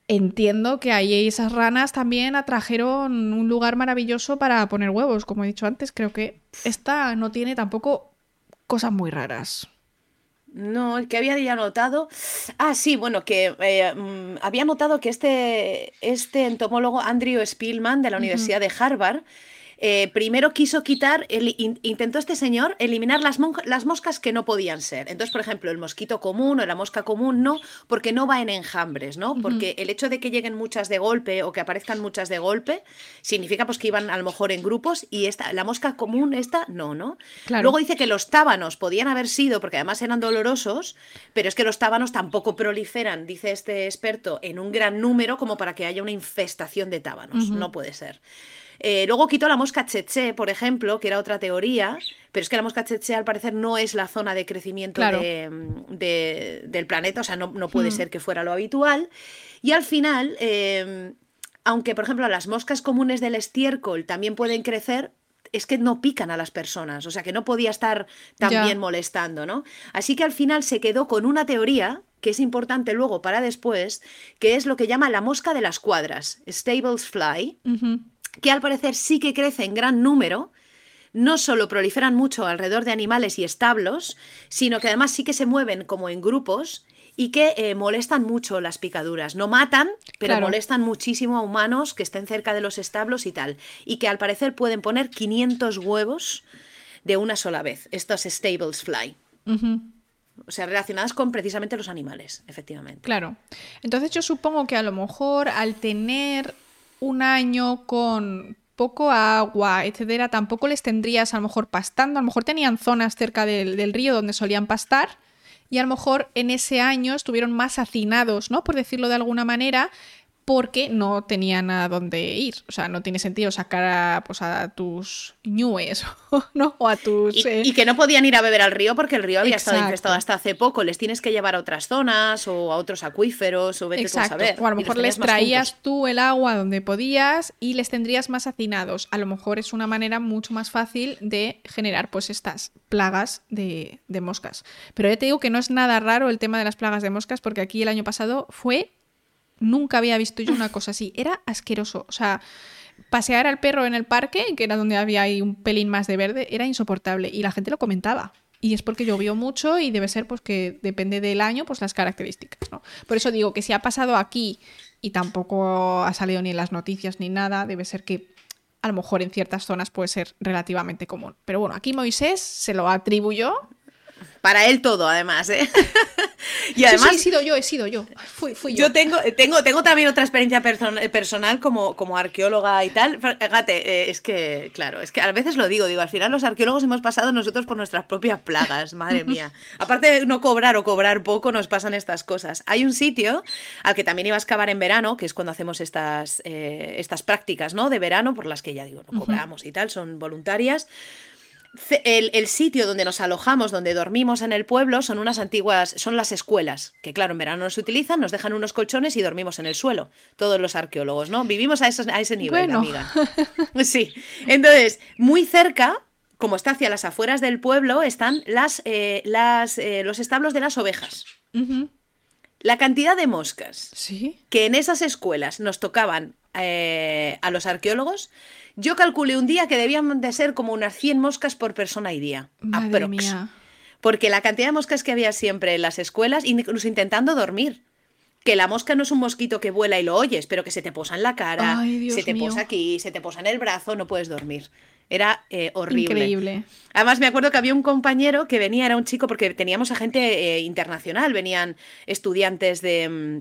Entiendo que ahí esas ranas también atrajeron un lugar maravilloso para poner huevos. Como he dicho antes, creo que esta no tiene tampoco cosas muy raras. No, el que había ya notado. Ah, sí, bueno, que eh, mm, había notado que este, este entomólogo Andrew Spielman de la Universidad de Harvard eh, primero quiso quitar, el, intentó este señor eliminar las, las, moscas que no podían ser. Entonces, por ejemplo, el mosquito común o la mosca común no, porque no va en enjambres, ¿no? Porque el hecho de que lleguen muchas de golpe o que aparezcan muchas de golpe significa pues que iban a lo mejor en grupos y esta, la mosca común esta no, ¿no? Luego dice que los tábanos podían haber sido, porque además eran dolorosos, pero es que los tábanos tampoco proliferan, dice este experto, en un gran número como para que haya una infestación de tábanos. No puede ser. Eh, luego quitó la mosca cheche, por ejemplo, que era otra teoría, pero es que la mosca cheche al parecer no es la zona de crecimiento del planeta, o sea, no, puede hmm. ser que fuera lo habitual. Y al final, em, aunque por ejemplo las moscas comunes del estiércol también pueden crecer, es que no pican a las personas, o sea que no podía estar también molestando, ¿no? Así que al final se quedó con una teoría que es importante luego para después, que es lo que llama la mosca de las cuadras, Stables Fly, que al parecer sí que crece en gran número, no solo proliferan mucho alrededor de animales y establos, sino que además sí que se mueven como en grupos y que eh, molestan mucho las picaduras. No matan, pero Claro. molestan muchísimo a humanos que estén cerca de los establos y tal. Y que al parecer pueden poner 500 huevos de una sola vez. Estos stables fly. O sea, relacionadas con precisamente los animales, efectivamente. Claro. Entonces yo supongo que a lo mejor al tener un año con poco agua, etcétera, tampoco les tendrías a lo mejor pastando. A lo mejor tenían zonas cerca del, del río donde solían pastar y a lo mejor en ese año estuvieron más hacinados, ¿no? Por decirlo de alguna manera, porque no tenían a dónde ir. O sea, no tiene sentido sacar a, pues, a tus ñues, ¿no? O a tus... Y, eh, y que no podían ir a beber al río porque el río había estado Exacto. infestado hasta hace poco. Les tienes que llevar a otras zonas o a otros acuíferos o vete tú a Exacto. saber. O a lo mejor les traías tú el agua donde podías y les tendrías más hacinados. A lo mejor es una manera mucho más fácil de generar pues estas plagas de, de moscas. Pero ya te digo que no es nada raro el tema de las plagas de moscas porque aquí el año pasado fue... Nunca había visto yo una cosa así. Era asqueroso. O sea, pasear al perro en el parque, que era donde había ahí un pelín más de verde, era insoportable. Y la gente lo comentaba. Y es porque llovió mucho y debe ser pues que depende del año, pues las características, ¿no? Por eso digo que si ha pasado aquí y tampoco ha salido ni en las noticias ni nada, debe ser que a lo mejor en ciertas zonas puede ser relativamente común. Pero bueno, aquí Moisés se lo atribuyó. Para él todo, además, ¿eh? y además, sí, he sido yo, he sido yo. Fui, fui yo. Yo tengo, tengo, tengo también otra experiencia person- personal como, como arqueóloga y tal. Fíjate, eh, es que, claro, es que a veces lo digo, digo, al final los arqueólogos hemos pasado nosotros por nuestras propias plagas, madre mía. Aparte de no cobrar o cobrar poco, nos pasan estas cosas. Hay un sitio al que también iba a excavar en verano, que es cuando hacemos estas, eh, estas prácticas, ¿no? De verano, por las que ya digo, no cobramos y tal, son voluntarias. El, el sitio donde nos alojamos, donde dormimos en el pueblo, son unas antiguas, son las escuelas, que claro, en verano no se utilizan, nos dejan unos colchones y dormimos en el suelo, todos los arqueólogos, ¿no? Vivimos a, esos- a ese nivel, Bueno. amiga. Sí, entonces, muy cerca, como está hacia las afueras del pueblo, están las, eh, las, eh, los establos de las ovejas. La cantidad de moscas Sí. que en esas escuelas nos tocaban eh, a los arqueólogos, yo calculé un día que debían de ser como unas 100 moscas por persona y día. Madre aprox. mía. Porque la cantidad de moscas que había siempre en las escuelas, incluso intentando dormir. Que la mosca no es un mosquito que vuela y lo oyes, pero que se te posa en la cara, Ay, se te mío. posa aquí, se te posa en el brazo, no puedes dormir. Era eh, horrible. Increíble. Además, me acuerdo que había un compañero que venía, era un chico, porque teníamos a gente eh, internacional, venían estudiantes de, mm,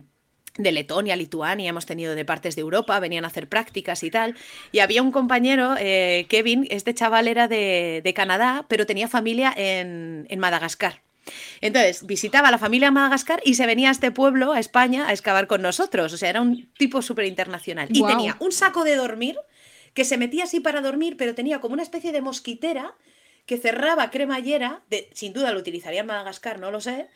de Letonia, Lituania, hemos tenido de partes de Europa, venían a hacer prácticas y tal. Y había un compañero, eh, Kevin, este chaval era de, de Canadá, pero tenía familia en, en Madagascar. Entonces, visitaba a la familia en Madagascar y se venía a este pueblo, a España, a excavar con nosotros. O sea, era un tipo súper internacional. Y tenía un saco de dormir que se metía así para dormir, pero tenía como una especie de mosquitera que cerraba cremallera, de, sin duda lo utilizaría en Madagascar, no lo sé,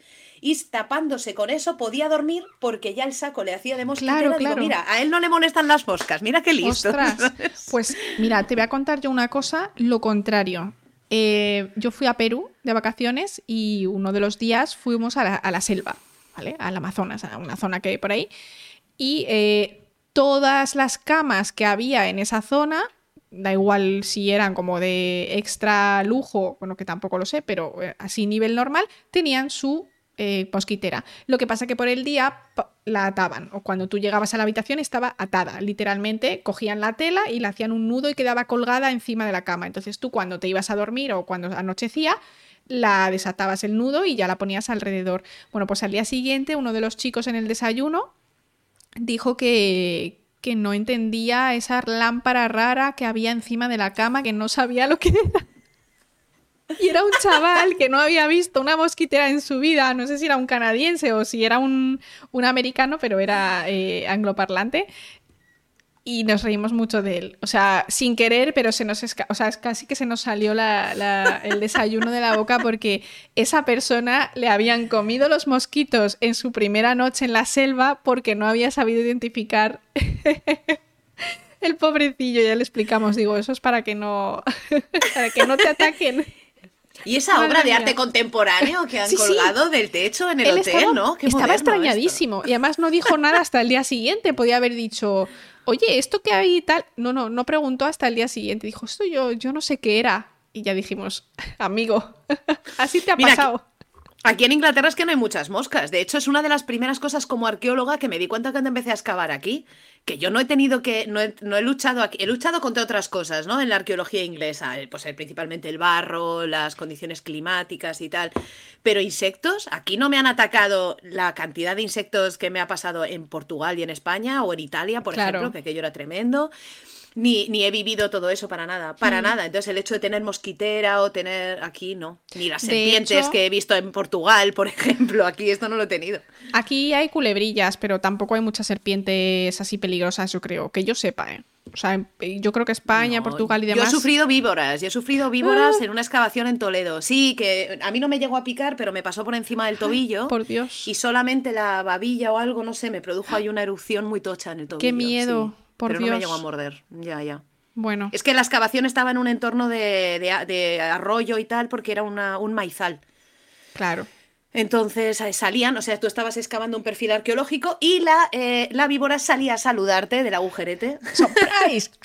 y tapándose con eso podía dormir porque ya el saco le hacía de mosquitera. Claro, Digo, claro. mira, a él no le molestan las moscas, mira qué listo. Ostras. Pues mira, te voy a contar yo una cosa, lo contrario. Eh, yo fui a Perú de vacaciones y uno de los días fuimos a la, a la selva, ¿vale? Al Amazonas, a una zona que hay por ahí. Y eh, todas las camas que había en esa zona, da igual si eran como de extra lujo, bueno, que tampoco lo sé, pero eh, así nivel normal, tenían su eh, mosquitera. Lo que pasa que por el día la ataban, o cuando tú llegabas a la habitación estaba atada, literalmente cogían la tela y le hacían un nudo y quedaba colgada encima de la cama. Entonces tú cuando te ibas a dormir o cuando anochecía, la desatabas el nudo y ya la ponías alrededor. Bueno, pues al día siguiente uno de los chicos en el desayuno dijo que, que no entendía esa lámpara rara que había encima de la cama, que no sabía lo que era. Y era un chaval que no había visto una mosquitera en su vida, no sé si era un canadiense o si era un, un americano, pero era eh, angloparlante. Y nos reímos mucho de él. O sea, sin querer, pero se nos o sea, casi que se nos salió la- la- el desayuno de la boca porque esa persona le habían comido los mosquitos en su primera noche en la selva porque no había sabido identificar el pobrecillo. Ya le explicamos, digo, eso es para que no, para que no te ataquen. Y esa Madre obra de mía. arte contemporáneo que han Sí, sí. colgado del techo en el Él hotel, estaba, ¿no? Qué estaba esto. extrañadísimo y además no dijo nada hasta el día siguiente. Podía haber dicho, oye, ¿esto qué hay y tal? No, no, no preguntó hasta el día siguiente. Dijo, esto yo, yo no sé qué era. Y ya dijimos, amigo, así te ha Mira, pasado. Aquí en Inglaterra es que no hay muchas moscas. De hecho, es una de las primeras cosas como arqueóloga que me di cuenta cuando empecé a excavar aquí. Que yo no he tenido que. No he, no he luchado aquí. He luchado contra otras cosas, ¿no? En la arqueología inglesa. Pues principalmente el barro, las condiciones climáticas y tal. Pero insectos, aquí no me han atacado la cantidad de insectos que me ha pasado en Portugal y en España o en Italia, por Claro. ejemplo, que aquello era tremendo. Ni, ni he vivido todo eso para nada, para Mm. nada. Entonces el hecho de tener mosquitera o tener aquí no. Ni las De serpientes hecho- que he visto en Portugal, por ejemplo, aquí esto no lo he tenido. Aquí hay culebrillas, pero tampoco hay muchas serpientes así peligrosas, yo creo, que yo sepa, ¿eh? O sea, yo creo que España, No, Portugal y Yo demás. he sufrido víboras, yo he sufrido víboras Ah. en una excavación en Toledo. Sí, que a mí no me llegó a picar, pero me pasó por encima del tobillo. por Dios. Y solamente la babilla o algo, no sé, me produjo ahí una erupción muy tocha en el tobillo. Qué miedo, sí. Por pero no me llegó a morder. Ya, ya. Bueno, Es que la excavación estaba en un entorno de, de- de arroyo y tal, porque era una- un maizal. claro. Entonces eh, salían, o sea, tú estabas excavando un perfil arqueológico y la, eh, la víbora salía a saludarte del agujerete. ¡Surprise!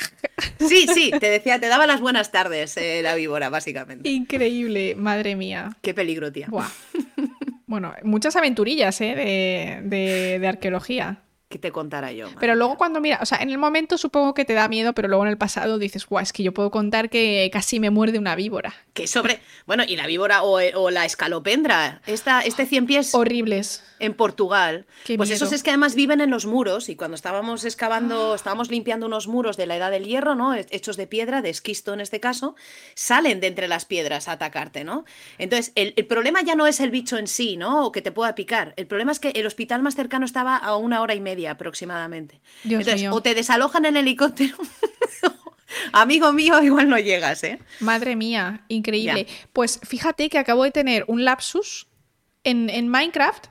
Sí, sí, te decía, te daba las buenas tardes eh, la víbora, básicamente. Increíble, madre mía. Qué peligro, tía. Buah. Bueno, muchas aventurillas, ¿eh? De, de- de arqueología. ¿Qué te contara yo? Pero luego cuando mira, o sea, en el momento supongo que te da miedo, pero luego en el pasado dices, guau, es que yo puedo contar que casi me muerde una víbora. Que sobre. Bueno, y la víbora o, o la escalopendra. Esta, este cien pies Horribles. En Portugal. Qué pues miedo. esos es que además viven en los muros. Y cuando estábamos excavando, estábamos limpiando unos muros de la edad del hierro, ¿no? Hechos de piedra, de esquisto en este caso, salen de entre las piedras a atacarte, ¿no? Entonces, el, el problema ya no es el bicho en sí, ¿no? O que te pueda picar. El problema es que el hospital más cercano estaba a una hora y media aproximadamente. Dios Entonces, mío. o te desalojan en helicóptero. Amigo mío, igual no llegas, ¿eh? Madre mía, increíble. Ya. Pues fíjate que acabo de tener un lapsus en, en Minecraft.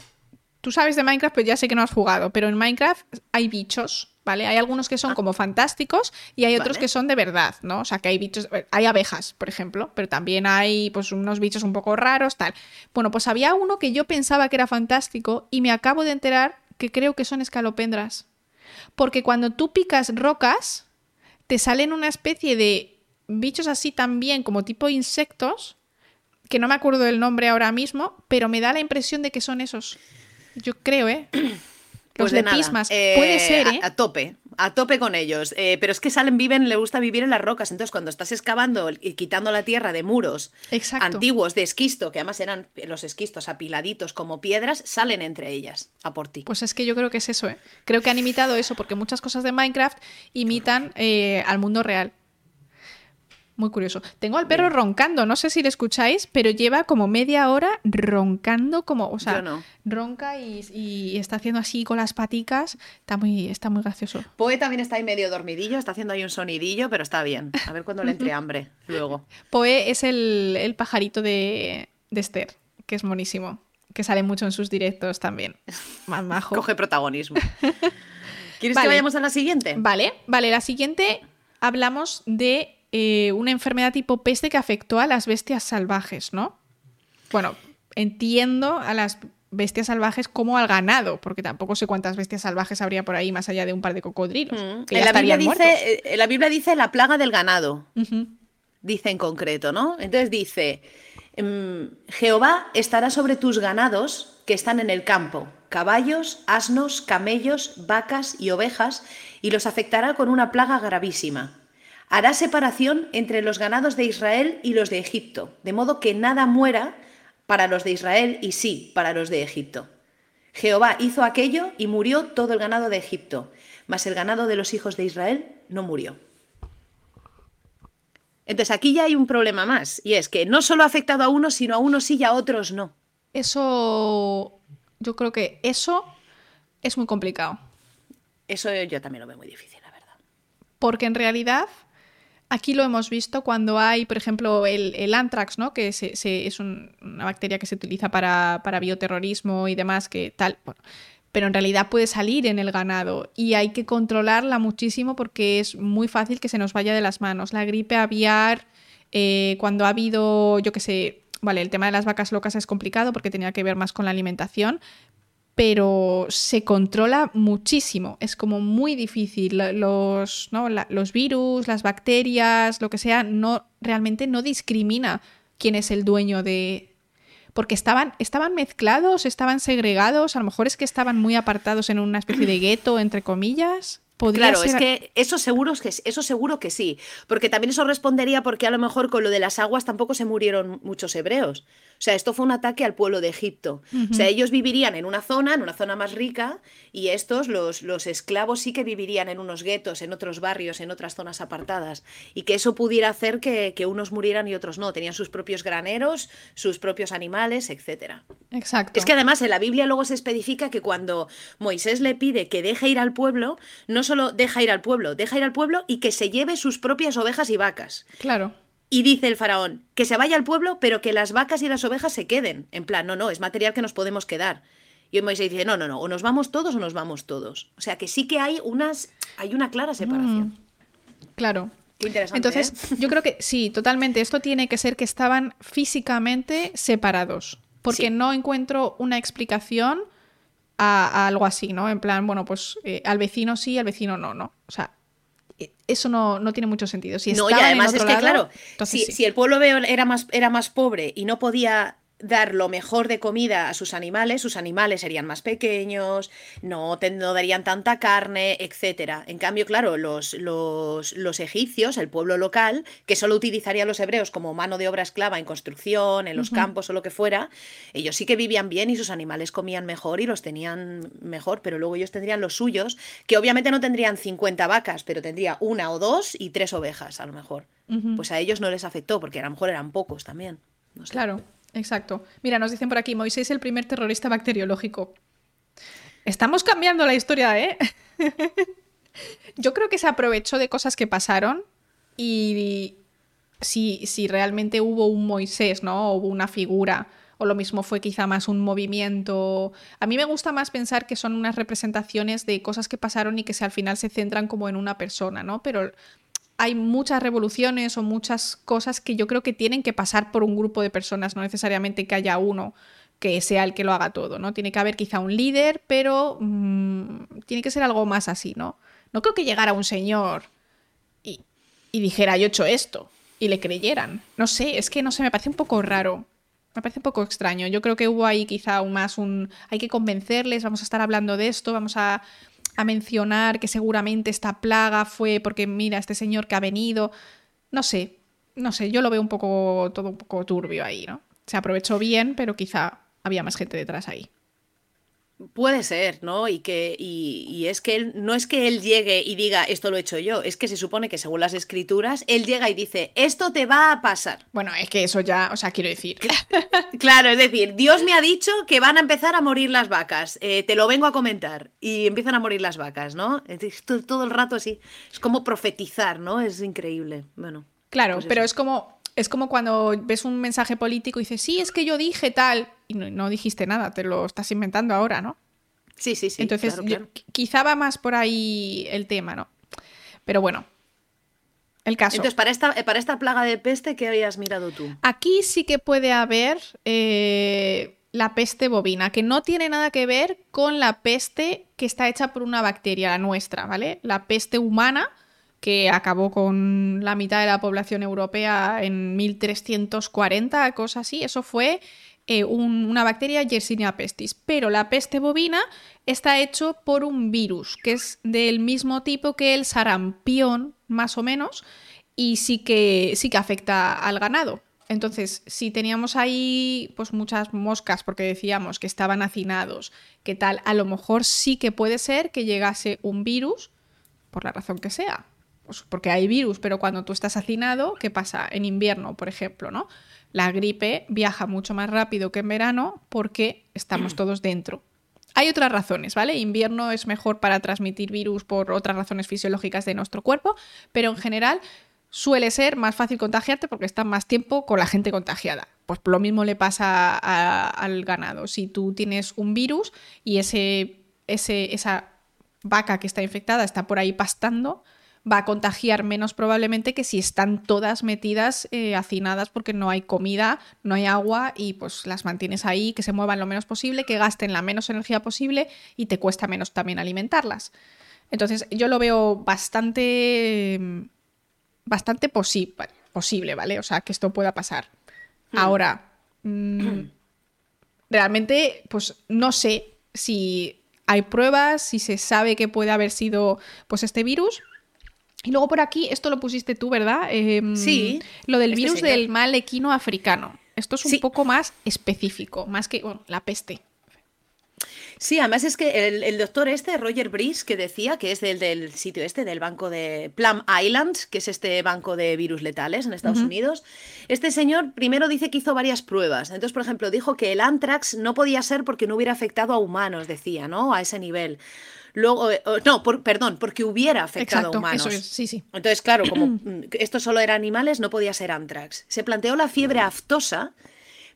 Tú sabes de Minecraft, pero ya sé que no has jugado, pero en Minecraft hay bichos, ¿vale? Hay algunos que son como fantásticos y hay otros Vale. que son de verdad, ¿no? O sea, que hay bichos, hay abejas, por ejemplo, pero también hay pues unos bichos un poco raros, tal. Bueno, pues había uno que yo pensaba que era fantástico y me acabo de enterar que creo que son escalopendras. Porque cuando tú picas rocas, te salen una especie de bichos así también, como tipo insectos, que no me acuerdo del nombre ahora mismo, pero me da la impresión de que son esos. Yo creo, ¿eh? Los Pues de nada. lepismas. Eh, Puede ser, ¿eh? A, a tope, a tope con ellos. Eh, pero es que salen, viven, le gusta vivir en las rocas. Entonces, cuando estás excavando y quitando la tierra de muros Exacto. antiguos de esquisto, que además eran los esquistos apiladitos como piedras, salen entre ellas a por ti. Pues es que yo creo que es eso, ¿eh? Creo que han imitado eso, porque muchas cosas de Minecraft imitan eh, al mundo real. Muy curioso. Tengo al perro roncando, no sé si le escucháis, pero lleva como media hora roncando como, o sea, no. ronca y, y está haciendo así con las paticas. Está muy, está muy gracioso. Poe también está ahí medio dormidillo, está haciendo ahí un sonidillo, pero está bien. A ver cuándo le entre hambre luego. Poe es el, el pajarito de, de Esther, que es monísimo, que sale mucho en sus directos también. Más majo. Coge protagonismo. ¿Quieres Vale. que vayamos a la siguiente? Vale, vale, la siguiente hablamos de eh, una enfermedad tipo peste que afectó a las bestias salvajes, ¿no? Bueno, entiendo a las bestias salvajes como al ganado, porque tampoco sé cuántas bestias salvajes habría por ahí más allá de un par de cocodrilos. Mm. que En la, Biblia dice, eh, la Biblia dice la plaga del ganado. Dice en concreto, ¿no? Entonces dice, em, Jehová estará sobre tus ganados que están en el campo, caballos, asnos, camellos, vacas y ovejas, y los afectará con una plaga gravísima. Hará separación entre los ganados de Israel y los de Egipto, de modo que nada muera para los de Israel y sí para los de Egipto. Jehová hizo aquello y murió todo el ganado de Egipto, mas el ganado de los hijos de Israel no murió. Entonces aquí ya hay un problema más, y es que no solo ha afectado a unos, sino a unos sí y a otros no. Eso, yo creo que eso es muy complicado, Eso yo también lo veo muy difícil, la verdad. porque en realidad aquí lo hemos visto cuando hay, por ejemplo, el, el anthrax, ¿no? Que es un- una bacteria que se utiliza para, para bioterrorismo y demás, que tal, pero en realidad puede salir en el ganado y hay que controlarla muchísimo porque es muy fácil que se nos vaya de las manos. La gripe aviar, eh, cuando ha habido, yo qué sé, vale, el tema de las vacas locas es complicado porque tenía que ver más con la alimentación, pero se controla muchísimo. Es como muy difícil. Los, ¿no? La- los virus, las bacterias, lo que sea, no realmente no discrimina quién es el dueño de. porque estaban, estaban mezclados, estaban segregados, a lo mejor es que estaban muy apartados en una especie de gueto, entre comillas. Claro, es que eso seguro, que eso seguro que sí, porque también eso respondería porque a lo mejor con lo de las aguas tampoco se murieron muchos hebreos. O sea, esto fue un ataque al pueblo de Egipto. O sea, ellos vivirían en una zona, en una zona más rica, y estos, los, los esclavos, sí que vivirían en unos guetos, en otros barrios, en otras zonas apartadas. Y que eso pudiera hacer que, que unos murieran y otros no. Tenían sus propios graneros, sus propios animales, etc. Exacto. Es que además en la Biblia luego se especifica que cuando Moisés le pide que deje ir al pueblo, no solo deja ir al pueblo, deja ir al pueblo y que se lleve sus propias ovejas y vacas. Claro. Y dice el faraón, que se vaya al pueblo, pero que las vacas y las ovejas se queden. En plan, no, no, es material que nos podemos quedar. Y Moisés dice, no, no, no, o nos vamos todos o nos vamos todos. O sea que sí que hay unas, hay una clara separación. Mm, claro. Qué interesante. Entonces, ¿eh? yo creo que sí, totalmente. Esto tiene que ser que estaban físicamente separados. Porque no encuentro una explicación a, algo así, ¿no? En plan, bueno, pues eh, al vecino sí, al vecino no, ¿no? O sea, eso no, no, tiene mucho sentido. Si no, y además es que, claro, si, si, el pueblo era más, era más pobre y no podía dar lo mejor de comida a sus animales, sus animales serían más pequeños, no, darían tanta carne, etc. En cambio, claro, los, los, los, egipcios, el pueblo local, que solo utilizaría a los hebreos como mano de obra esclava en construcción, en los campos o lo que fuera, ellos sí que vivían bien y sus animales comían mejor y los tenían mejor, pero luego ellos tendrían los suyos, que obviamente no tendrían 50 vacas, pero tendría una o dos y tres ovejas a lo mejor. Pues a ellos no les afectó, porque a lo mejor eran pocos también. Claro. Exacto. Mira, nos dicen por aquí, Moisés el primer terrorista bacteriológico. Estamos cambiando la historia, ¿eh? Yo creo que se aprovechó de cosas que pasaron y si, si realmente hubo un Moisés, ¿no? hubo una figura, o lo mismo fue quizá más un movimiento. A mí me gusta más pensar que son unas representaciones de cosas que pasaron y que se, al final se centran como en una persona, ¿no? Pero hay muchas revoluciones o muchas cosas que yo creo que tienen que pasar por un grupo de personas, no necesariamente que haya uno que sea el que lo haga todo, ¿no? Tiene que haber quizá un líder, pero mm, tiene que ser algo más así, ¿no? No creo que llegara un señor y, y dijera, yo he hecho esto, y le creyeran. No sé, es que no sé, me parece un poco raro. Me parece un poco extraño. Yo creo que hubo ahí quizá aún más un... Hay que convencerles, vamos a estar hablando de esto, vamos a a mencionar que seguramente esta plaga fue porque mira este señor que ha venido. No sé, no sé, yo lo veo un poco todo un poco turbio ahí, ¿no? Se aprovechó bien, pero quizá había más gente detrás ahí. Puede ser, ¿no? Y que y, es que él, no es que él llegue y diga esto lo he hecho yo, es que se supone que según las escrituras él llega y dice esto te va a pasar. Bueno, es que eso ya, o sea, quiero decir. claro, es decir, Dios me ha dicho que van a empezar a morir las vacas, eh, te lo vengo a comentar y empiezan a morir las vacas, ¿no? Todo, todo el rato así, es como profetizar, ¿no? Es increíble. Bueno. Claro, pues pero es como es como cuando ves un mensaje político y dices, sí, es que yo dije tal, y no, dijiste nada, te lo estás inventando ahora, ¿no? Sí, sí, sí. Entonces, quizá va más por ahí el tema, ¿no? Pero bueno, el caso. Entonces, para esta, para esta plaga de peste, ¿qué habías mirado tú? Aquí sí que puede haber eh, la peste bovina, que no tiene nada que ver con la peste que está hecha por una bacteria, la nuestra, ¿vale? La peste humana que acabó con la mitad de la población europea en 1340, cosas así. Eso fue eh, una bacteria Yersinia pestis. Pero la peste bovina está hecho por un virus que es del mismo tipo que el sarampión, más o menos, y sí que, sí que afecta al ganado. Entonces, si teníamos ahí pues muchas moscas porque decíamos que estaban hacinados, que tal, a lo mejor sí que puede ser que llegase un virus, por la razón que sea, pues porque hay virus, pero cuando tú estás hacinado, ¿qué pasa? En invierno, por ejemplo, ¿no? La gripe viaja mucho más rápido que en verano porque estamos todos dentro. Hay otras razones, ¿vale? Invierno es mejor para transmitir virus por otras razones fisiológicas de nuestro cuerpo, pero en general suele ser más fácil contagiarte porque estás más tiempo con la gente contagiada. Pues lo mismo le pasa al ganado. Si tú tienes un virus y ese, ese, esa vaca que está infectada está por ahí pastando, va a contagiar menos probablemente que si están todas metidas, eh, hacinadas porque no hay comida, no hay agua y pues las mantienes ahí, que se muevan lo menos posible, que gasten la menos energía posible y te cuesta menos también alimentarlas. Entonces yo lo veo bastante, bastante posible, ¿vale? O sea, que esto pueda pasar. Hmm. Ahora, mm, realmente, pues no sé si hay pruebas, si se sabe que puede haber sido pues este virus. Y luego por aquí, esto lo pusiste tú, ¿verdad? Em, sí. Lo del virus del mal equino africano. Esto es un poco más específico, más que bueno, la peste. Sí, además es que el, doctor este, Roger Brice, que decía que es del, del, sitio este, del banco de Plum Island, que es este banco de virus letales en Estados Unidos, este señor primero dice que hizo varias pruebas. Entonces, por ejemplo, dijo que el anthrax no podía ser porque no hubiera afectado a humanos, decía, ¿no? A ese nivel. Luego, eh, no, perdón, porque hubiera afectado a humanos. sí, sí. Entonces, claro, como esto solo era animales, no podía ser anthrax. Se planteó la fiebre aftosa,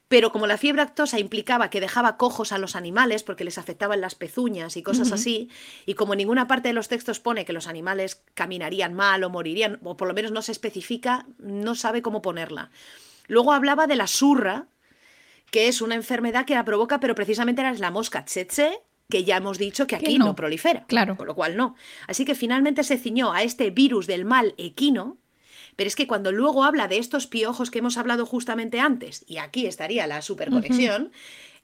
pero como la fiebre actosa implicaba que dejaba cojos a los animales porque les afectaban las pezuñas y cosas así, y como en ninguna parte de los textos pone que los animales caminarían mal o morirían, o por lo menos no se especifica, no sabe cómo ponerla. Luego hablaba de la surra, que es una enfermedad que la provoca, pero precisamente era la mosca tsetse, que ya hemos dicho que aquí no. prolifera. Claro. Con lo cual no. Así que finalmente se ciñó a este virus del mal equino, pero es que cuando luego habla de estos piojos que hemos hablado justamente antes, y aquí estaría la superconexión,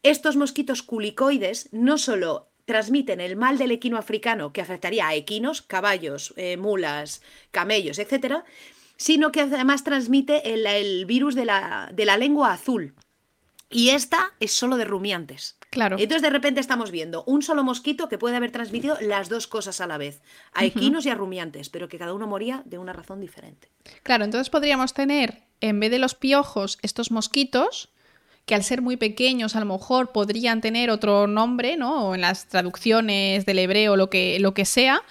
estos mosquitos culicoides no solo transmiten el mal del equino africano que afectaría a equinos, caballos, eh, mulas, camellos, etc., sino que además transmite el, virus de la, de la lengua azul. Y esta es solo de rumiantes. Claro. Entonces de repente estamos viendo un solo mosquito que puede haber transmitido las dos cosas a la vez, a equinos y a rumiantes, pero que cada uno moría de una razón diferente. Claro, entonces podríamos tener, en vez de los piojos, estos mosquitos, que al ser muy pequeños a lo mejor podrían tener otro nombre, ¿no? O en las traducciones del hebreo, lo que, lo que sea,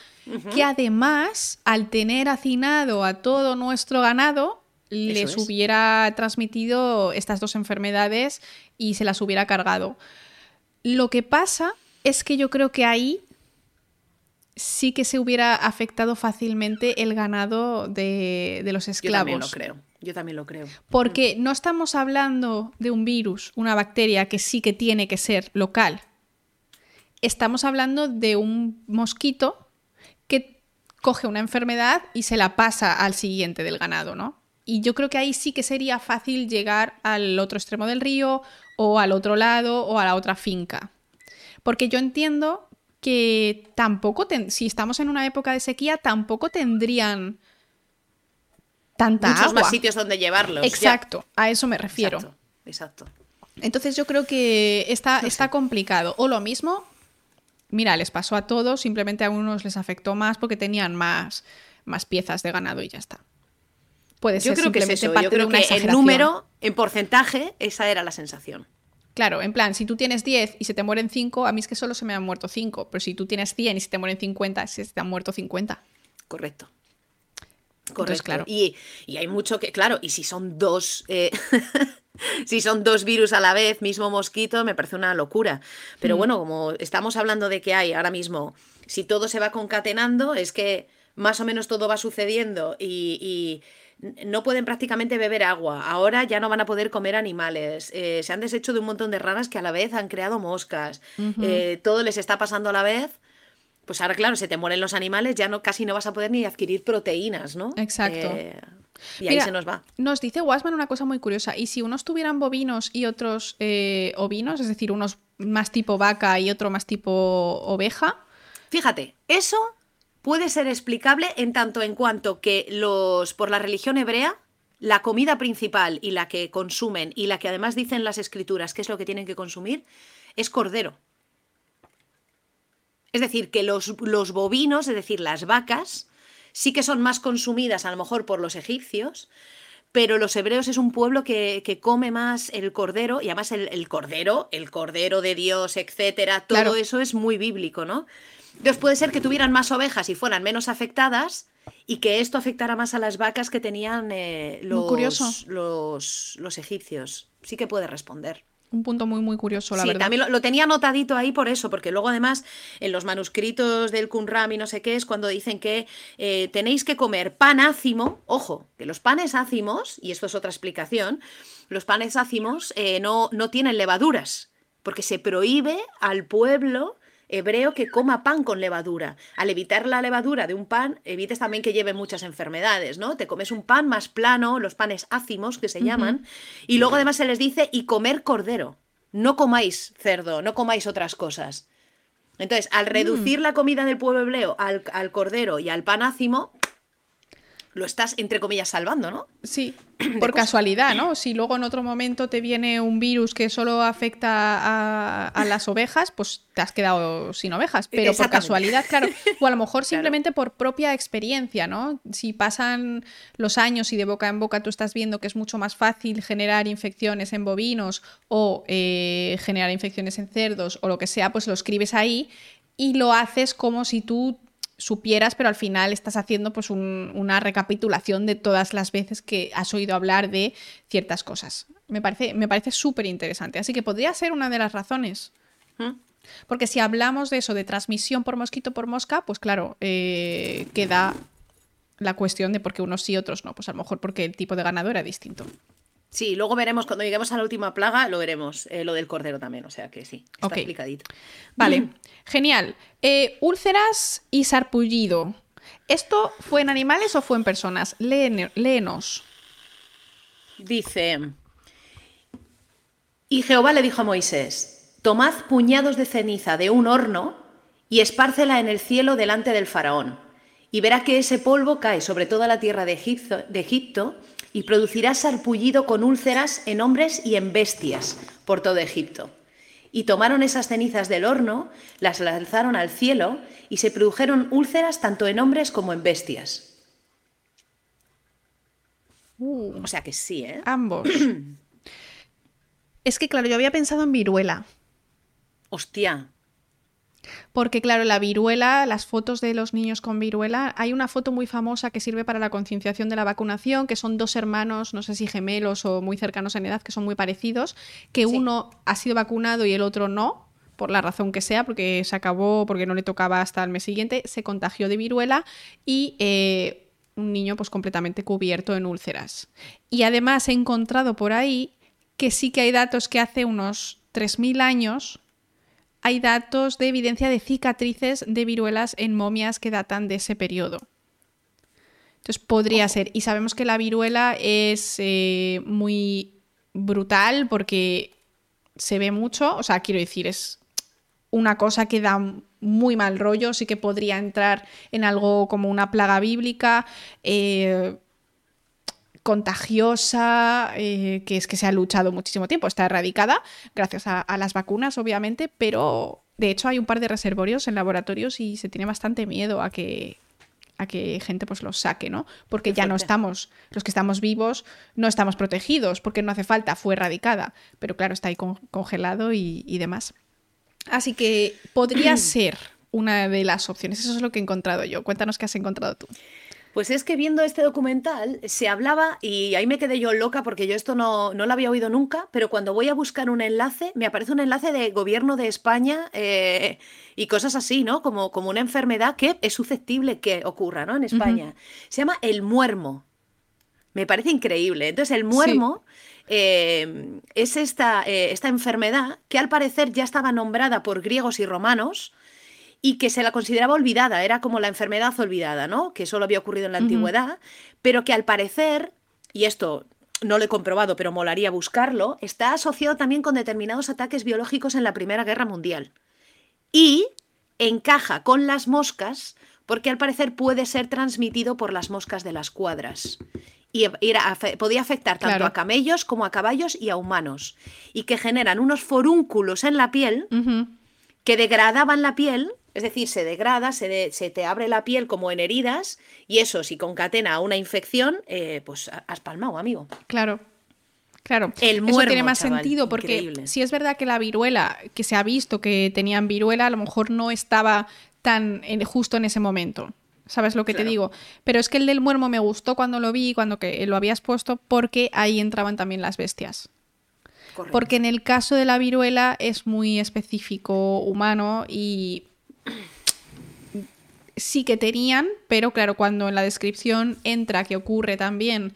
que además, al tener hacinado a todo nuestro ganado, les hubiera transmitido estas dos enfermedades y se las hubiera cargado. Lo que pasa es que yo creo que ahí sí que se hubiera afectado fácilmente el ganado de, los esclavos. Yo también lo creo. Yo también lo creo. Porque no estamos hablando de un virus, una bacteria que sí que tiene que ser local. Estamos hablando de un mosquito que coge una enfermedad y se la pasa al siguiente del ganado, ¿no? Y yo creo que ahí sí que sería fácil llegar al otro extremo del río o al otro lado o a la otra finca. Porque yo entiendo que tampoco, si estamos en una época de sequía, tampoco tendrían tanta Muchos más sitios donde llevarlos. Exacto, a eso me refiero. Exacto. Entonces yo creo que está, está complicado. O lo mismo, mira, les pasó a todos, simplemente a unos les afectó más porque tenían más, más piezas de ganado y ya está. Puede Yo creo que es eso. Yo creo que en número, en porcentaje, esa era la sensación. Claro, en plan, si tú tienes 10 y se te mueren 5, a mí es que solo se me han muerto 5. Pero si tú tienes 100 y se te mueren 50, se te han muerto 50. Correcto. Correcto. claro. Y, hay mucho que, claro, y si son dos, eh, si son dos virus a la vez, mismo mosquito, me parece una locura. Pero mm. bueno, como estamos hablando de que hay ahora mismo, si todo se va concatenando, es que más o menos todo va sucediendo y no pueden prácticamente beber agua, ahora ya no van a poder comer animales, eh, se han deshecho de un montón de ranas que a la vez han creado moscas, eh, todo les está pasando a la vez. Pues ahora, claro, se te mueren los animales, ya no, casi no vas a poder ni adquirir proteínas, ¿no? Exacto. Eh, y ahí se nos va. Nos dice Wasman una cosa muy curiosa. ¿Y si unos tuvieran bovinos y otros ovinos, es decir, unos más tipo vaca y otro más tipo oveja? Fíjate, eso puede ser explicable en tanto en cuanto que los por la religión hebrea la comida principal y la que consumen y la que además dicen las escrituras que es lo que tienen que consumir es cordero. Es decir, que los, los bovinos, es decir, las vacas, sí que son más consumidas a lo mejor por los egipcios, pero los hebreos es un pueblo que, come más el cordero, y además el, cordero, el cordero de Dios, etcétera, todo eso es muy bíblico, ¿no? Entonces puede ser que tuvieran más ovejas y fueran menos afectadas y que esto afectara más a las vacas que tenían eh, los, los, los, egipcios. Sí que puede responder. Un punto muy, muy curioso, la sí, verdad. También lo, tenía anotadito ahí por eso, porque luego además en los manuscritos del Qumran y no sé qué es cuando dicen que eh, tenéis que comer pan ácimo, ojo, que los panes ácimos, y esto es otra explicación, los panes ácimos eh, no, no tienen levaduras, porque se prohíbe al pueblo hebreo que coma pan con levadura. Al evitar la levadura de un pan, evites también que lleve muchas enfermedades, ¿no? Te comes un pan más plano, los panes ácimos que se llaman, y luego además se les dice y comer cordero. no comáis cerdo, no comáis otras cosas. Entonces, al reducir Mm. la comida del pueblo hebreo al, al cordero y al pan ácimo, lo estás, entre comillas, salvando, ¿no? Sí, por casualidad, ¿no? Si luego en otro momento te viene un virus que solo afecta a, a las ovejas, pues te has quedado sin ovejas. Pero por casualidad, claro. O a lo mejor Claro. simplemente por propia experiencia, ¿no? Si pasan los años y de boca en boca tú estás viendo que es mucho más fácil generar infecciones en bovinos o eh, generar infecciones en cerdos o lo que sea, pues lo escribes ahí y lo haces como si tú supieras, pero al final estás haciendo pues un- una recapitulación de todas las veces que has oído hablar de ciertas cosas. Me parece, me parece súper interesante. Así que podría ser una de las razones. ¿Mm? Porque si hablamos de eso, de transmisión por mosquito por mosca, pues claro, eh, queda la cuestión de por qué unos sí y otros no. Pues a lo mejor porque el tipo de ganado era distinto. Sí, luego veremos, cuando lleguemos a la última plaga, lo veremos, eh, lo del cordero también, o sea que sí, está explicadito. Vale, genial. Eh, úlceras y sarpullido. ¿Esto fue en animales o fue en personas? Léene- léenos. Dice, y Jehová le dijo a Moisés, tomad puñados de ceniza de un horno y espárcela en el cielo delante del faraón, y verá que ese polvo cae sobre toda la tierra de Egipto, de Egipto y producirá sarpullido con úlceras en hombres y en bestias por todo Egipto. Y tomaron esas cenizas del horno, las lanzaron al cielo, y se produjeron úlceras tanto en hombres como en bestias. Uh, O sea que sí, ¿eh? ambos. es que, claro, yo había pensado en viruela. Hostia, Porque, claro, la viruela, las fotos de los niños con viruela, hay una foto muy famosa que sirve para la concienciación de la vacunación, que son dos hermanos, no sé si gemelos o muy cercanos en edad, que son muy parecidos, que Sí. uno ha sido vacunado y el otro no, por la razón que sea, porque se acabó, porque no le tocaba hasta el mes siguiente, se contagió de viruela y eh, un niño pues completamente cubierto en úlceras. Y además he encontrado por ahí que sí que hay datos que hace unos 3.000 años hay datos de evidencia de cicatrices de viruelas en momias que datan de ese periodo. Entonces podría ser. Y sabemos que la viruela es eh, muy brutal porque se ve mucho. O sea, quiero decir, es una cosa que da muy mal rollo. Sí que podría entrar en algo como una plaga bíblica. eh, contagiosa, eh, que es que se ha luchado muchísimo tiempo, está erradicada gracias a, a las vacunas, obviamente, pero de hecho hay un par de reservorios en laboratorios y se tiene bastante miedo a que a que gente pues los saque, ¿no? Porque Qué ya no estamos, los que estamos vivos, no estamos protegidos, porque no hace falta, fue erradicada, pero claro, está ahí con- congelado y, y demás. Así que podría ser una de las opciones, eso es lo que he encontrado yo. Cuéntanos qué has encontrado tú. Pues es que viendo este documental se hablaba, y ahí me quedé yo loca porque yo esto no, no lo había oído nunca, pero cuando voy a buscar un enlace, me aparece un enlace de gobierno de España eh, y cosas así, ¿no? Como, como una enfermedad que es susceptible que ocurra, ¿no? En España. Se llama el muermo. Me parece increíble. Entonces, el muermo eh, es esta, eh, esta enfermedad que al parecer ya estaba nombrada por griegos y romanos y que se la consideraba olvidada, era como la enfermedad olvidada, ¿no? Que solo había ocurrido en la antigüedad, pero que al parecer, y esto no lo he comprobado, pero molaría buscarlo, está asociado también con determinados ataques biológicos en la Primera Guerra Mundial. Y encaja con las moscas porque al parecer puede ser transmitido por las moscas de las cuadras. Y era- afe- podía afectar tanto Claro. a camellos como a caballos y a humanos. Y que generan unos forúnculos en la piel que degradaban la piel, es decir, se degrada, se, de- se te abre la piel como en heridas, y eso si concatena una infección, eh, pues ha- has palmado, amigo. Claro. Claro, El eso muermo, tiene más chaval, sentido porque increíble. si es verdad que la viruela, que se ha visto que tenían viruela, a lo mejor no estaba tan en- justo en ese momento. ¿Sabes lo que te digo? Pero es que el del muermo me gustó cuando lo vi, cuando que lo habías puesto, porque ahí entraban también las bestias. Porque en el caso de la viruela es muy específico humano y sí que tenían, pero claro, cuando en la descripción entra que ocurre también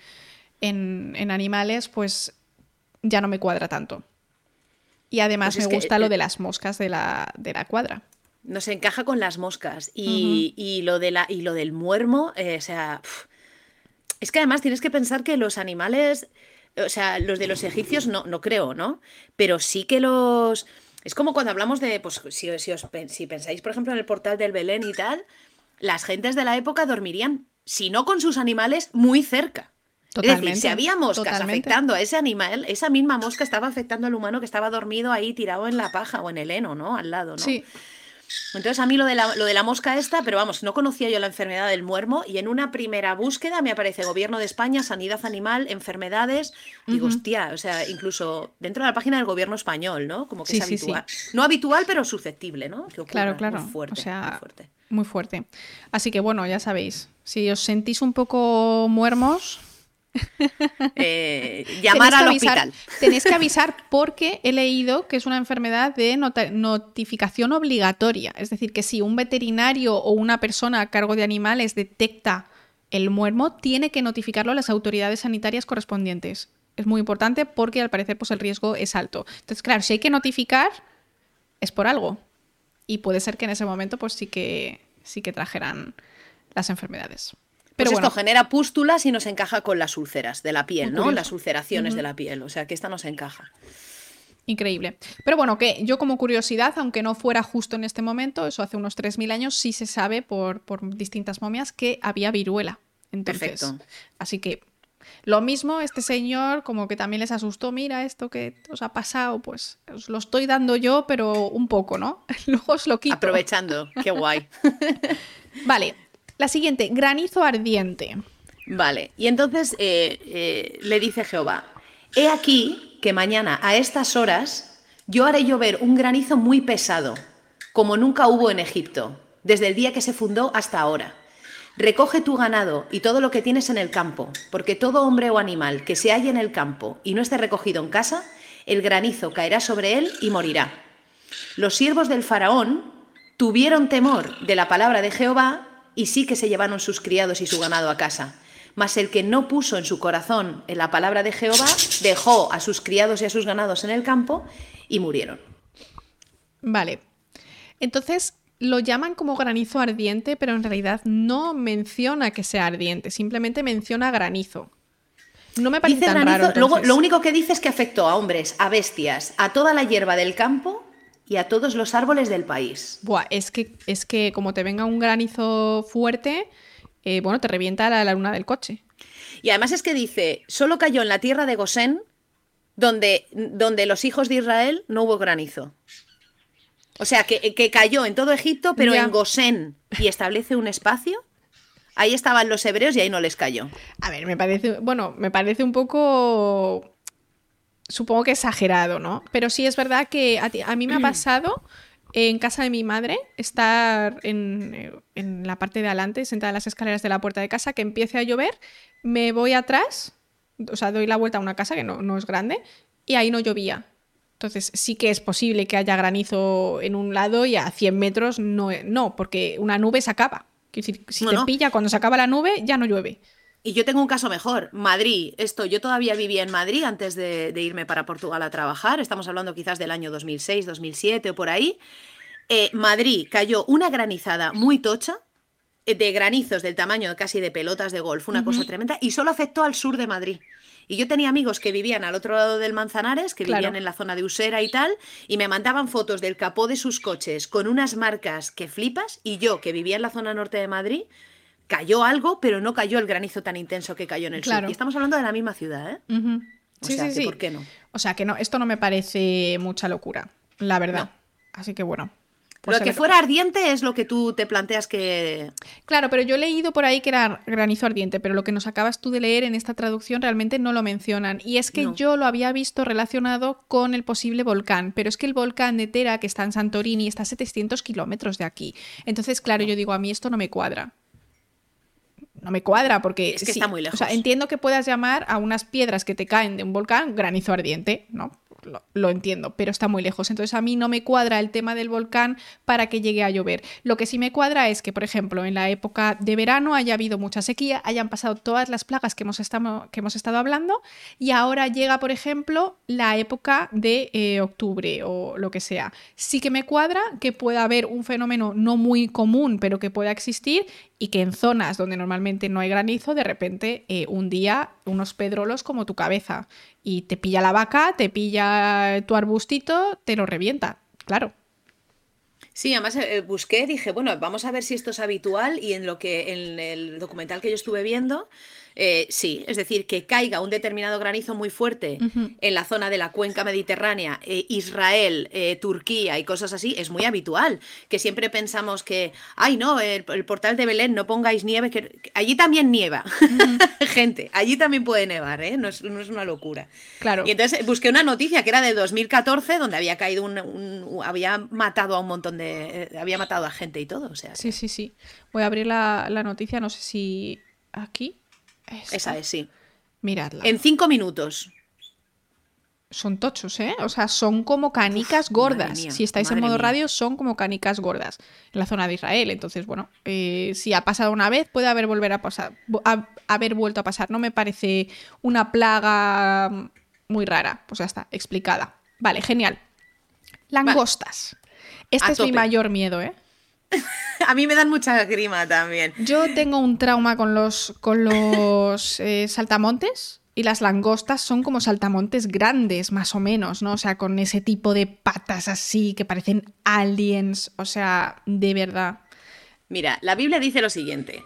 en, en animales, pues ya no me cuadra tanto. Y además Pues es me que, gusta lo de las moscas de la, de la cuadra. Nos encaja con las moscas. Y, y lo, de la, y lo del muermo, eh, o sea, es que además tienes que pensar que los animales o sea, los de los egipcios no, no creo, ¿no? Pero sí que los... Es como cuando hablamos de, pues si, si, os, si pensáis, por ejemplo, en el portal del Belén y tal, las gentes de la época dormirían, si no con sus animales, muy cerca. Es decir, si había moscas afectando a ese animal, esa misma mosca estaba afectando al humano que estaba dormido ahí tirado en la paja o en el heno, ¿no? Al lado, ¿no? Sí. Entonces a mí lo de, la, lo de la mosca esta, pero vamos, no conocía yo la enfermedad del muermo y en una primera búsqueda me aparece Gobierno de España, Sanidad Animal, Enfermedades. Digo, hostia, o sea, incluso dentro de la página del Gobierno español, ¿no? Como que es habitual. No habitual, pero susceptible, ¿no? claro, claro. Muy fuerte, o sea, muy fuerte. Muy fuerte. Así que bueno, ya sabéis, si os sentís un poco muermos, eh, llamar al hospital. Tenéis que avisar porque he leído que es una enfermedad de notificación obligatoria. Es decir, que si un veterinario o una persona a cargo de animales detecta el muermo, tiene que notificarlo a las autoridades sanitarias correspondientes. Es muy importante porque al parecer pues, el riesgo es alto. Entonces, claro, si hay que notificar, es por algo. Y puede ser que en ese momento pues sí que, sí que trajeran las enfermedades. Pero pues esto genera pústulas y nos encaja con las úlceras de la piel, ¿no? Las ulceraciones de la piel. O sea que esta nos encaja. Increíble. Pero bueno, que yo como curiosidad, aunque no fuera justo en este momento, eso hace unos 3.000 años, sí se sabe por, distintas momias que había viruela. Perfecto. Así que lo mismo, este señor como que también les asustó, mira esto que os ha pasado, pues os lo estoy dando yo, pero un poco, ¿no? Luego os lo quito. Aprovechando, qué guay. vale, la siguiente, granizo ardiente. Vale, y entonces eh, eh, le dice Jehová, he aquí que mañana a estas horas yo haré llover un granizo muy pesado, como nunca hubo en Egipto, desde el día que se fundó hasta ahora. Recoge tu ganado y todo lo que tienes en el campo, porque todo hombre o animal que se halle en el campo y no esté recogido en casa, el granizo caerá sobre él y morirá. Los siervos del faraón tuvieron temor de la palabra de Jehová y sí que se llevaron sus criados y su ganado a casa. Mas el que no puso en su corazón en la palabra de Jehová, dejó a sus criados y a sus ganados en el campo y murieron. Vale. Entonces lo llaman como granizo ardiente, pero en realidad no menciona que sea ardiente, simplemente menciona granizo. No me parece tan raro. Luego, lo único que dice es que afectó a hombres, a bestias, a toda la hierba del campo y a todos los árboles del país. Buah, es que, es que como te venga un granizo fuerte, eh, bueno, te revienta la, luna del coche. Y además es que dice, solo cayó en la tierra de Gosén, donde, donde los hijos de Israel no hubo granizo. O sea, que, cayó en todo Egipto, pero en Gosén, y establece un espacio. Ahí estaban los hebreos y ahí no les cayó. A ver, me parece, bueno, me parece un poco supongo que exagerado, ¿no? Pero sí es verdad que a, mí me ha pasado en casa de mi madre estar en, la parte de adelante, sentada en las escaleras de la puerta de casa, que empiece a llover, me voy atrás, o sea, doy la vuelta a una casa que no, es grande, y ahí no llovía. Entonces sí que es posible que haya granizo en un lado y a 100 metros no, no porque una nube se acaba. decir, si te pilla cuando se acaba la nube, ya no llueve. Y yo tengo un caso mejor. Madrid, esto, yo todavía vivía en Madrid antes de, irme para Portugal a trabajar. Estamos hablando quizás del año 2006, 2007 o por ahí. Eh, Madrid cayó una granizada muy tocha, eh, de granizos del tamaño casi de pelotas de golf, una cosa tremenda, y solo afectó al sur de Madrid. Y yo tenía amigos que vivían al otro lado del Manzanares, que vivían en la zona de Usera y tal, y me mandaban fotos del capó de sus coches con unas marcas que flipas, y yo, que vivía en la zona norte de Madrid, cayó algo, pero no cayó el granizo tan intenso que cayó en el sur. Y estamos hablando de la misma ciudad, ¿eh? sí, sí, sí. ¿Por qué no? O sea que no, esto no me parece mucha locura, la verdad. Así que bueno. Pues lo que fuera ardiente es lo que tú te planteas que. Claro, pero yo he leído por ahí que era granizo ardiente, pero lo que nos acabas tú de leer en esta traducción realmente no lo mencionan. Y es que yo lo había visto relacionado con el posible volcán, pero es que el volcán de Tera, que está en Santorini, está a 700 kilómetros de aquí. Entonces, claro, yo digo, a mí esto no me cuadra no me cuadra porque es que está muy lejos. O sea, entiendo que puedas llamar a unas piedras que te caen de un volcán granizo ardiente, ¿no? Lo, entiendo, pero está muy lejos. Entonces a mí no me cuadra el tema del volcán para que llegue a llover. Lo que sí me cuadra es que, por ejemplo, en la época de verano haya habido mucha sequía, hayan pasado todas las plagas que hemos, estado, hablando y ahora llega, por ejemplo, la época de eh, octubre o lo que sea. Sí que me cuadra que pueda haber un fenómeno no muy común, pero que pueda existir y que en zonas donde normalmente no hay granizo, de repente eh, un día unos pedrolos como tu cabeza y te pilla la vaca, te pilla tu arbustito, te lo revienta, claro. Sí, además eh, busqué, dije, bueno, vamos a ver si esto es habitual y en lo que en el documental que yo estuve viendo eh, sí, es decir, que caiga un determinado granizo muy fuerte en la zona de la cuenca mediterránea, eh, Israel, eh, Turquía y cosas así, es muy habitual. Que siempre pensamos que, ay, no, el, portal de Belén, no pongáis nieve, que allí también nieva. Gente, allí también puede nevar, ¿eh? No es, una locura. Claro. Y entonces busqué una noticia que era de 2014, donde había caído un. había matado a un montón de. había matado a gente y todo. O sea, sí, sí, sí. Voy a abrir la, la noticia, no sé si. Aquí. Esa es, sí. Miradla. En cinco minutos. Son tochos, ¿eh? O sea, son como canicas gordas. si estáis en modo radio, son como canicas gordas en la zona de Israel. Entonces, bueno, eh, si ha pasado una vez, puede haber, volver a pasar, haber vuelto a pasar. No me parece una plaga muy rara. Pues ya está, explicada. Vale, genial. Langostas. Este es mi mayor miedo, ¿eh? A mí me dan mucha grima también. Yo tengo un trauma con los, con los eh, saltamontes y las langostas son como saltamontes grandes, más o menos, ¿no? O sea, con ese tipo de patas así que parecen aliens. O sea, de verdad. Mira, la Biblia dice lo siguiente.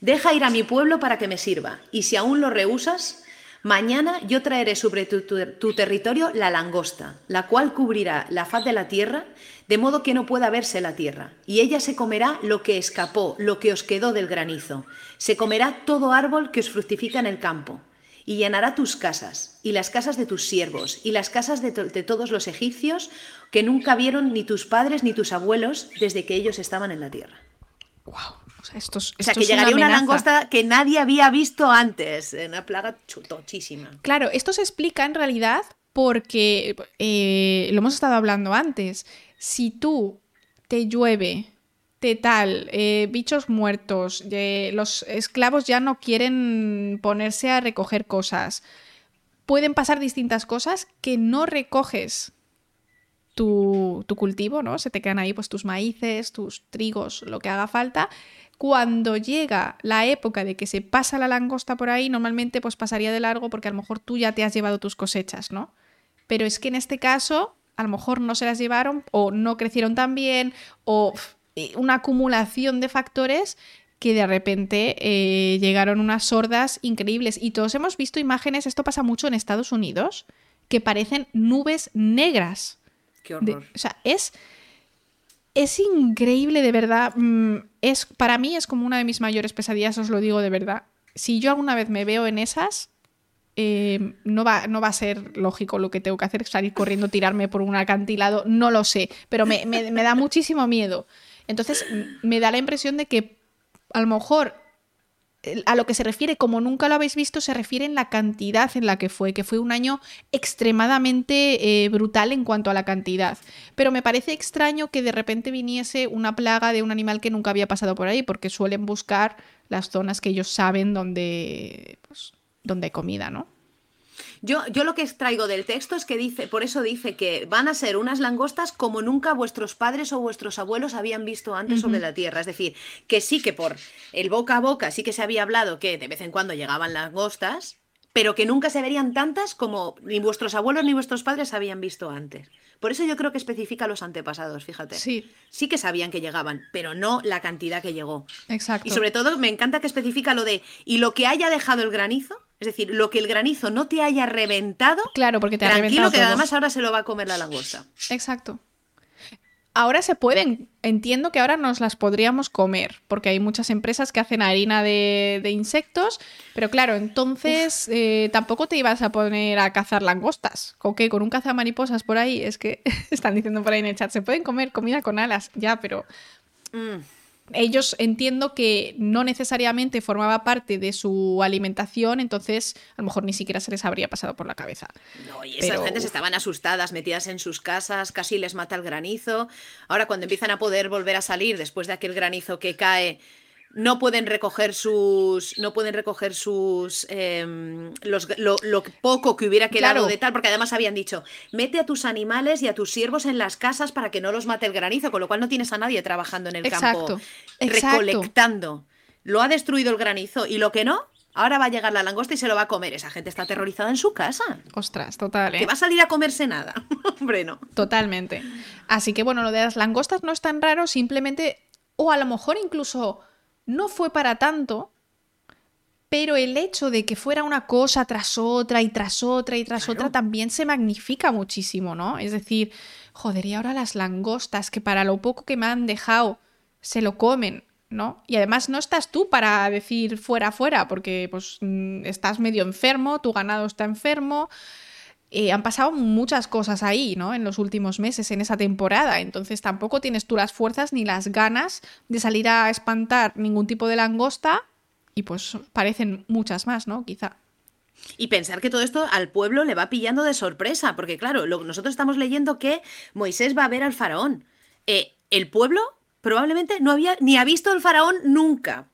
Deja ir a mi pueblo para que me sirva, y si aún lo rehusas, mañana yo traeré sobre tu, territorio la langosta, la cual cubrirá la faz de la tierra de modo que no pueda verse la tierra, y ella se comerá lo que escapó, lo que os quedó del granizo, se comerá todo árbol que os fructifica en el campo, y llenará tus casas, y las casas de tus siervos, y las casas de, todos los egipcios, que nunca vieron ni tus padres ni tus abuelos desde que ellos estaban en la tierra. O sea, esto o sea que llegaría una, langosta que nadie había visto antes, una plaga chutochísima. Claro, esto se explica en realidad porque eh, lo hemos estado hablando antes si tú te llueve, te tal, eh, bichos muertos, los esclavos ya no quieren ponerse a recoger cosas, pueden pasar distintas cosas que no recoges tu, tu, cultivo, ¿no? Se te quedan ahí pues tus maíces, tus trigos, lo que haga falta. Cuando llega la época de que se pasa la langosta por ahí, normalmente pues pasaría de largo porque a lo mejor tú ya te has llevado tus cosechas, ¿no? Pero es que en este caso a lo mejor no se las llevaron o no crecieron tan bien o una acumulación de factores que de repente eh, llegaron unas sordas increíbles. Y todos hemos visto imágenes, esto pasa mucho en Estados Unidos, que parecen nubes negras. Qué horror. o sea, es, es increíble de verdad. Mm, es, para mí es como una de mis mayores pesadillas, os lo digo de verdad. Si yo alguna vez me veo en esas, eh, no, va, no va a ser lógico lo que tengo que hacer, salir corriendo, tirarme por un acantilado, no lo sé, pero me, da muchísimo miedo. Entonces, me da la impresión de que a lo mejor a lo que se refiere, como nunca lo habéis visto, se refiere en la cantidad en la que fue, que fue un año extremadamente eh, brutal en cuanto a la cantidad. Pero me parece extraño que de repente viniese una plaga de un animal que nunca había pasado por ahí, porque suelen buscar las zonas que ellos saben donde, pues, donde hay comida, ¿no? Yo, yo, lo que extraigo del texto es que dice, por eso dice que van a ser unas langostas como nunca vuestros padres o vuestros abuelos habían visto antes sobre la tierra. Es decir, que sí que por el boca a boca sí que se había hablado que de vez en cuando llegaban langostas, pero que nunca se verían tantas como ni vuestros abuelos ni vuestros padres habían visto antes. Por eso yo creo que especifica los antepasados, fíjate. Sí. Sí que sabían que llegaban, pero no la cantidad que llegó. Exacto. Y sobre todo me encanta que especifica lo de y lo que haya dejado el granizo, es decir, lo que el granizo no te haya reventado. Claro, porque te ha reventado. que además ahora se lo va a comer la langosta. Exacto. Ahora se pueden, entiendo que ahora nos las podríamos comer, porque hay muchas empresas que hacen harina de, insectos, pero claro, entonces eh, tampoco te ibas a poner a cazar langostas. ¿Con qué? ¿Con un cazamariposas por ahí? Es que están diciendo por ahí en el chat, se pueden comer comida con alas, ya, pero... Mm ellos entiendo que no necesariamente formaba parte de su alimentación, entonces a lo mejor ni siquiera se les habría pasado por la cabeza. No, y esas gentes estaban asustadas, metidas en sus casas, casi les mata el granizo. Ahora cuando empiezan a poder volver a salir después de aquel granizo que cae no pueden recoger sus no pueden recoger sus em, lo, poco que hubiera quedado de tal porque además habían dicho mete a tus animales y a tus siervos en las casas para que no los mate el granizo con lo cual no tienes a nadie trabajando en el campo recolectando lo ha destruido el granizo y lo que no, ahora va a llegar la langosta y se lo va a comer. Esa gente está aterrorizada en su casa. Ostras, total. ¿eh? Que va a salir a comerse nada. Hombre, no. Totalmente. Así que bueno, lo de las langostas no es tan raro, simplemente, o a lo mejor incluso no fue para tanto, pero el hecho de que fuera una cosa tras otra y tras otra y tras otra también se magnifica muchísimo, ¿no? Es decir, joder, y ahora las langostas, que para lo poco que me han dejado, se lo comen, ¿no? Y además no estás tú para decir fuera, fuera, porque pues mm, estás medio enfermo, tu ganado está enfermo. Eh, han pasado muchas cosas ahí, ¿no? En los últimos meses, en esa temporada. Entonces tampoco tienes tú las fuerzas ni las ganas de salir a espantar ningún tipo de langosta y pues parecen muchas más, ¿no? Quizá. Y pensar que todo esto al pueblo le va pillando de sorpresa, porque claro, lo, nosotros estamos leyendo que Moisés va a ver al faraón. Eh, el pueblo probablemente no había ni ha visto al faraón nunca,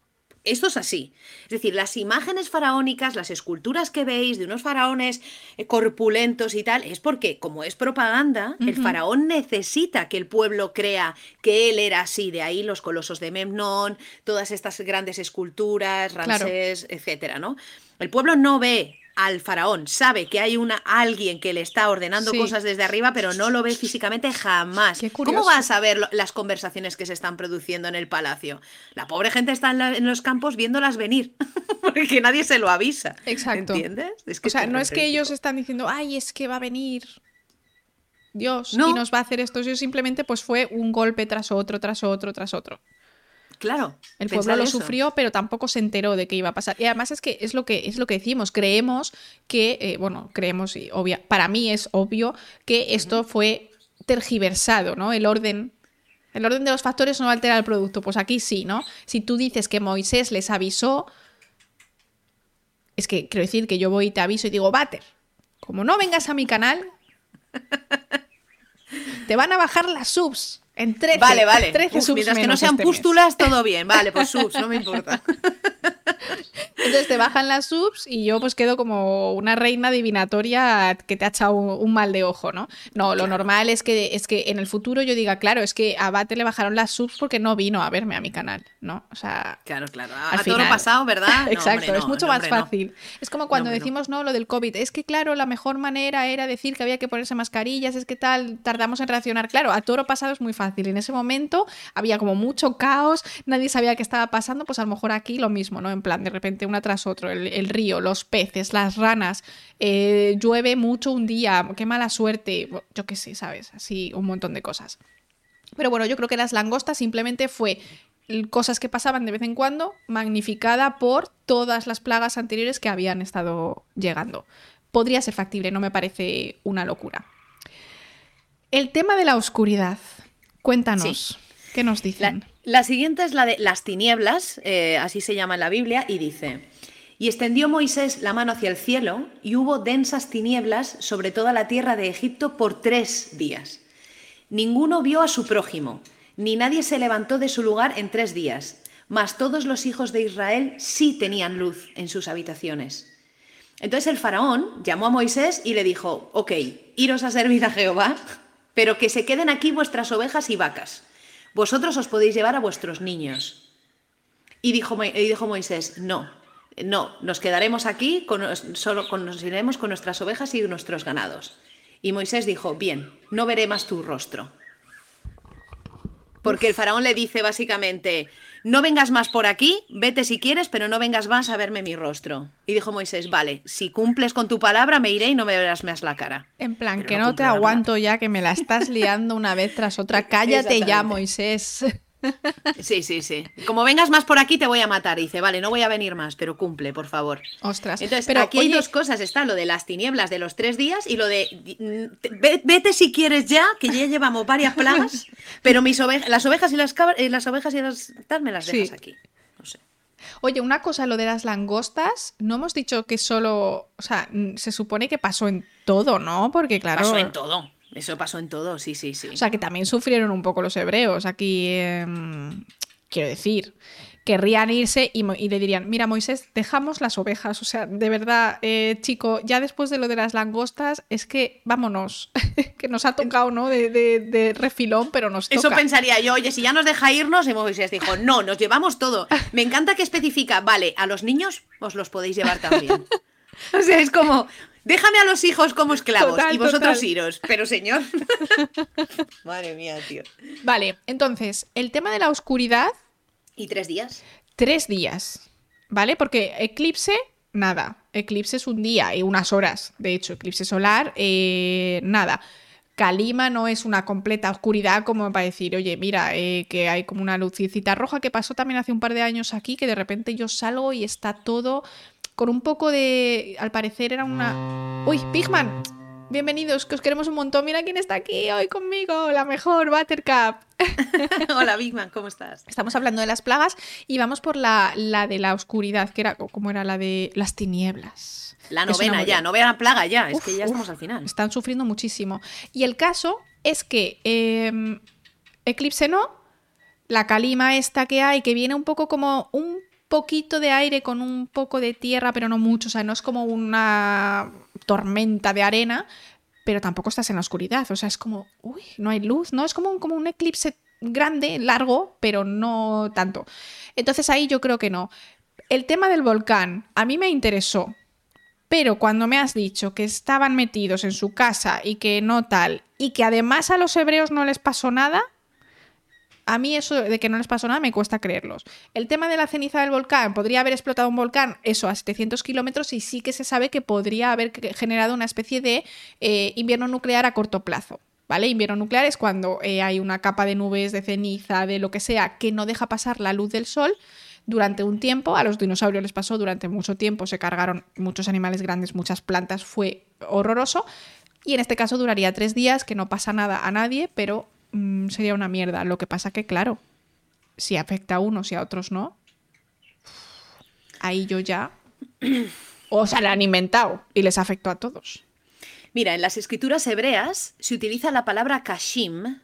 esto es así. Es decir, las imágenes faraónicas, las esculturas que veis de unos faraones eh, corpulentos y tal, es porque, como es propaganda, el faraón necesita que el pueblo crea que él era así. De ahí los colosos de Memnón, todas estas grandes esculturas, Ramsés, etcétera, ¿no? El pueblo no ve al faraón. Sabe que hay una alguien que le está ordenando cosas desde arriba, pero no lo ve físicamente jamás. ¿Cómo va a saber las conversaciones que se están produciendo en el palacio? La pobre gente está en, los campos viéndolas venir, porque nadie se lo avisa. Exacto. ¿Entiendes? o sea, no es que ellos están diciendo, ay, es que va a venir Dios y nos va a hacer esto. Yo simplemente pues fue un golpe tras otro, tras otro, tras otro. Claro. El pueblo lo sufrió, pero tampoco se enteró de qué iba a pasar. Y además es que es lo que, es lo que decimos, creemos que, eh, bueno, creemos, y obvia, para mí es obvio que esto fue tergiversado, ¿no? El orden. El orden de los factores no altera el producto. Pues aquí sí, ¿no? Si tú dices que Moisés les avisó, es que quiero decir que yo voy y te aviso y digo, Bater, como no vengas a mi canal, te van a bajar las subs. En 13, vale, vale. 13 subs mientras que no sean este pústulas, todo bien. Vale, pues subs, no me importa. Entonces te bajan las subs y yo pues quedo como una reina divinatoria que te ha echado un, mal de ojo, ¿no? No, lo normal es que, es que en el futuro yo diga, claro, es que a Bate le bajaron las subs porque no vino a verme a mi canal, ¿no? O sea... Claro, claro. al final... pasado, ¿verdad? Exacto, es mucho más fácil. Es como cuando decimos, no, lo del COVID. Es que, claro, la mejor manera era decir que había que ponerse mascarillas, es que tal, tardamos en reaccionar. Claro, a toro pasado es muy fácil. En ese momento había como mucho caos, nadie sabía qué estaba pasando, pues a lo mejor aquí lo mismo, ¿no? En plan, de repente una tras otro, el, río, los peces, las ranas, eh, llueve mucho un día, qué mala suerte, yo qué sé, ¿sabes? Así un montón de cosas. Pero bueno, yo creo que las langostas simplemente fue cosas que pasaban de vez en cuando, magnificada por todas las plagas anteriores que habían estado llegando. Podría ser factible, no me parece una locura. El tema de la oscuridad. Cuéntanos, ¿qué nos dicen? La, siguiente es la de las tinieblas, eh, así se llama en la Biblia, y dice, y extendió Moisés la mano hacia el cielo, y hubo densas tinieblas sobre toda la tierra de Egipto por tres días. Ninguno vio a su prójimo, ni nadie se levantó de su lugar en tres días, mas todos los hijos de Israel sí tenían luz en sus habitaciones. Entonces el faraón llamó a Moisés y le dijo, ok, iros a servir a Jehová, pero que se queden aquí vuestras ovejas y vacas. Vosotros os podéis llevar a vuestros niños. Y dijo, y dijo Moisés, no, no, nos quedaremos aquí, con, solo nos iremos con nuestras ovejas y nuestros ganados. Y Moisés dijo, bien, no veré más tu rostro. Porque el faraón le dice básicamente, no vengas más por aquí, vete si quieres, pero no vengas más a verme mi rostro. Y dijo Moisés, vale, si cumples con tu palabra me iré y no me verás más la cara. En plan, que no, te aguanto ya, que me la estás liando una vez tras otra. Cállate ya, Moisés. Sí, sí, sí. Como vengas más por aquí te voy a matar. dice, vale, no voy a venir más, pero cumple, por favor. Ostras. Entonces, pero aquí hay dos cosas. Está lo de las tinieblas de los tres días y lo de vete si quieres ya, que ya llevamos varias plagas, pero mis ovejas, las ovejas y las, eh, las ovejas y las tal me las dejas aquí. No sé. Oye, una cosa, lo de las langostas, no hemos dicho que solo, o sea, se supone que pasó en todo, ¿no? Porque claro... Pasó en todo. Eso pasó en todo, sí, sí, sí. O sea, que también sufrieron un poco los hebreos aquí, em, quiero decir. querrían irse y, le dirían, mira Moisés, dejamos las ovejas. O sea, de verdad, eh, chico, ya después de lo de las langostas, es que vámonos, que nos ha tocado, ¿no? De, refilón, pero nos toca. Eso pensaría yo, oye, si ya nos deja irnos, y Moisés dijo, no, nos llevamos todo. Me encanta que especifica, vale, a los niños os los podéis llevar también. O sea, es como, déjame a los hijos como esclavos y vosotros iros. Pero señor. Madre mía, tío. Vale, entonces, el tema de la oscuridad. ¿Y tres días? Tres días. ¿Vale? Porque eclipse, nada. Eclipse es un día y unas horas. De hecho, eclipse solar, eh, nada. Calima no es una completa oscuridad como para decir, oye, mira, eh, que hay como una lucicita roja que pasó también hace un par de años aquí, que de repente yo salgo y está todo con un poco de... Al parecer era una... ¡Uy, Pigman! Bienvenidos, que os queremos un montón. Mira quién está aquí hoy conmigo, la mejor Buttercup. Hola, Bigman, ¿cómo estás? Estamos hablando de las plagas y vamos por la, la de la oscuridad, que era como era la de las tinieblas. La novena ya, novena plaga ya, es que ya estamos al final. Están sufriendo muchísimo. Y el caso es que em, Eclipse no, la calima esta que hay, que viene un poco como un poquito de aire con un poco de tierra, pero no mucho. O sea, no es como una tormenta de arena, pero tampoco estás en la oscuridad. O sea, es como, uy, no hay luz, ¿no? Es como un, como un eclipse grande, largo, pero no tanto. Entonces ahí yo creo que no. El tema del volcán a mí me interesó, pero cuando me has dicho que estaban metidos en su casa y que no tal, y que además a los hebreos no les pasó nada, a mí eso de que no les pasó nada me cuesta creerlos. El tema de la ceniza del volcán, podría haber explotado un volcán, eso, a 700 kilómetros y sí que se sabe que podría haber generado una especie de eh, invierno nuclear a corto plazo. ¿Vale? Invierno nuclear es cuando eh, hay una capa de nubes, de ceniza, de lo que sea, que no deja pasar la luz del sol durante un tiempo. A los dinosaurios les pasó durante mucho tiempo, se cargaron muchos animales grandes, muchas plantas, fue horroroso. Y en este caso duraría tres días, que no pasa nada a nadie, pero Mm, sería una mierda. Lo que pasa que, claro, si afecta a unos y a otros no, ahí yo ya... O se la han inventado y les afectó a todos. Mira, en las escrituras hebreas se utiliza la palabra kashim,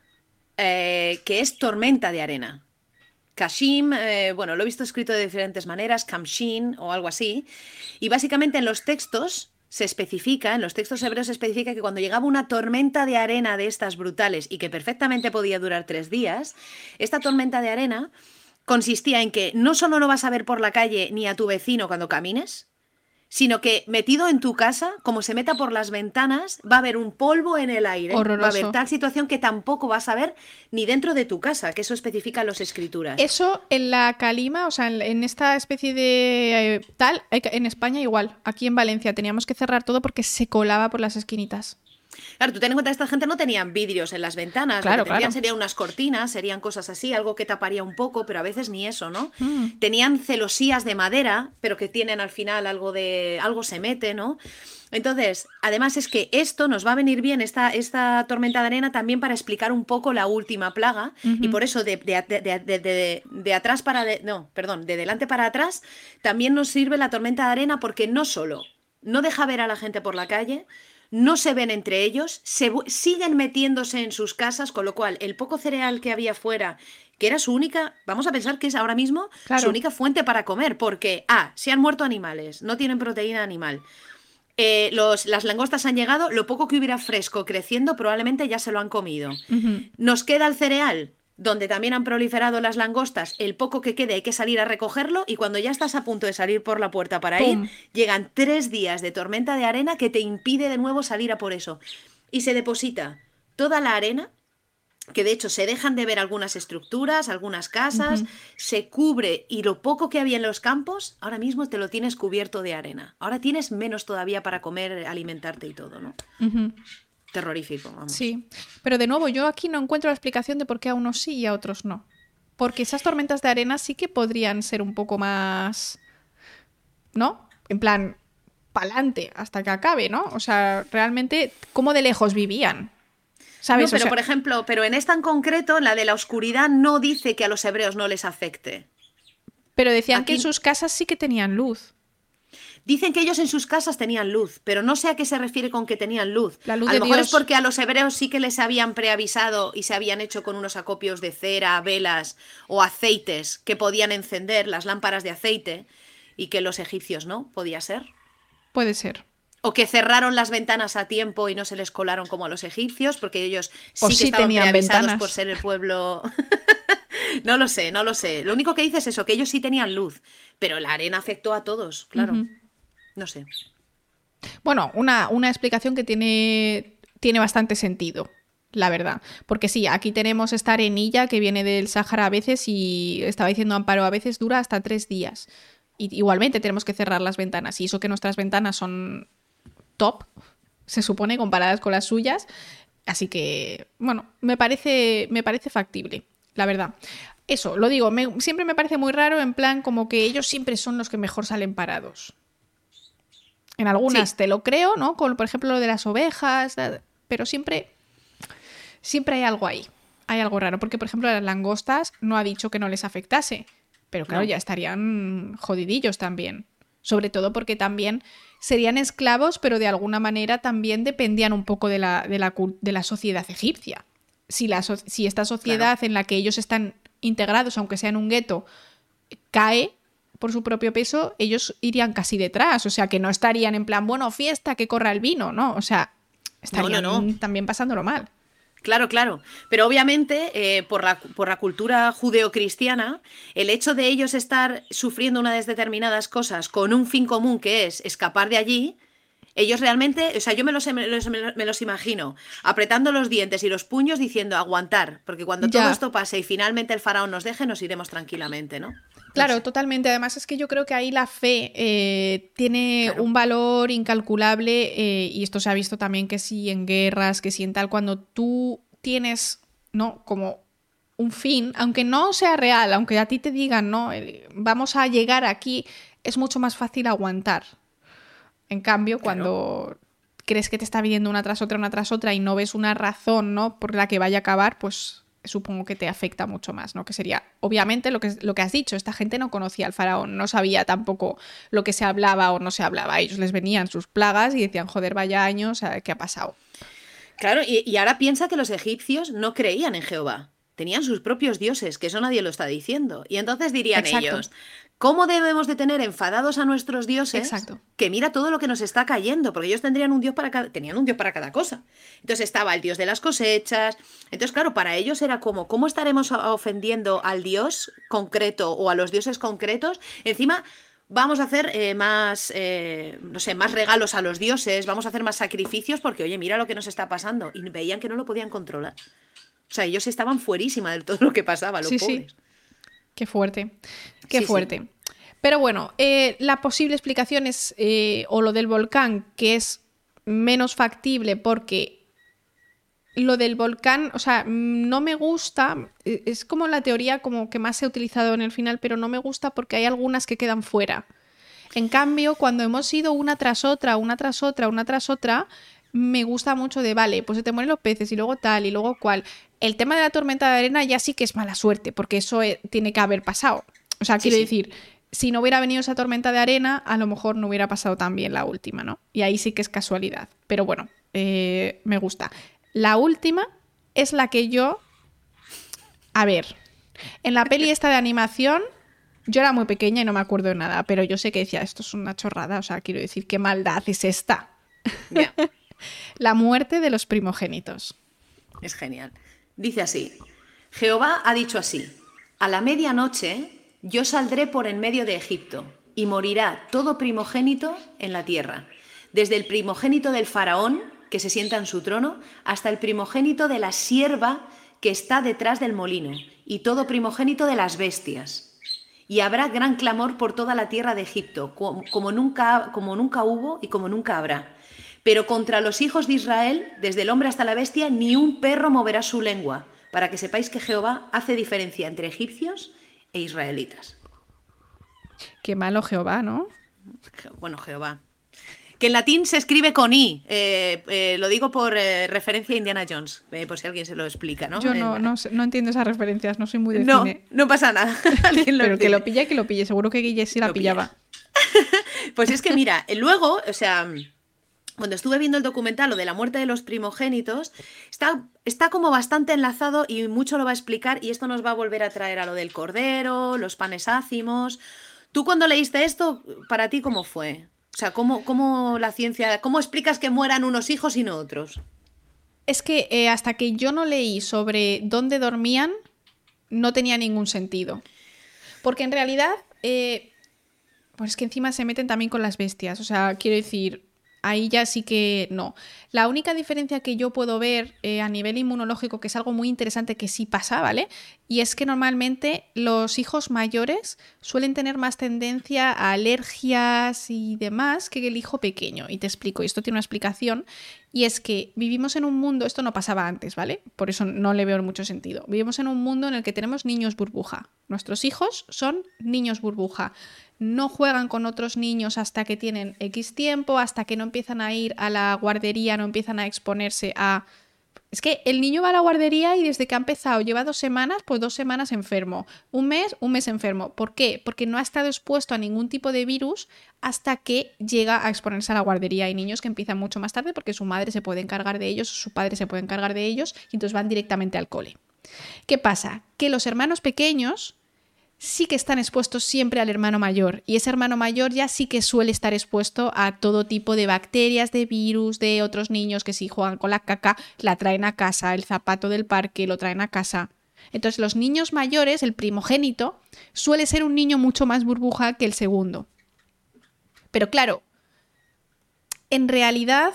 eh, que es tormenta de arena. Kashim, eh, bueno, lo he visto escrito de diferentes maneras, kamshin o algo así. Y básicamente en los textos se especifica, en los textos hebreos se especifica que cuando llegaba una tormenta de arena de estas brutales y que perfectamente podía durar tres días, esta tormenta de arena consistía en que no solo no vas a ver por la calle ni a tu vecino cuando camines, sino que metido en tu casa, como se meta por las ventanas, va a haber un polvo en el aire. Va a haber tal situación que tampoco vas a ver ni dentro de tu casa, que eso especifican los escrituras. Eso en la calima, o sea, en, esta especie de eh, tal, en España igual. Aquí en Valencia teníamos que cerrar todo porque se colaba por las esquinitas. Claro, tú ten en cuenta que esta gente no tenían vidrios en las ventanas, claro, lo que tenían serían unas cortinas, serían cosas así, algo que taparía un poco, pero a veces ni eso, ¿no? Mm. Tenían celosías de madera, pero que tienen al final algo de. algo se mete, ¿no? Entonces, además es que esto nos va a venir bien, esta, esta tormenta de arena, también para explicar un poco la última plaga. Y por eso de, de, de, atrás para... no, perdón, de delante para atrás, también nos sirve la tormenta de arena porque no solo no deja ver a la gente por la calle, no se ven entre ellos, se siguen metiéndose en sus casas, con lo cual el poco cereal que había fuera, que era su única, vamos a pensar que es ahora mismo su única fuente para comer, porque, ah, se han muerto animales, no tienen proteína animal. Eh, los, las langostas han llegado, lo poco que hubiera fresco creciendo probablemente ya se lo han comido. Nos queda el cereal, donde también han proliferado las langostas, el poco que quede hay que salir a recogerlo y cuando ya estás a punto de salir por la puerta para ir, llegan tres días de tormenta de arena que te impide de nuevo salir a por eso. Y se deposita toda la arena, que de hecho se dejan de ver algunas estructuras, algunas casas, se cubre y lo poco que había en los campos, ahora mismo te lo tienes cubierto de arena. Ahora tienes menos todavía para comer, alimentarte y todo, ¿no? Terrorífico. Vamos. Sí, pero de nuevo, yo aquí no encuentro la explicación de por qué a unos sí y a otros no. Porque esas tormentas de arena sí que podrían ser un poco más. ¿No? En plan, pa'lante hasta que acabe, ¿no? O sea, realmente, ¿cómo de lejos vivían? ¿Sabes? No, pero por ejemplo, pero en esta en concreto, la de la oscuridad no dice que a los hebreos no les afecte. Pero decían que en sus casas sí que tenían luz. Dicen que ellos en sus casas tenían luz, pero no sé a qué se refiere con que tenían luz. La luz a lo mejor Dios. es porque a los hebreos sí que les habían preavisado y se habían hecho con unos acopios de cera, velas o aceites que podían encender las lámparas de aceite y que los egipcios no, podía ser. Puede ser. O que cerraron las ventanas a tiempo y no se les colaron como a los egipcios, porque ellos sí O que sí estaban tenían preavisados ventanas. por ser el pueblo. no lo sé, no lo sé. Lo único que dice es eso, que ellos sí tenían luz, pero la arena afectó a todos, claro. No sé. Bueno, una, una explicación que tiene, tiene bastante sentido, la verdad. Porque sí, aquí tenemos esta arenilla que viene del Sáhara a veces y estaba diciendo Amparo, a veces dura hasta tres días. Y igualmente tenemos que cerrar las ventanas. Y eso que nuestras ventanas son top, se supone, comparadas con las suyas. Así que, bueno, me parece, me parece factible, la verdad. Eso, lo digo, me- siempre me parece muy raro, en plan, como que ellos siempre son los que mejor salen parados. En algunas Sí. te lo creo, ¿no? Con, por ejemplo, lo de las ovejas, pero siempre, siempre hay algo ahí. Hay algo raro, porque, por ejemplo, las langostas no ha dicho que no les afectase, pero claro, No. ya estarían jodidillos también. Sobre todo porque también serían esclavos, pero de alguna manera también dependían un poco de la, de la, de la sociedad egipcia. Si, la si esta sociedad en la que ellos están integrados, aunque sea en un gueto, cae por su propio peso, ellos irían casi detrás. O sea, que no estarían en plan, bueno, fiesta, que corra el vino, ¿no? O sea, estarían no, no. también pasándolo mal. Claro, claro. Pero obviamente, eh, por, la, por la cultura judeocristiana, el hecho de ellos estar sufriendo unas determinadas cosas con un fin común que es escapar de allí, ellos realmente, o sea, yo me los, me los, me los imagino apretando los dientes y los puños diciendo aguantar, porque cuando Ya. todo esto pase y finalmente el faraón nos deje, nos iremos tranquilamente, ¿no? Claro, totalmente. Además es que yo creo que ahí la fe eh, tiene Claro. un valor incalculable eh, y esto se ha visto también que si en guerras, que si en tal, cuando tú tienes, ¿no? Como un fin, aunque no sea real, aunque a ti te digan, no, vamos a llegar aquí, es mucho más fácil aguantar. En cambio, cuando crees que te está viniendo una tras otra, una tras otra y no ves una razón, ¿no? Por la que vaya a acabar, pues supongo que te afecta mucho más, ¿no? Que sería, obviamente, lo que, lo que has dicho, esta gente no conocía al faraón, no sabía tampoco lo que se hablaba o no se hablaba. Ellos les venían sus plagas y decían, joder, vaya años, ¿qué ha pasado? Claro, y, y ahora piensa que los egipcios no creían en Jehová. Tenían sus propios dioses, que eso nadie lo está diciendo. Y entonces dirían Exacto. ellos, ¿cómo debemos de tener enfadados a nuestros dioses? Exacto. Que mira todo lo que nos está cayendo, porque ellos tendrían un dios para cada, tenían un dios para cada cosa. Entonces estaba el dios de las cosechas. Entonces, claro, para ellos era como, ¿cómo estaremos ofendiendo al dios concreto o a los dioses concretos? Encima, vamos a hacer eh, más, eh, no sé, más regalos a los dioses, vamos a hacer más sacrificios, porque, oye, mira lo que nos está pasando. Y veían que no lo podían controlar. O sea, ellos estaban fuerísima de todo lo que pasaba, los Sí, sí. pobres. Qué fuerte, qué Sí, sí. fuerte. Pero bueno, eh, la posible explicación es, eh, o lo del volcán, que es menos factible porque lo del volcán, o sea, no me gusta, eh, es como la teoría como que más ha utilizado en el final, pero no me gusta porque hay algunas que quedan fuera. En cambio, cuando hemos ido una tras otra, una tras otra, una tras otra, me gusta mucho de, vale, pues se te mueren los peces y luego tal y luego cual. El tema de la tormenta de arena ya sí que es mala suerte, porque eso eh, tiene que haber pasado. O sea, Sí, quiero sí. decir, si no hubiera venido esa tormenta de arena, a lo mejor no hubiera pasado tan bien la última, ¿no? Y ahí sí que es casualidad. Pero bueno, eh, me gusta. La última es la que yo... A ver, en la peli esta de animación, yo era muy pequeña y no me acuerdo de nada, pero yo sé que decía, esto es una chorrada, o sea, quiero decir, ¿qué maldad es esta? La muerte de los primogénitos. Es genial. Dice así, Jehová ha dicho así, a la medianoche yo saldré por en medio de Egipto y morirá todo primogénito en la tierra, desde el primogénito del faraón que se sienta en su trono hasta el primogénito de la sierva que está detrás del molino y todo primogénito de las bestias. Y habrá gran clamor por toda la tierra de Egipto, co- como nunca, como nunca hubo y como nunca habrá. Pero contra los hijos de Israel, desde el hombre hasta la bestia, ni un perro moverá su lengua, para que sepáis que Jehová hace diferencia entre egipcios e israelitas. Qué malo Jehová, ¿no? Bueno, Jehová. Que en latín se escribe con I. eh, eh, lo digo por eh, referencia a Indiana Jones, por si alguien se lo explica, ¿no? Yo no, no, no entiendo esas referencias, no soy muy de no, cine. no pasa nada. Pero que lo pille, que lo pille. Seguro que Guille sí la Lo pilla. pillaba. Pues es que mira, luego, o sea, cuando estuve viendo el documental lo de la muerte de los primogénitos, está, está como bastante enlazado y mucho lo va a explicar y esto nos va a volver a traer a lo del cordero, los panes ácimos. ¿Tú cuando leíste esto, para ti cómo fue? O sea, ¿cómo, cómo la ciencia, cómo explicas que mueran unos hijos y no otros? Es que eh, hasta que yo no leí sobre dónde dormían, no tenía ningún sentido. Porque en realidad, eh, pues que encima se meten también con las bestias. O sea, quiero decir, ahí ya sí que no. La única diferencia que yo puedo ver eh, a nivel inmunológico, que es algo muy interesante que sí pasa, ¿vale? Y es que normalmente los hijos mayores suelen tener más tendencia a alergias y demás que el hijo pequeño. Y te explico, y esto tiene una explicación, y es que vivimos en un mundo, esto no pasaba antes, ¿vale? Por eso no le veo mucho sentido. Vivimos en un mundo en el que tenemos niños burbuja. Nuestros hijos son niños burbuja no juegan con otros niños hasta que tienen X tiempo, hasta que no empiezan a ir a la guardería, no empiezan a exponerse a... Es que el niño va a la guardería y desde que ha empezado lleva dos semanas, pues dos semanas enfermo. Un mes, un mes enfermo. ¿Por qué? Porque no ha estado expuesto a ningún tipo de virus hasta que llega a exponerse a la guardería. Hay niños que empiezan mucho más tarde porque su madre se puede encargar de ellos, su padre se puede encargar de ellos y entonces van directamente al cole. ¿Qué pasa? Que los hermanos pequeños sí que están expuestos siempre al hermano mayor y ese hermano mayor ya sí que suele estar expuesto a todo tipo de bacterias, de virus, de otros niños que si juegan con la caca la traen a casa, el zapato del parque lo traen a casa. Entonces los niños mayores, el primogénito, suele ser un niño mucho más burbuja que el segundo. Pero claro, en realidad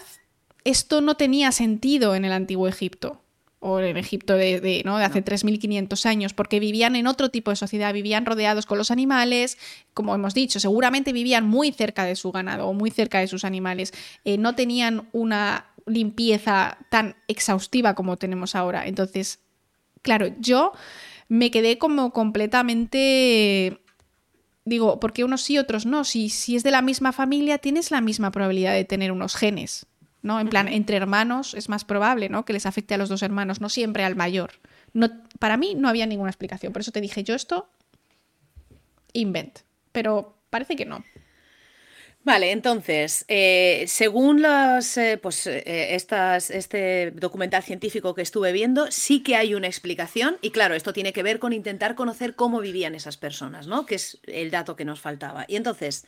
esto no tenía sentido en el antiguo Egipto o en Egipto de, ¿no? de hace 3.500 años, porque vivían en otro tipo de sociedad, vivían rodeados con los animales, como hemos dicho, seguramente vivían muy cerca de su ganado o muy cerca de sus animales, eh, no tenían una limpieza tan exhaustiva como tenemos ahora. Entonces, claro, yo me quedé como completamente... Digo, porque unos sí, otros no. Si, si es de la misma familia, tienes la misma probabilidad de tener unos genes. ¿No? En plan, entre hermanos es más probable, ¿no? Que les afecte a los dos hermanos, no siempre al mayor. No, para mí no había ninguna explicación. Por eso te dije yo esto, invent. Pero parece que no. Vale, entonces, eh, según eh, pues, eh, estas, este documental científico que estuve viendo, sí que hay una explicación y claro, esto tiene que ver con intentar conocer cómo vivían esas personas, ¿no? Que es el dato que nos faltaba. Y entonces,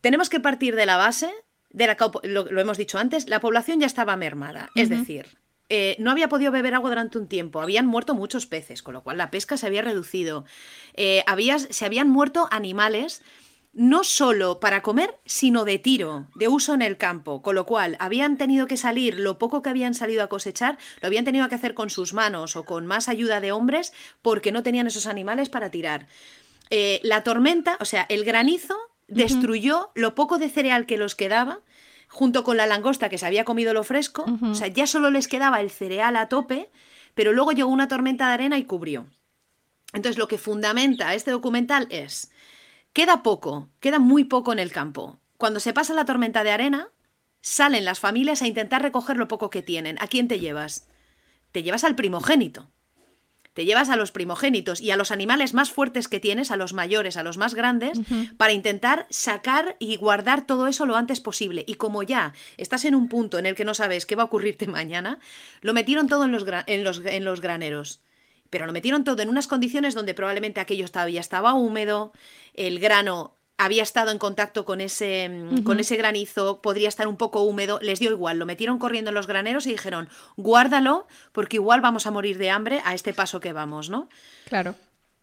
tenemos que partir de la base de la, lo, hemos dicho antes, la población ya estaba mermada. Es decir, eh, no había podido beber agua durante un tiempo, habían muerto muchos peces, con lo cual la pesca se había reducido. Eh, se habían muerto animales no solo para comer, sino de tiro, de uso en el campo, con lo cual habían tenido que salir, lo poco que habían salido a cosechar, lo habían tenido que hacer con sus manos o con más ayuda de hombres porque no tenían esos animales para tirar. Eh, la tormenta, o sea, el granizo destruyó lo poco de cereal que los quedaba, junto con la langosta que se había comido lo fresco. O sea, ya solo les quedaba el cereal a tope, pero luego llegó una tormenta de arena y cubrió. Entonces, lo que fundamenta este documental es, queda poco, queda muy poco en el campo. Cuando se pasa la tormenta de arena, salen las familias a intentar recoger lo poco que tienen. ¿A quién te llevas? Te llevas al primogénito. Te llevas a los primogénitos y a los animales más fuertes que tienes, a los mayores, a los más grandes, para intentar sacar y guardar todo eso lo antes posible. Y como ya estás en un punto en el que no sabes qué va a ocurrirte mañana, lo metieron todo en los, en los, en los graneros. Pero lo metieron todo en unas condiciones donde probablemente aquello todavía estaba húmedo, el grano había estado en contacto con ese, mm, con ese granizo, podría estar un poco húmedo, les dio igual, lo metieron corriendo en los graneros y dijeron, guárdalo porque igual vamos a morir de hambre a este paso que vamos, ¿no? Claro.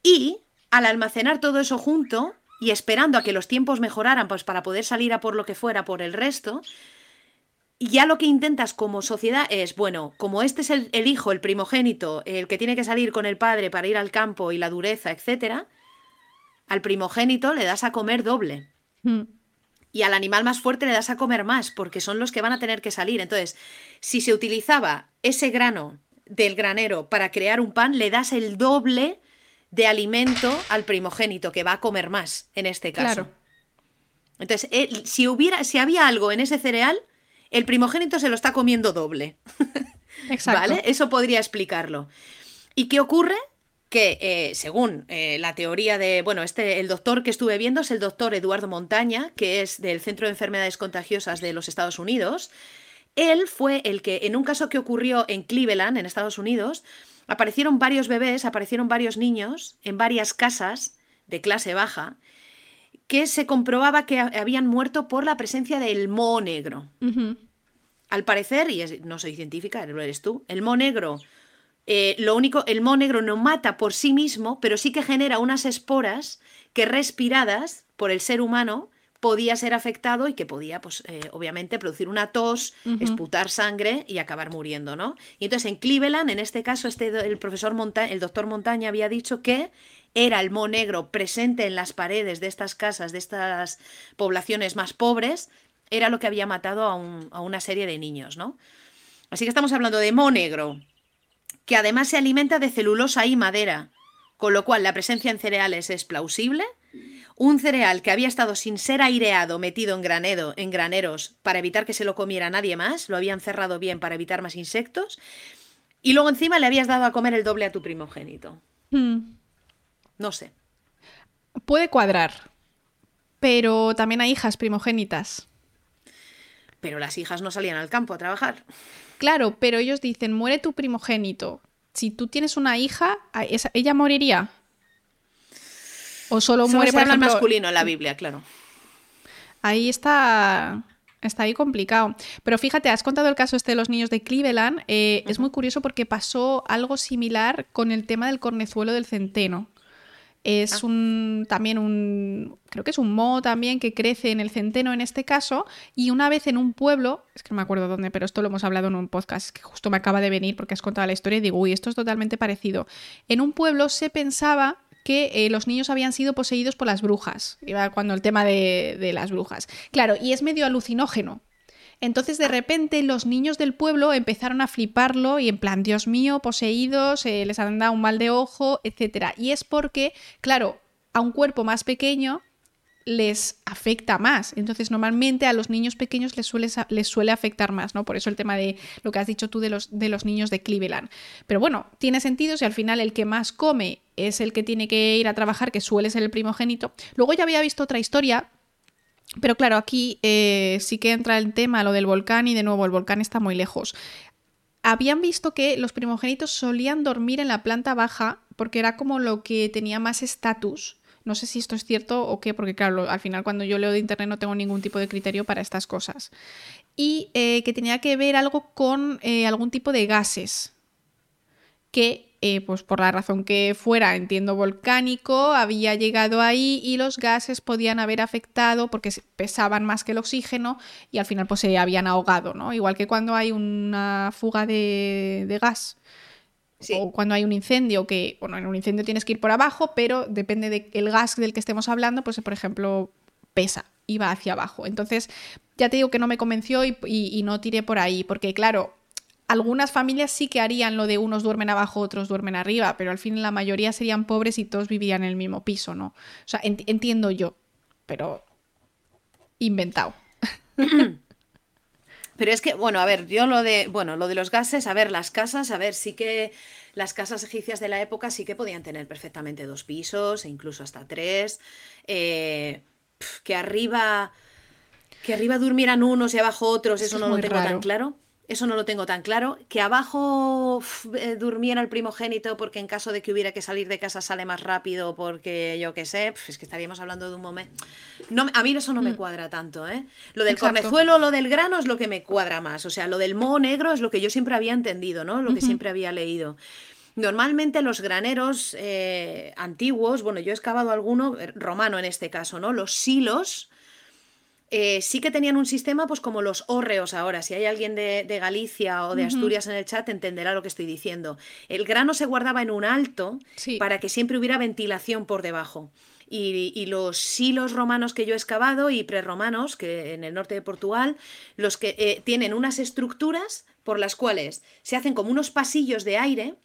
Y al almacenar todo eso junto y esperando a que los tiempos mejoraran pues para poder salir a por lo que fuera por el resto, ya lo que intentas como sociedad es, bueno, como este es el, el hijo, el primogénito, el que tiene que salir con el padre para ir al campo y la dureza, etcétera, al primogénito le das a comer doble. Hmm. Y al animal más fuerte le das a comer más, porque son los que van a tener que salir. Entonces, si se utilizaba ese grano del granero para crear un pan, le das el doble de alimento al primogénito, que va a comer más, en este caso. Entonces, si, hubiera, si había algo en ese cereal, el primogénito se lo está comiendo doble. Exacto. ¿Vale? Eso podría explicarlo. ¿Y qué ocurre? Que eh, según eh, la teoría de, bueno, este, el doctor que estuve viendo es el doctor Eduardo Montaña, que es del Centro de Enfermedades Contagiosas de los Estados Unidos. Él fue el que, en un caso que ocurrió en Cleveland, en Estados Unidos, aparecieron varios bebés, aparecieron varios niños en varias casas de clase baja, que se comprobaba que habían muerto por la presencia del moho negro. Al parecer, y no soy científica, lo eres tú, el moho negro eh, lo único, el moho negro no mata por sí mismo, pero sí que genera unas esporas que respiradas por el ser humano podía ser afectado y que podía, pues, eh, obviamente, producir una tos, esputar sangre y acabar muriendo, ¿no? Y entonces en Cleveland, en este caso, este, el profesor Montaña, el doctor Montaña había dicho que era el moho negro presente en las paredes de estas casas, de estas poblaciones más pobres, era lo que había matado a, a una serie de niños, ¿no? Así que estamos hablando de moho negro, que además se alimenta de celulosa y madera, con lo cual la presencia en cereales es plausible. Un cereal que había estado sin ser aireado, metido en, granedo, en graneros para evitar que se lo comiera nadie más, lo habían cerrado bien para evitar más insectos, y luego encima le habías dado a comer el doble a tu primogénito. Hmm. No sé. Puede cuadrar, pero también hay hijas primogénitas. Pero las hijas no salían al campo a trabajar. Claro, pero ellos dicen, muere tu primogénito. Si tú tienes una hija, ¿ella moriría? O solo, muere por ejemplo... masculino en la Biblia, claro. Ahí está Está ahí complicado. Pero fíjate, has contado el caso este de los niños de Cleveland. Eh, es muy curioso porque pasó algo similar con el tema del cornezuelo del centeno. Es ah. un también un creo que es un moho también que crece en el centeno en este caso y una vez en un pueblo, es que no me acuerdo dónde, pero esto lo hemos hablado en un podcast que justo me acaba de venir porque has contado la historia y digo, uy, esto es totalmente parecido. En un pueblo se pensaba que eh, los niños habían sido poseídos por las brujas, iba cuando el tema de, de las brujas. Claro, y es medio alucinógeno, entonces de repente los niños del pueblo empezaron a fliparlo y en plan, Dios mío, poseídos, eh, les han dado un mal de ojo, etc. Y es porque, claro, a un cuerpo más pequeño les afecta más. Entonces, normalmente a los niños pequeños les suele, les suele afectar más, ¿no? Por eso el tema de lo que has dicho tú de los, de los niños de Cleveland. Pero bueno, tiene sentido si al final el que más come es el que tiene que ir a trabajar, que suele ser el primogénito. Luego ya había visto otra historia pero claro, aquí eh, sí que entra el tema, lo del volcán, y de nuevo, el volcán está muy lejos. Habían visto que los primogénitos solían dormir en la planta baja porque era como lo que tenía más estatus. No sé si esto es cierto o qué, porque claro, al final cuando yo leo de internet no tengo ningún tipo de criterio para estas cosas. Y eh, que tenía que ver algo con eh, algún tipo de gases que eh, pues por la razón que fuera, entiendo volcánico, había llegado ahí y los gases podían haber afectado porque pesaban más que el oxígeno y al final pues se habían ahogado, ¿no? Igual que cuando hay una fuga de, gas. O cuando hay un incendio, que, bueno, en un incendio tienes que ir por abajo, pero depende del gas del que estemos hablando, pues por ejemplo, pesa, iba hacia abajo. Entonces, ya te digo que no me convenció y no tiré por ahí, porque claro, algunas familias sí que harían lo de unos duermen abajo, otros duermen arriba, pero al fin la mayoría serían pobres y todos vivirían en el mismo piso, ¿no? O sea, entiendo yo, pero inventado. Pero es que, bueno, a ver, yo lo de, bueno, lo de los gases, a ver, las casas, a ver, sí que las casas egipcias de la época sí que podían tener perfectamente dos pisos e incluso hasta tres. Eh, que arriba, que arriba durmieran unos y abajo otros, eso, no lo tengo tan claro. Eso no lo tengo tan claro. Que abajo eh, durmiera el primogénito porque en caso de que hubiera que salir de casa sale más rápido porque yo qué sé, es que estaríamos hablando de un momento... No, a mí eso no me mm. cuadra tanto, ¿eh? Lo del cornezuelo, lo del grano es lo que me cuadra más. O sea, lo del moho negro es lo que yo siempre había entendido, ¿no? Lo que siempre había leído. Normalmente los graneros eh, antiguos, bueno, yo he excavado alguno, eh, romano en este caso, ¿no? Los silos eh, sí que tenían un sistema, pues como los hórreos ahora. Si hay alguien de, Galicia o de Asturias en el chat, entenderá lo que estoy diciendo. El grano se guardaba en un alto para que siempre hubiera ventilación por debajo. Y, los silos romanos que yo he excavado y prerromanos, que en el norte de Portugal, los que eh, tienen unas estructuras por las cuales se hacen como unos pasillos de aire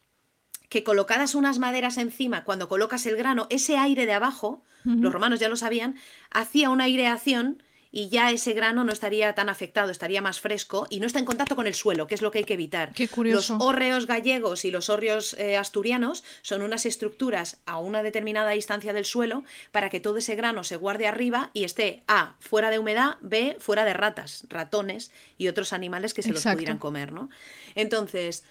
que colocadas unas maderas encima, cuando colocas el grano, ese aire de abajo, los romanos ya lo sabían, hacía una aireación y ya ese grano no estaría tan afectado, estaría más fresco y no está en contacto con el suelo, que es lo que hay que evitar. Qué curioso. Los hórreos gallegos y los hórreos eh, asturianos son unas estructuras a una determinada distancia del suelo para que todo ese grano se guarde arriba y esté A, fuera de humedad, B, fuera de ratas, ratones y otros animales que se los pudieran comer, ¿no? Entonces,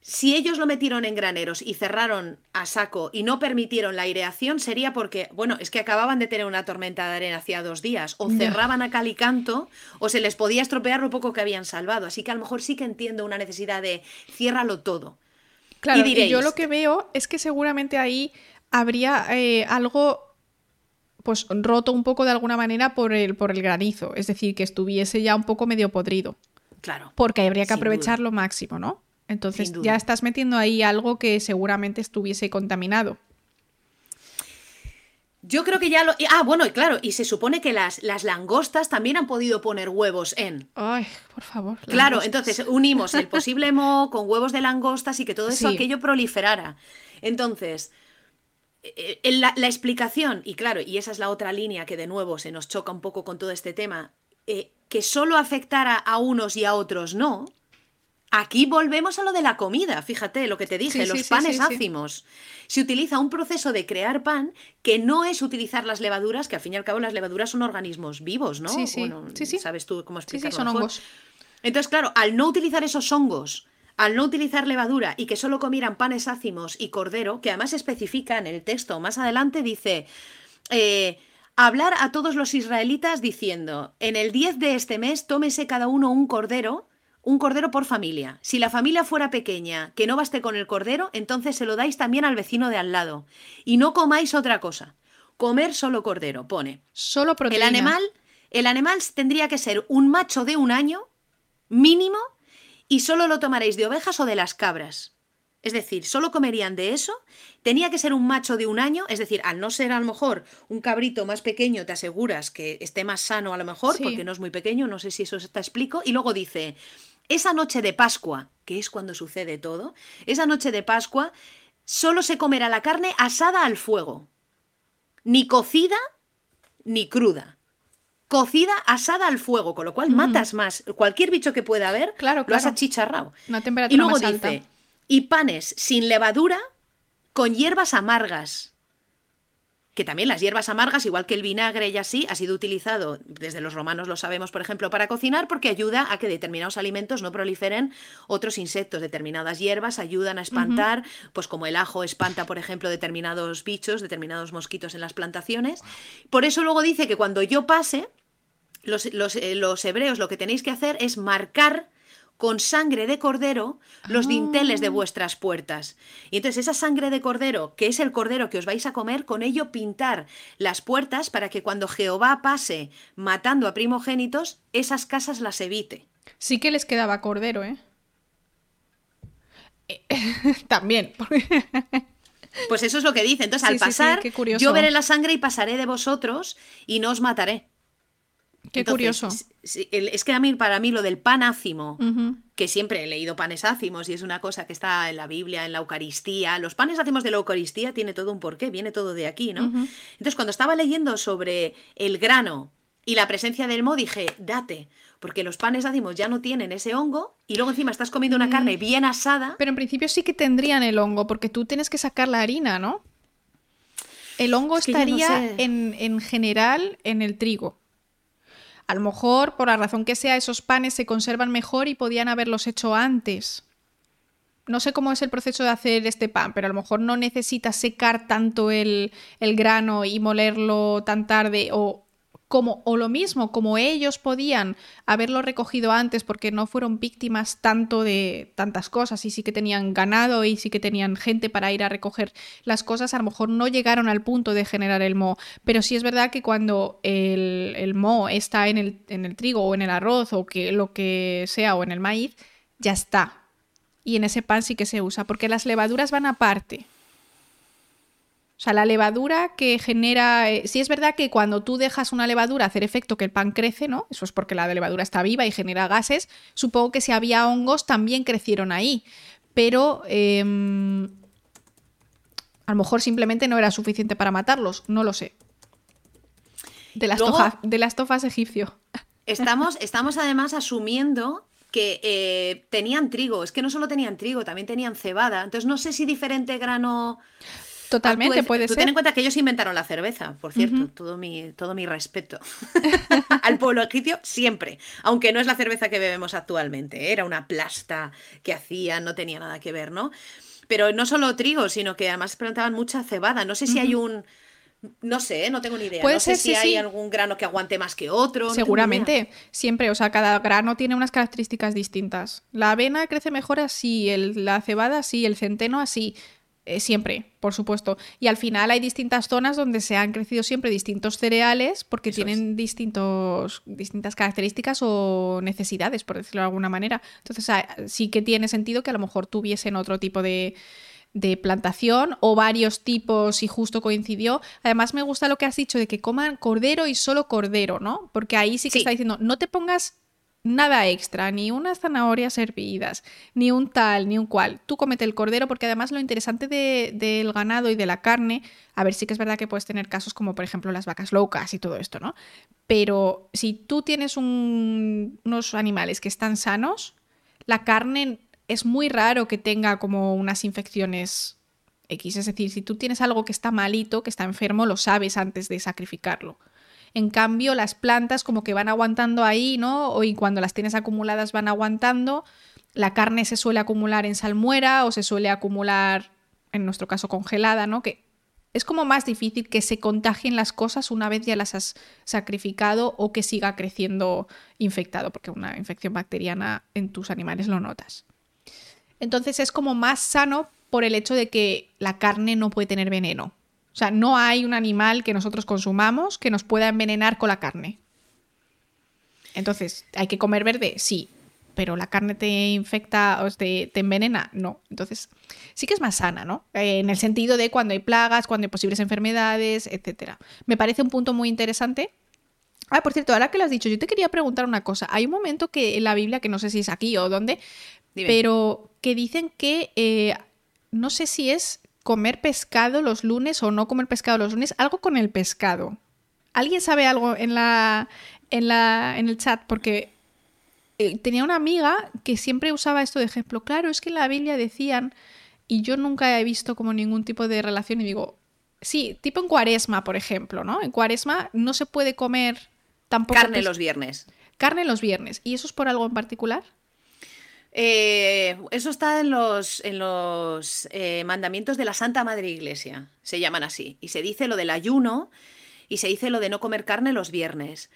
si ellos lo metieron en graneros y cerraron a saco y no permitieron la aireación, sería porque, bueno, es que acababan de tener una tormenta de arena hacía dos días, o cerraban a cal y canto, o se les podía estropear lo poco que habían salvado. Así que a lo mejor sí que entiendo una necesidad de ciérralo todo. Claro, y, yo lo que veo es que seguramente ahí habría eh, algo pues roto un poco de alguna manera por el, por el granizo, es decir, que estuviese ya un poco medio podrido. Claro. Porque habría que aprovechar lo máximo, ¿no? Entonces ya estás metiendo ahí algo que seguramente estuviese contaminado. Yo creo que ya lo. Ah, bueno, y claro, y se supone que las, las langostas también han podido poner huevos en. Ay, por favor. Claro, entonces unimos el posible mo con huevos de langostas y que todo eso aquello proliferara. Entonces, eh, eh, la, explicación, y claro, y esa es la otra línea que de nuevo se nos choca un poco con todo este tema, eh, que solo afectara a unos y a otros no, Aquí volvemos a lo de la comida, fíjate lo que te dije, los panes ácimos. Se utiliza un proceso de crear pan que no es utilizar las levaduras, que al fin y al cabo las levaduras son organismos vivos, ¿no? Sí, sí. sí, Sabes tú cómo explicarlo. Sí, son hongos. Entonces, claro, al no utilizar esos hongos, al no utilizar levadura y que solo comieran panes ácimos y cordero, que además especifica en el texto más adelante, dice. Eh, hablar a todos los israelitas diciendo, en el 10 de este mes tómese cada uno un cordero un cordero por familia. Si la familia fuera pequeña, que no baste con el cordero, entonces se lo dais también al vecino de al lado. Y no comáis otra cosa. Comer solo cordero, pone. Solo proteína. El animal, el animal tendría que ser un macho de un año, mínimo, y solo lo tomaréis de ovejas o de las cabras. Es decir, solo comerían de eso. Tenía que ser un macho de un año, es decir, al no ser a lo mejor un cabrito más pequeño, te aseguras que esté más sano a lo mejor, porque no es muy pequeño, no sé si eso te explico. Y luego dice, esa noche de Pascua, que es cuando sucede todo, esa noche de Pascua solo se comerá la carne asada al fuego, ni cocida ni cruda. Cocida, asada al fuego, con lo cual matas más. Cualquier bicho que pueda haber, claro, lo has achicharrado. Una temperatura y luego más alta. dice, y panes sin levadura con hierbas amargas que también las hierbas amargas, igual que el vinagre y así, ha sido utilizado, desde los romanos lo sabemos, por ejemplo, para cocinar, porque ayuda a que determinados alimentos no proliferen otros insectos. Determinadas hierbas ayudan a espantar, pues como el ajo espanta, por ejemplo, determinados bichos, determinados mosquitos en las plantaciones. Por eso luego dice que cuando yo pase, los, los, eh, los hebreos lo que tenéis que hacer es marcar con sangre de cordero los dinteles de ah. vuestras puertas. Y entonces esa sangre de cordero, que es el cordero que os vais a comer, con ello pintar las puertas para que cuando Jehová pase matando a primogénitos, esas casas las evite. Sí que les quedaba cordero, ¿eh? También. pues eso es lo que dice. Entonces, al pasar, yo veré la sangre y pasaré de vosotros y no os mataré. Qué curioso. Es que a mí, para mí lo del pan ácimo, que siempre he leído panes ácimos y es una cosa que está en la Biblia, en la Eucaristía, los panes ácimos de la Eucaristía tiene todo un porqué, viene todo de aquí, ¿no? Entonces cuando estaba leyendo sobre el grano y la presencia del mo, dije, date, porque los panes ácimos ya no tienen ese hongo y luego encima estás comiendo una carne mm. bien asada. Pero en principio sí que tendrían el hongo, porque tú tienes que sacar la harina, ¿no? El hongo estaría en, en general en el trigo. A lo mejor, por la razón que sea, esos panes se conservan mejor y podían haberlos hecho antes. No sé cómo es el proceso de hacer este pan, pero a lo mejor no necesitas secar tanto el, el grano y molerlo tan tarde o como, o lo mismo, como ellos podían haberlo recogido antes porque no fueron víctimas tanto de tantas cosas y sí que tenían ganado y sí que tenían gente para ir a recoger las cosas, a lo mejor no llegaron al punto de generar el mo. Pero sí es verdad que cuando el, el mo está en el, en el trigo o en el arroz o que lo que sea o en el maíz, ya está. Y en ese pan sí que se usa, porque las levaduras van aparte. O sea, la levadura que genera. Eh, sí, es verdad que cuando tú dejas una levadura hacer efecto que el pan crece, ¿no? Eso es porque la levadura está viva y genera gases. Supongo que si había hongos también crecieron ahí. Pero. Em, a lo mejor simplemente no era suficiente para matarlos, no lo sé. De las, Luego- tofa- de las tofas egipcio. Estamos, estamos además asumiendo que eh, tenían trigo. Es que no solo tenían trigo, también tenían cebada. Entonces no sé si diferente grano. Totalmente, puede tú ser. Ten en cuenta que ellos inventaron la cerveza, por cierto. Todo, mi, todo mi respeto al pueblo egipcio, siempre. Aunque no es la cerveza que bebemos actualmente. ¿eh? Era una plasta que hacían, no tenía nada que ver, ¿no? Pero no solo trigo, sino que además plantaban mucha cebada. No sé si hay un. No sé, ¿eh? no tengo ni idea. Puede no sé ser, si sí, hay sí. algún grano que aguante más que otro. no. Seguramente, siempre, o sea, cada grano tiene unas características distintas. La avena crece mejor así, el- la cebada así, el centeno así, eh, siempre, por supuesto. Y al final hay distintas zonas donde se han crecido siempre distintos cereales porque Eso tienen distintos, distintas características o necesidades, por decirlo de alguna manera. Entonces ah, sí que tiene sentido que a lo mejor tuviesen otro tipo de de plantación o varios tipos y justo coincidió. Además me gusta lo que has dicho de que coman cordero y solo cordero, ¿no? Porque ahí sí que Sí. está diciendo, no te pongas nada extra, ni unas zanahorias hervidas, ni un tal, ni un cual. Tú comete el cordero porque además lo interesante de- del ganado y de la carne, a ver, sí que es verdad que puedes tener casos como por ejemplo las vacas locas y todo esto, ¿no? Pero si tú tienes un- unos animales que están sanos, la carne es muy raro que tenga como unas infecciones X. Es decir, si tú tienes algo que está malito, que está enfermo, lo sabes antes de sacrificarlo. En cambio, las plantas como que van aguantando ahí, ¿no? Y cuando las tienes acumuladas van aguantando. La carne se suele acumular en salmuera o se suele acumular, en nuestro caso, congelada, ¿no? Que es como más difícil que se contagien las cosas una vez ya las has sacrificado o que siga creciendo infectado, porque una infección bacteriana en tus animales lo notas. Entonces es como más sano por el hecho de que la carne no puede tener veneno. O sea, no hay un animal que nosotros consumamos que nos pueda envenenar con la carne. Entonces, ¿hay que comer verde? Sí. Pero la carne te infecta o te, te envenena? No. Entonces, sí que es más sana, ¿no? Eh, en el sentido de cuando hay plagas, cuando hay posibles enfermedades, etc. Me parece un punto muy interesante. Ah, por cierto, ahora que lo has dicho, yo te quería preguntar una cosa. Hay un momento que en la Biblia, que no sé si es aquí o dónde, Dime. pero que dicen que eh, no sé si es comer pescado los lunes o no comer pescado los lunes, algo con el pescado. ¿Alguien sabe algo en la en la en el chat? Porque eh, tenía una amiga que siempre usaba esto de ejemplo. Claro, es que en la Biblia decían y yo nunca he visto como ningún tipo de relación y digo, sí, tipo en Cuaresma, por ejemplo, ¿no? En Cuaresma no se puede comer tampoco Carne los viernes. carne los viernes. ¿Y eso es por algo en particular? Eh, eso está en los, en los eh, mandamientos de la Santa Madre Iglesia, se llaman así. Y se dice lo del ayuno y se dice lo de no comer carne los viernes.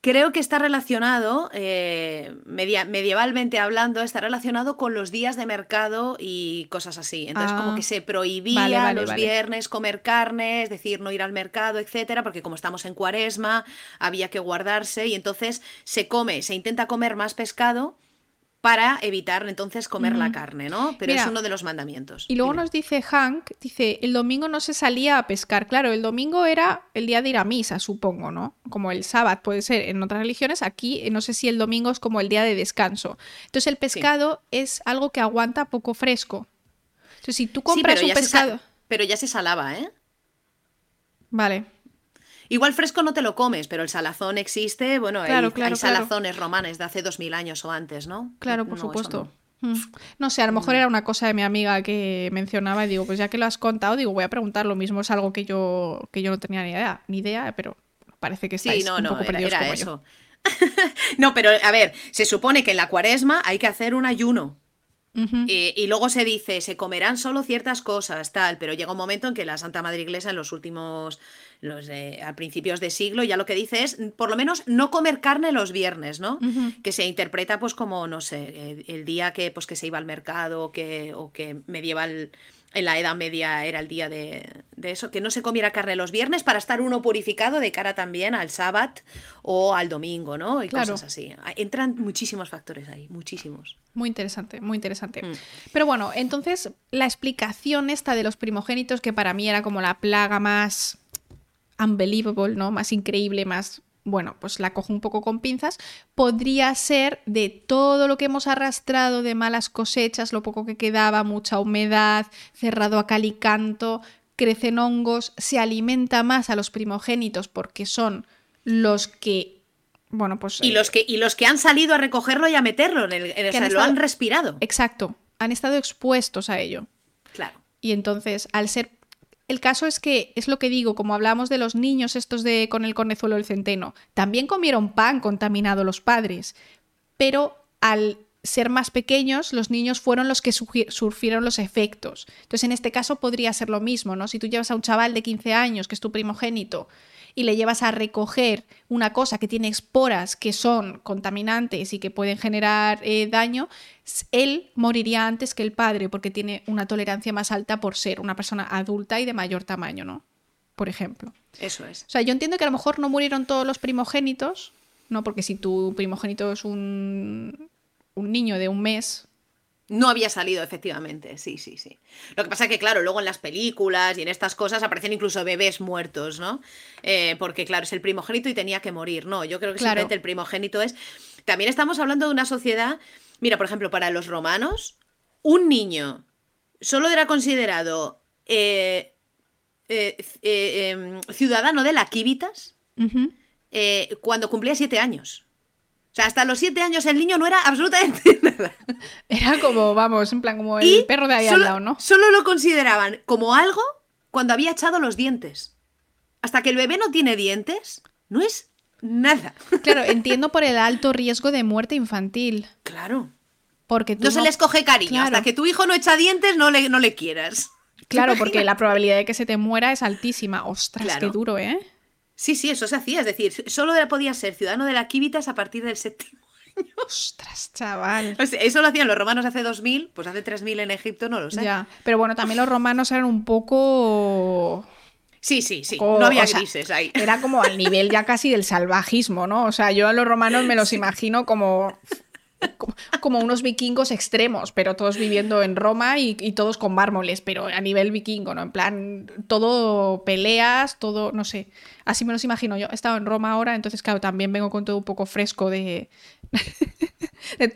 Creo que está relacionado, eh, media- medievalmente hablando, está relacionado con los días de mercado y cosas así. Entonces, Ah. como que se prohibía Vale, vale, los vale. viernes comer carne, es decir, no ir al mercado, etcétera, porque como estamos en cuaresma, había que guardarse y entonces se come, se intenta comer más pescado para evitar entonces comer la carne, ¿no? Pero Mira, es uno de los mandamientos. Y luego nos dice Hank, dice, el domingo no se salía a pescar. Claro, el domingo era el día de ir a misa, supongo, ¿no? Como el sábado puede ser en otras religiones, aquí eh, no sé si el domingo es como el día de descanso. Entonces el pescado es algo que aguanta poco fresco. Entonces si tú compras un pescado... pero ya se salaba, ¿eh? Vale, Igual fresco no te lo comes, pero el salazón existe. Bueno, hay- Claro, hay, claro, claro. salazones romanes de hace dos mil años o antes, ¿no? claro, por supuesto. no. Mm. No sé, a lo mejor era una cosa de mi amiga que mencionaba y digo, pues ya que lo has contado, digo, voy a preguntar lo mismo, es algo que yo, que yo no tenía ni idea, ni idea, pero parece que estáis Sí, no, un no, poco era, perdidos era como yo. eso. no, pero a ver, se supone que en la cuaresma hay que hacer un ayuno. Eh, y luego se dice, se comerán solo ciertas cosas, tal, pero llega un momento en que la Santa Madre Iglesia en los últimos, los de- a principios de siglo, ya lo que dice es, por lo menos, no comer carne los viernes, ¿no? Que se interpreta pues como, no sé, el día que, pues, que se iba al mercado o que, o que medieval, en la Edad Media era el día de, de eso, que no se comiera carne los viernes para estar uno purificado de cara también al sábado o al domingo, ¿no? Y Claro. cosas así. Entran muchísimos factores ahí, muchísimos. Muy interesante, muy interesante. Mm. Pero bueno, entonces la explicación esta de los primogénitos, que para mí era como la plaga más unbelievable, ¿no? Más increíble, más. Bueno, pues la cojo un poco con pinzas. Podría ser de todo lo que hemos arrastrado de malas cosechas, lo poco que quedaba, mucha humedad, cerrado a cal y canto, crecen hongos, se alimenta más a los primogénitos porque son los que bueno, pues. Y, los que, y los que han salido a recogerlo y a meterlo en el. o sea, lo han respirado. Exacto. Han estado expuestos a ello. Claro. Y entonces, al ser. El caso es que, es lo que digo, como hablamos de los niños estos de con el cornezuelo del centeno, también comieron pan contaminado los padres, pero al ser más pequeños, los niños fueron los que sufrieron los efectos. Entonces, en este caso podría ser lo mismo, ¿no? Si tú llevas a un chaval de 15 años, que es tu primogénito, y le llevas a recoger una cosa que tiene esporas que son contaminantes y que pueden generar eh, daño, él moriría antes que el padre porque tiene una tolerancia más alta por ser una persona adulta y de mayor tamaño, ¿no? Por ejemplo. Eso es. O sea, yo entiendo que a lo mejor no murieron todos los primogénitos, ¿no? Porque si tu primogénito es un, un niño de un mes, no había salido, efectivamente, sí, sí, sí. Lo que pasa es que, claro, luego en las películas y en estas cosas aparecen incluso bebés muertos, ¿no? Eh, porque, claro, es el primogénito y tenía que morir. No, yo creo que simplemente el primogénito es... También estamos hablando de una sociedad... Mira, por ejemplo, para los romanos, un niño solo era considerado eh, eh, em, ciudadano de la Quívitas cuando cumplía siete años. O sea, hasta los siete años el niño no era absolutamente nada. Era como, vamos, en plan, como el perro de ahí al lado, ¿no? Solo lo consideraban como algo cuando había echado los dientes. Hasta que el bebé no tiene dientes, no es nada. Claro, entiendo por el alto riesgo de muerte infantil. Claro. Porque no, se les coge cariño. Hasta que tu hijo no echa dientes, no le, no le quieras. Claro, porque la probabilidad de que se te muera es altísima. Ostras, qué duro, ¿eh? Sí, sí, eso se hacía. Es decir, solo podía ser ciudadano de la Quívitas a partir del séptimo año. Ostras, chaval. eso lo hacían los romanos hace 2000, pues hace 3000 en Egipto no lo sé. Ya, pero bueno, también los romanos eran un poco... Sí, sí, sí. no había grises ahí. Era como al nivel ya casi del salvajismo, ¿no? O sea, yo a los romanos me los imagino como como unos vikingos extremos, pero todos viviendo en Roma y, todos con mármoles, pero a nivel vikingo, ¿no? En plan, todo peleas, todo, no sé, así me los imagino yo. He estado en Roma ahora, entonces, claro, también vengo con todo un poco fresco de,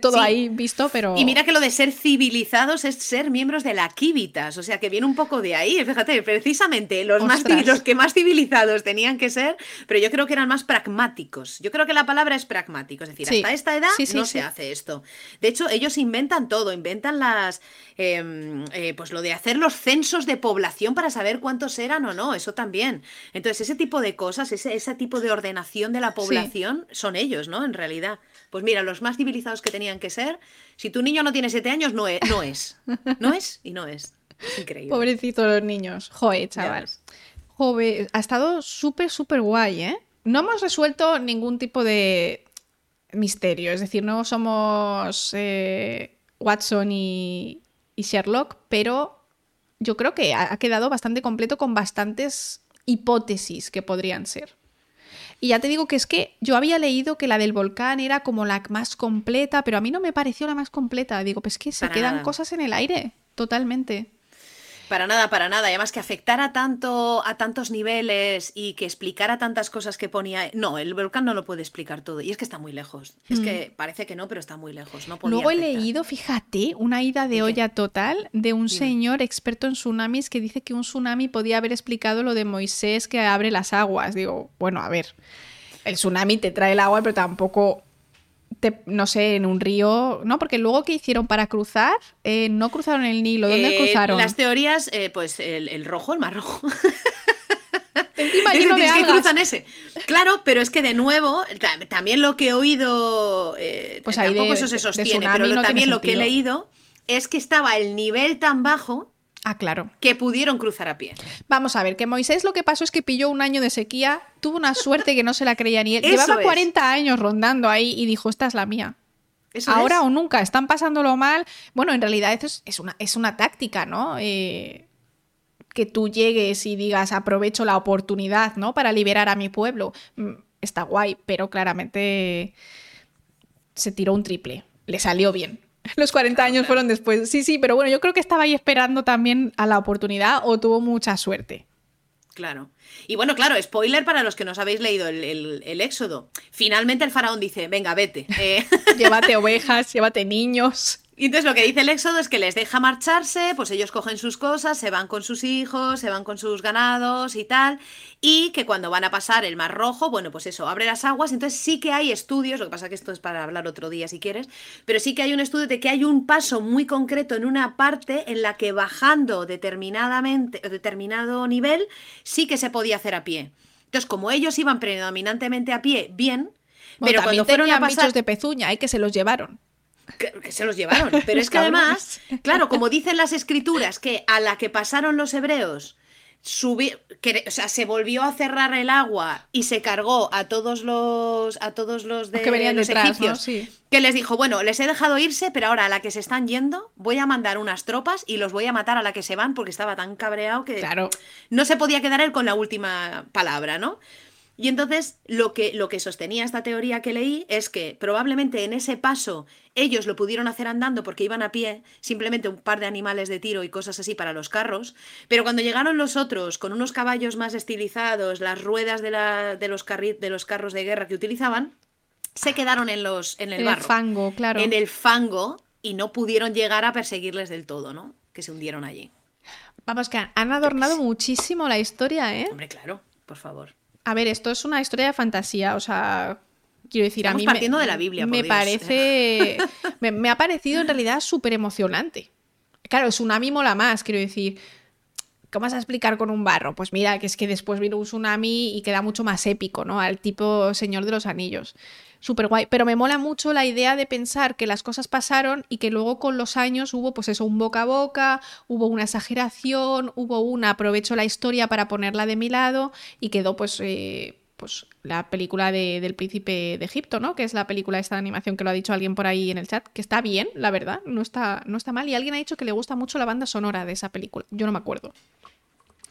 todo ahí visto, pero... Y mira que lo de ser civilizados es ser miembros de la Kivitas, o sea que viene un poco de ahí, fíjate, precisamente los, más, los que más civilizados tenían que ser, pero yo creo que eran más pragmáticos. Yo creo que la palabra es pragmático, es decir, hasta esta edad no se hace esto. De hecho, ellos inventan todo, inventan las... Em, eh, pues lo de hacer los censos de población para saber cuántos eran o no, eso también. Entonces, ese tipo de cosas, ese, ese tipo de ordenación de la población son ellos, ¿no? En realidad. Pues mira, los más civilizados que tenían que ser, si tu niño no tiene siete años, no es. No es, no es y no es. Es increíble. Pobrecitos los niños. Joder, chaval. Joder, ha estado súper, súper guay, ¿eh? No hemos resuelto ningún tipo de misterio. Es decir, no somos eh, Watson y, y Sherlock, pero yo creo que ha quedado bastante completo con bastantes hipótesis que podrían ser. Y ya te digo que es que yo había leído que la del volcán era como la más completa, pero a mí no me pareció la más completa. Digo, pues que se quedan cosas en el aire, totalmente. Para nada, para nada. además que afectara tanto a tantos niveles y que explicara tantas cosas que ponía. No, el volcán no lo puede explicar todo. Y es que está muy lejos. Es que mm. parece que no, pero está muy lejos. No Luego he leído, fíjate, una ida de olla total de un señor experto en tsunamis que dice que un tsunami podía haber explicado lo de Moisés que abre las aguas. Digo, bueno, a ver. El tsunami te trae el agua, pero tampoco no sé, en un río, ¿no? Porque luego que hicieron para cruzar, eh, no cruzaron el Nilo, ¿dónde eh, cruzaron? Las teorías, eh, pues el, rojo, el más rojo. Encima algas. cruzan ese. Claro, pero es que de nuevo, también lo que he oído, pues tampoco eso se sostiene, pero también lo que he leído es que estaba el nivel tan bajo Ah, claro. Que pudieron cruzar a pie. Vamos a ver, que Moisés lo que pasó es que pilló un año de sequía, tuvo una suerte que no se la creía ni él. Llevaba 40 años rondando ahí y dijo, esta es la mía. Ahora o nunca, están pasándolo mal. Bueno, en realidad eso es, una, es una táctica, ¿no? Eh, que tú llegues y digas, aprovecho la oportunidad, ¿no? Para liberar a mi pueblo. Mm, está guay, pero claramente se tiró un triple. Le salió bien. Los 40 años fueron después. Sí, sí, pero bueno, yo creo que estaba ahí esperando también a la oportunidad o tuvo mucha suerte. Claro. Y bueno, claro, spoiler para los que no habéis leído el, Éxodo. Finalmente el faraón dice, venga, vete. Eh". llévate ovejas, llévate niños. Y entonces lo que dice el Éxodo es que les deja marcharse, pues ellos cogen sus cosas, se van con sus hijos, se van con sus ganados y tal, y que cuando van a pasar el Mar Rojo, bueno, pues eso, abre las aguas, entonces sí que hay estudios, lo que pasa que esto es para hablar otro día si quieres, pero sí que hay un estudio de que hay un paso muy concreto en una parte en la que bajando determinadamente, determinado nivel, sí que se podía hacer a pie. Entonces, como ellos iban predominantemente a pie, bien, pero cuando fueron a pasar... de pezuña, hay que se los llevaron. Que, se los llevaron. Pero es que además, claro, como dicen las escrituras, que a la que pasaron los hebreos, que, o sea, se volvió a cerrar el agua y se cargó a todos los a todos los de que venían los detrás, egipcios que les dijo bueno les he dejado irse pero ahora a la que se están yendo voy a mandar unas tropas y los voy a matar a la que se van porque estaba tan cabreado que claro. no se podía quedar él con la última palabra no y entonces lo que, lo que sostenía esta teoría que leí es que probablemente en ese paso ellos lo pudieron hacer andando porque iban a pie, simplemente un par de animales de tiro y cosas así para los carros, pero cuando llegaron los otros con unos caballos más estilizados, las ruedas de, la, de, los, de los carros de guerra que utilizaban, se quedaron en, los, en el en barro. El fango, claro. En el fango y no pudieron llegar a perseguirles del todo, ¿no? Que se hundieron allí. Vamos, que han adornado muchísimo la historia, ¿eh? Hombre, claro, por favor. A ver, esto es una historia de fantasía, o sea, quiero decir, a mí partiendo de la Biblia, me parece, me, ha parecido en realidad súper emocionante. Claro, tsunami mola más, quiero decir. ¿Cómo vas a explicar con un barro? Pues mira, que es que después vino un tsunami y queda mucho más épico, ¿no? Al tipo Señor de los Anillos súper guay. Pero me mola mucho la idea de pensar que las cosas pasaron y que luego con los años hubo, pues eso, un boca a boca, hubo una exageración, hubo una, aprovecho la historia para ponerla de mi lado y quedó, pues. Eh, pues la película de, del príncipe de Egipto, ¿no? Que es la película de esta animación que lo ha dicho alguien por ahí en el chat, que está bien, la verdad, no está, no está mal. Y alguien ha dicho que le gusta mucho la banda sonora de esa película. Yo no me acuerdo.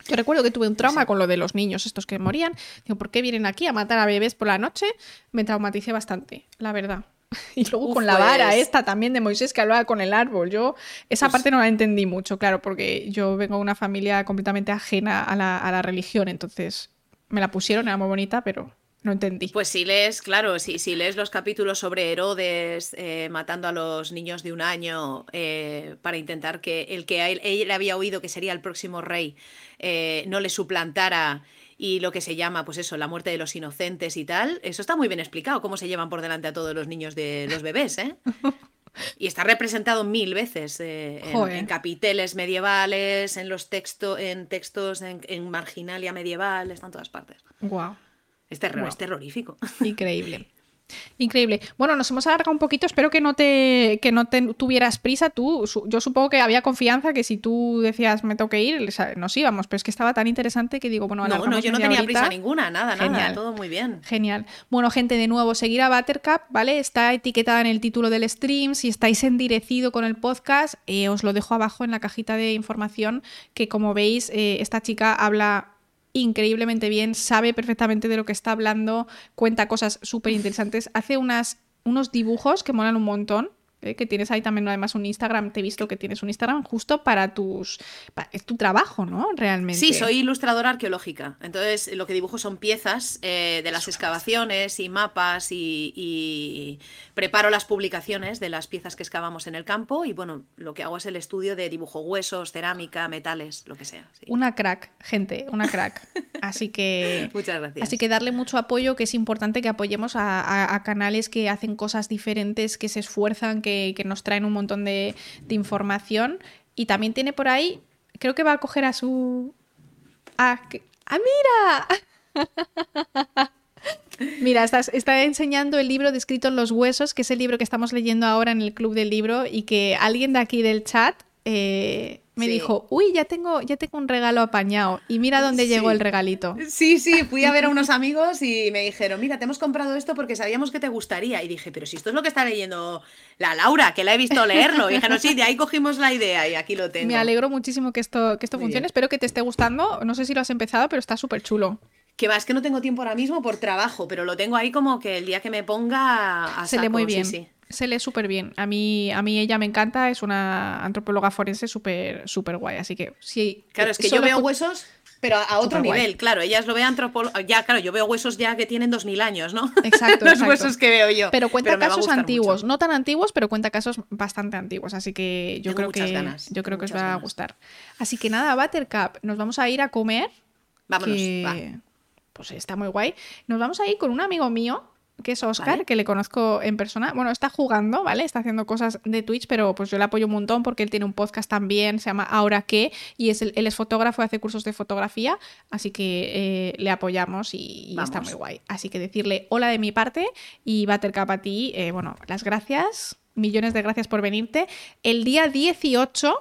Yo recuerdo que tuve un trauma con lo de los niños estos que morían. Digo, ¿por qué vienen aquí a matar a bebés por la noche? Me traumaticé bastante, la verdad. Y luego con la vara pues esta también de Moisés que hablaba con el árbol. Yo esa pues parte no la entendí mucho, claro, porque yo vengo de una familia completamente ajena a la, a la religión, entonces me la pusieron, era muy bonita, pero no entendí. Pues si lees, claro, si, si lees los capítulos sobre Herodes eh, matando a los niños de un año eh, para intentar que el que él, había oído que sería el próximo rey eh, no le suplantara y lo que se llama, pues eso, la muerte de los inocentes y tal, eso está muy bien explicado, cómo se llevan por delante a todos los niños de los bebés, ¿eh? Y está representado mil veces en, capiteles medievales, en los textos, en textos, en, en, marginalia medieval, está en todas partes. Wow. Es, terror, es terrorífico. Increíble. Increíble. Bueno, nos hemos alargado un poquito. Espero que no te, que no te tuvieras prisa. Tú, yo supongo que había confianza que si tú decías me tengo que ir, nos íbamos. Pero es que estaba tan interesante que digo, bueno, no, no, yo no tenía prisa ninguna, nada, nada. Todo muy bien. Genial. Bueno, gente, de nuevo, seguir a Buttercup, ¿vale? Está etiquetada en el título del stream. Si estáis endirecido con el podcast, eh, os lo dejo abajo en la cajita de información. Que como veis, eh, esta chica habla increíblemente bien, sabe perfectamente de lo que está hablando, cuenta cosas súper interesantes, hace unas, unos dibujos que molan un montón. ¿Eh? que tienes ahí también además un Instagram, te he visto que tienes un Instagram justo para tus... es tu trabajo, ¿no? Realmente. Sí, soy ilustradora arqueológica, entonces lo que dibujo son piezas eh, de las excavaciones y mapas y, preparo las publicaciones de las piezas que excavamos en el campo y bueno, lo que hago es el estudio de dibujo huesos, cerámica, metales, lo que sea. Una crack, gente, una crack. Así que... Muchas gracias. Así que darle mucho apoyo, que es importante que apoyemos a canales que hacen cosas diferentes, que se esfuerzan, que nos traen un montón de, información. Y también tiene por ahí, creo que va a coger a su... ¡Ah, mira! Mira, está, enseñando el libro descrito en los huesos, que es el libro que estamos leyendo ahora en el club del libro y que alguien de aquí del chat eh, me dijo, uy, ya tengo, ya tengo un regalo apañado. Y mira dónde llegó el regalito. Sí, sí, fui a ver a unos amigos y me dijeron, mira, te hemos comprado esto porque sabíamos que te gustaría. Y dije, pero si esto es lo que está leyendo la Laura, que la he visto leerlo. Y dijeron, sí, de ahí cogimos la idea y aquí lo tengo. Me alegro muchísimo que esto, que esto funcione. Espero que te esté gustando. No sé si lo has empezado, pero está súper chulo. Que va, es que no tengo tiempo ahora mismo por trabajo, pero lo tengo ahí como que el día que me ponga a Se lee muy bien. Se lee súper bien. A mí, a mí ella me encanta, es una antropóloga forense súper súper guay. Así que sí. Claro, es que solo yo veo huesos, pero a otro nivel, claro. Ellas lo ven antropólogo. Ya, claro, yo veo huesos ya que tienen 2000 años, ¿no? Exacto, Los exacto. huesos que veo yo. Pero cuenta casos antiguos, mucho. no tan antiguos, pero cuenta casos bastante antiguos. Así que yo Tengo creo que ganas, yo creo tengo que os va a gustar. Así que nada, Buttercup, nos vamos a ir a comer. Vámonos, que, va. Pues está muy guay. Nos vamos a ir con un amigo mío, que es Oscar, Vale. que le conozco en persona. Bueno, está jugando, ¿vale? Está haciendo cosas de Twitch, pero pues yo le apoyo un montón porque él tiene un podcast también, se llama Ahora qué, y es el- él es fotógrafo, hace cursos de fotografía, así que eh, le apoyamos y, y está muy guay. Así que decirle hola de mi parte y Buttercup a ti, eh, bueno, las gracias, millones de gracias por venirte. El día 18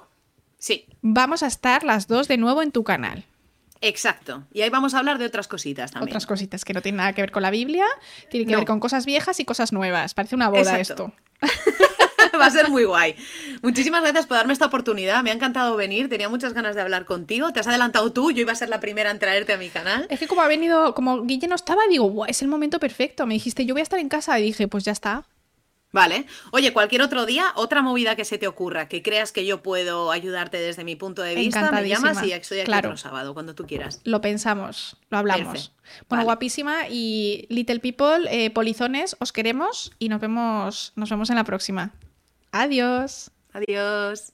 Sí, vamos a estar las dos de nuevo en tu canal. Exacto. Y ahí vamos a hablar de otras cositas también. Otras cositas que no tienen nada que ver con la Biblia, tienen que No. ver con cosas viejas y cosas nuevas. Parece una boda Exacto. esto. Va a ser muy guay. Muchísimas gracias por darme esta oportunidad. Me ha encantado venir. Tenía muchas ganas de hablar contigo. Te has adelantado tú. Yo iba a ser la primera en traerte a mi canal. Es que como ha venido, como Guille no estaba, digo, "Buah, es el momento perfecto. Me dijiste, yo voy a estar en casa y dije, pues ya está. Vale. Oye, cualquier otro día, otra movida que se te ocurra, que creas que yo puedo ayudarte desde mi punto de vista, me llamas y estoy aquí Claro. otro sábado, cuando tú quieras. Lo pensamos, lo hablamos. Bueno, Vale. guapísima y Little People, eh, polizones, os queremos y nos vemos, nos vemos en la próxima. Adiós. Adiós.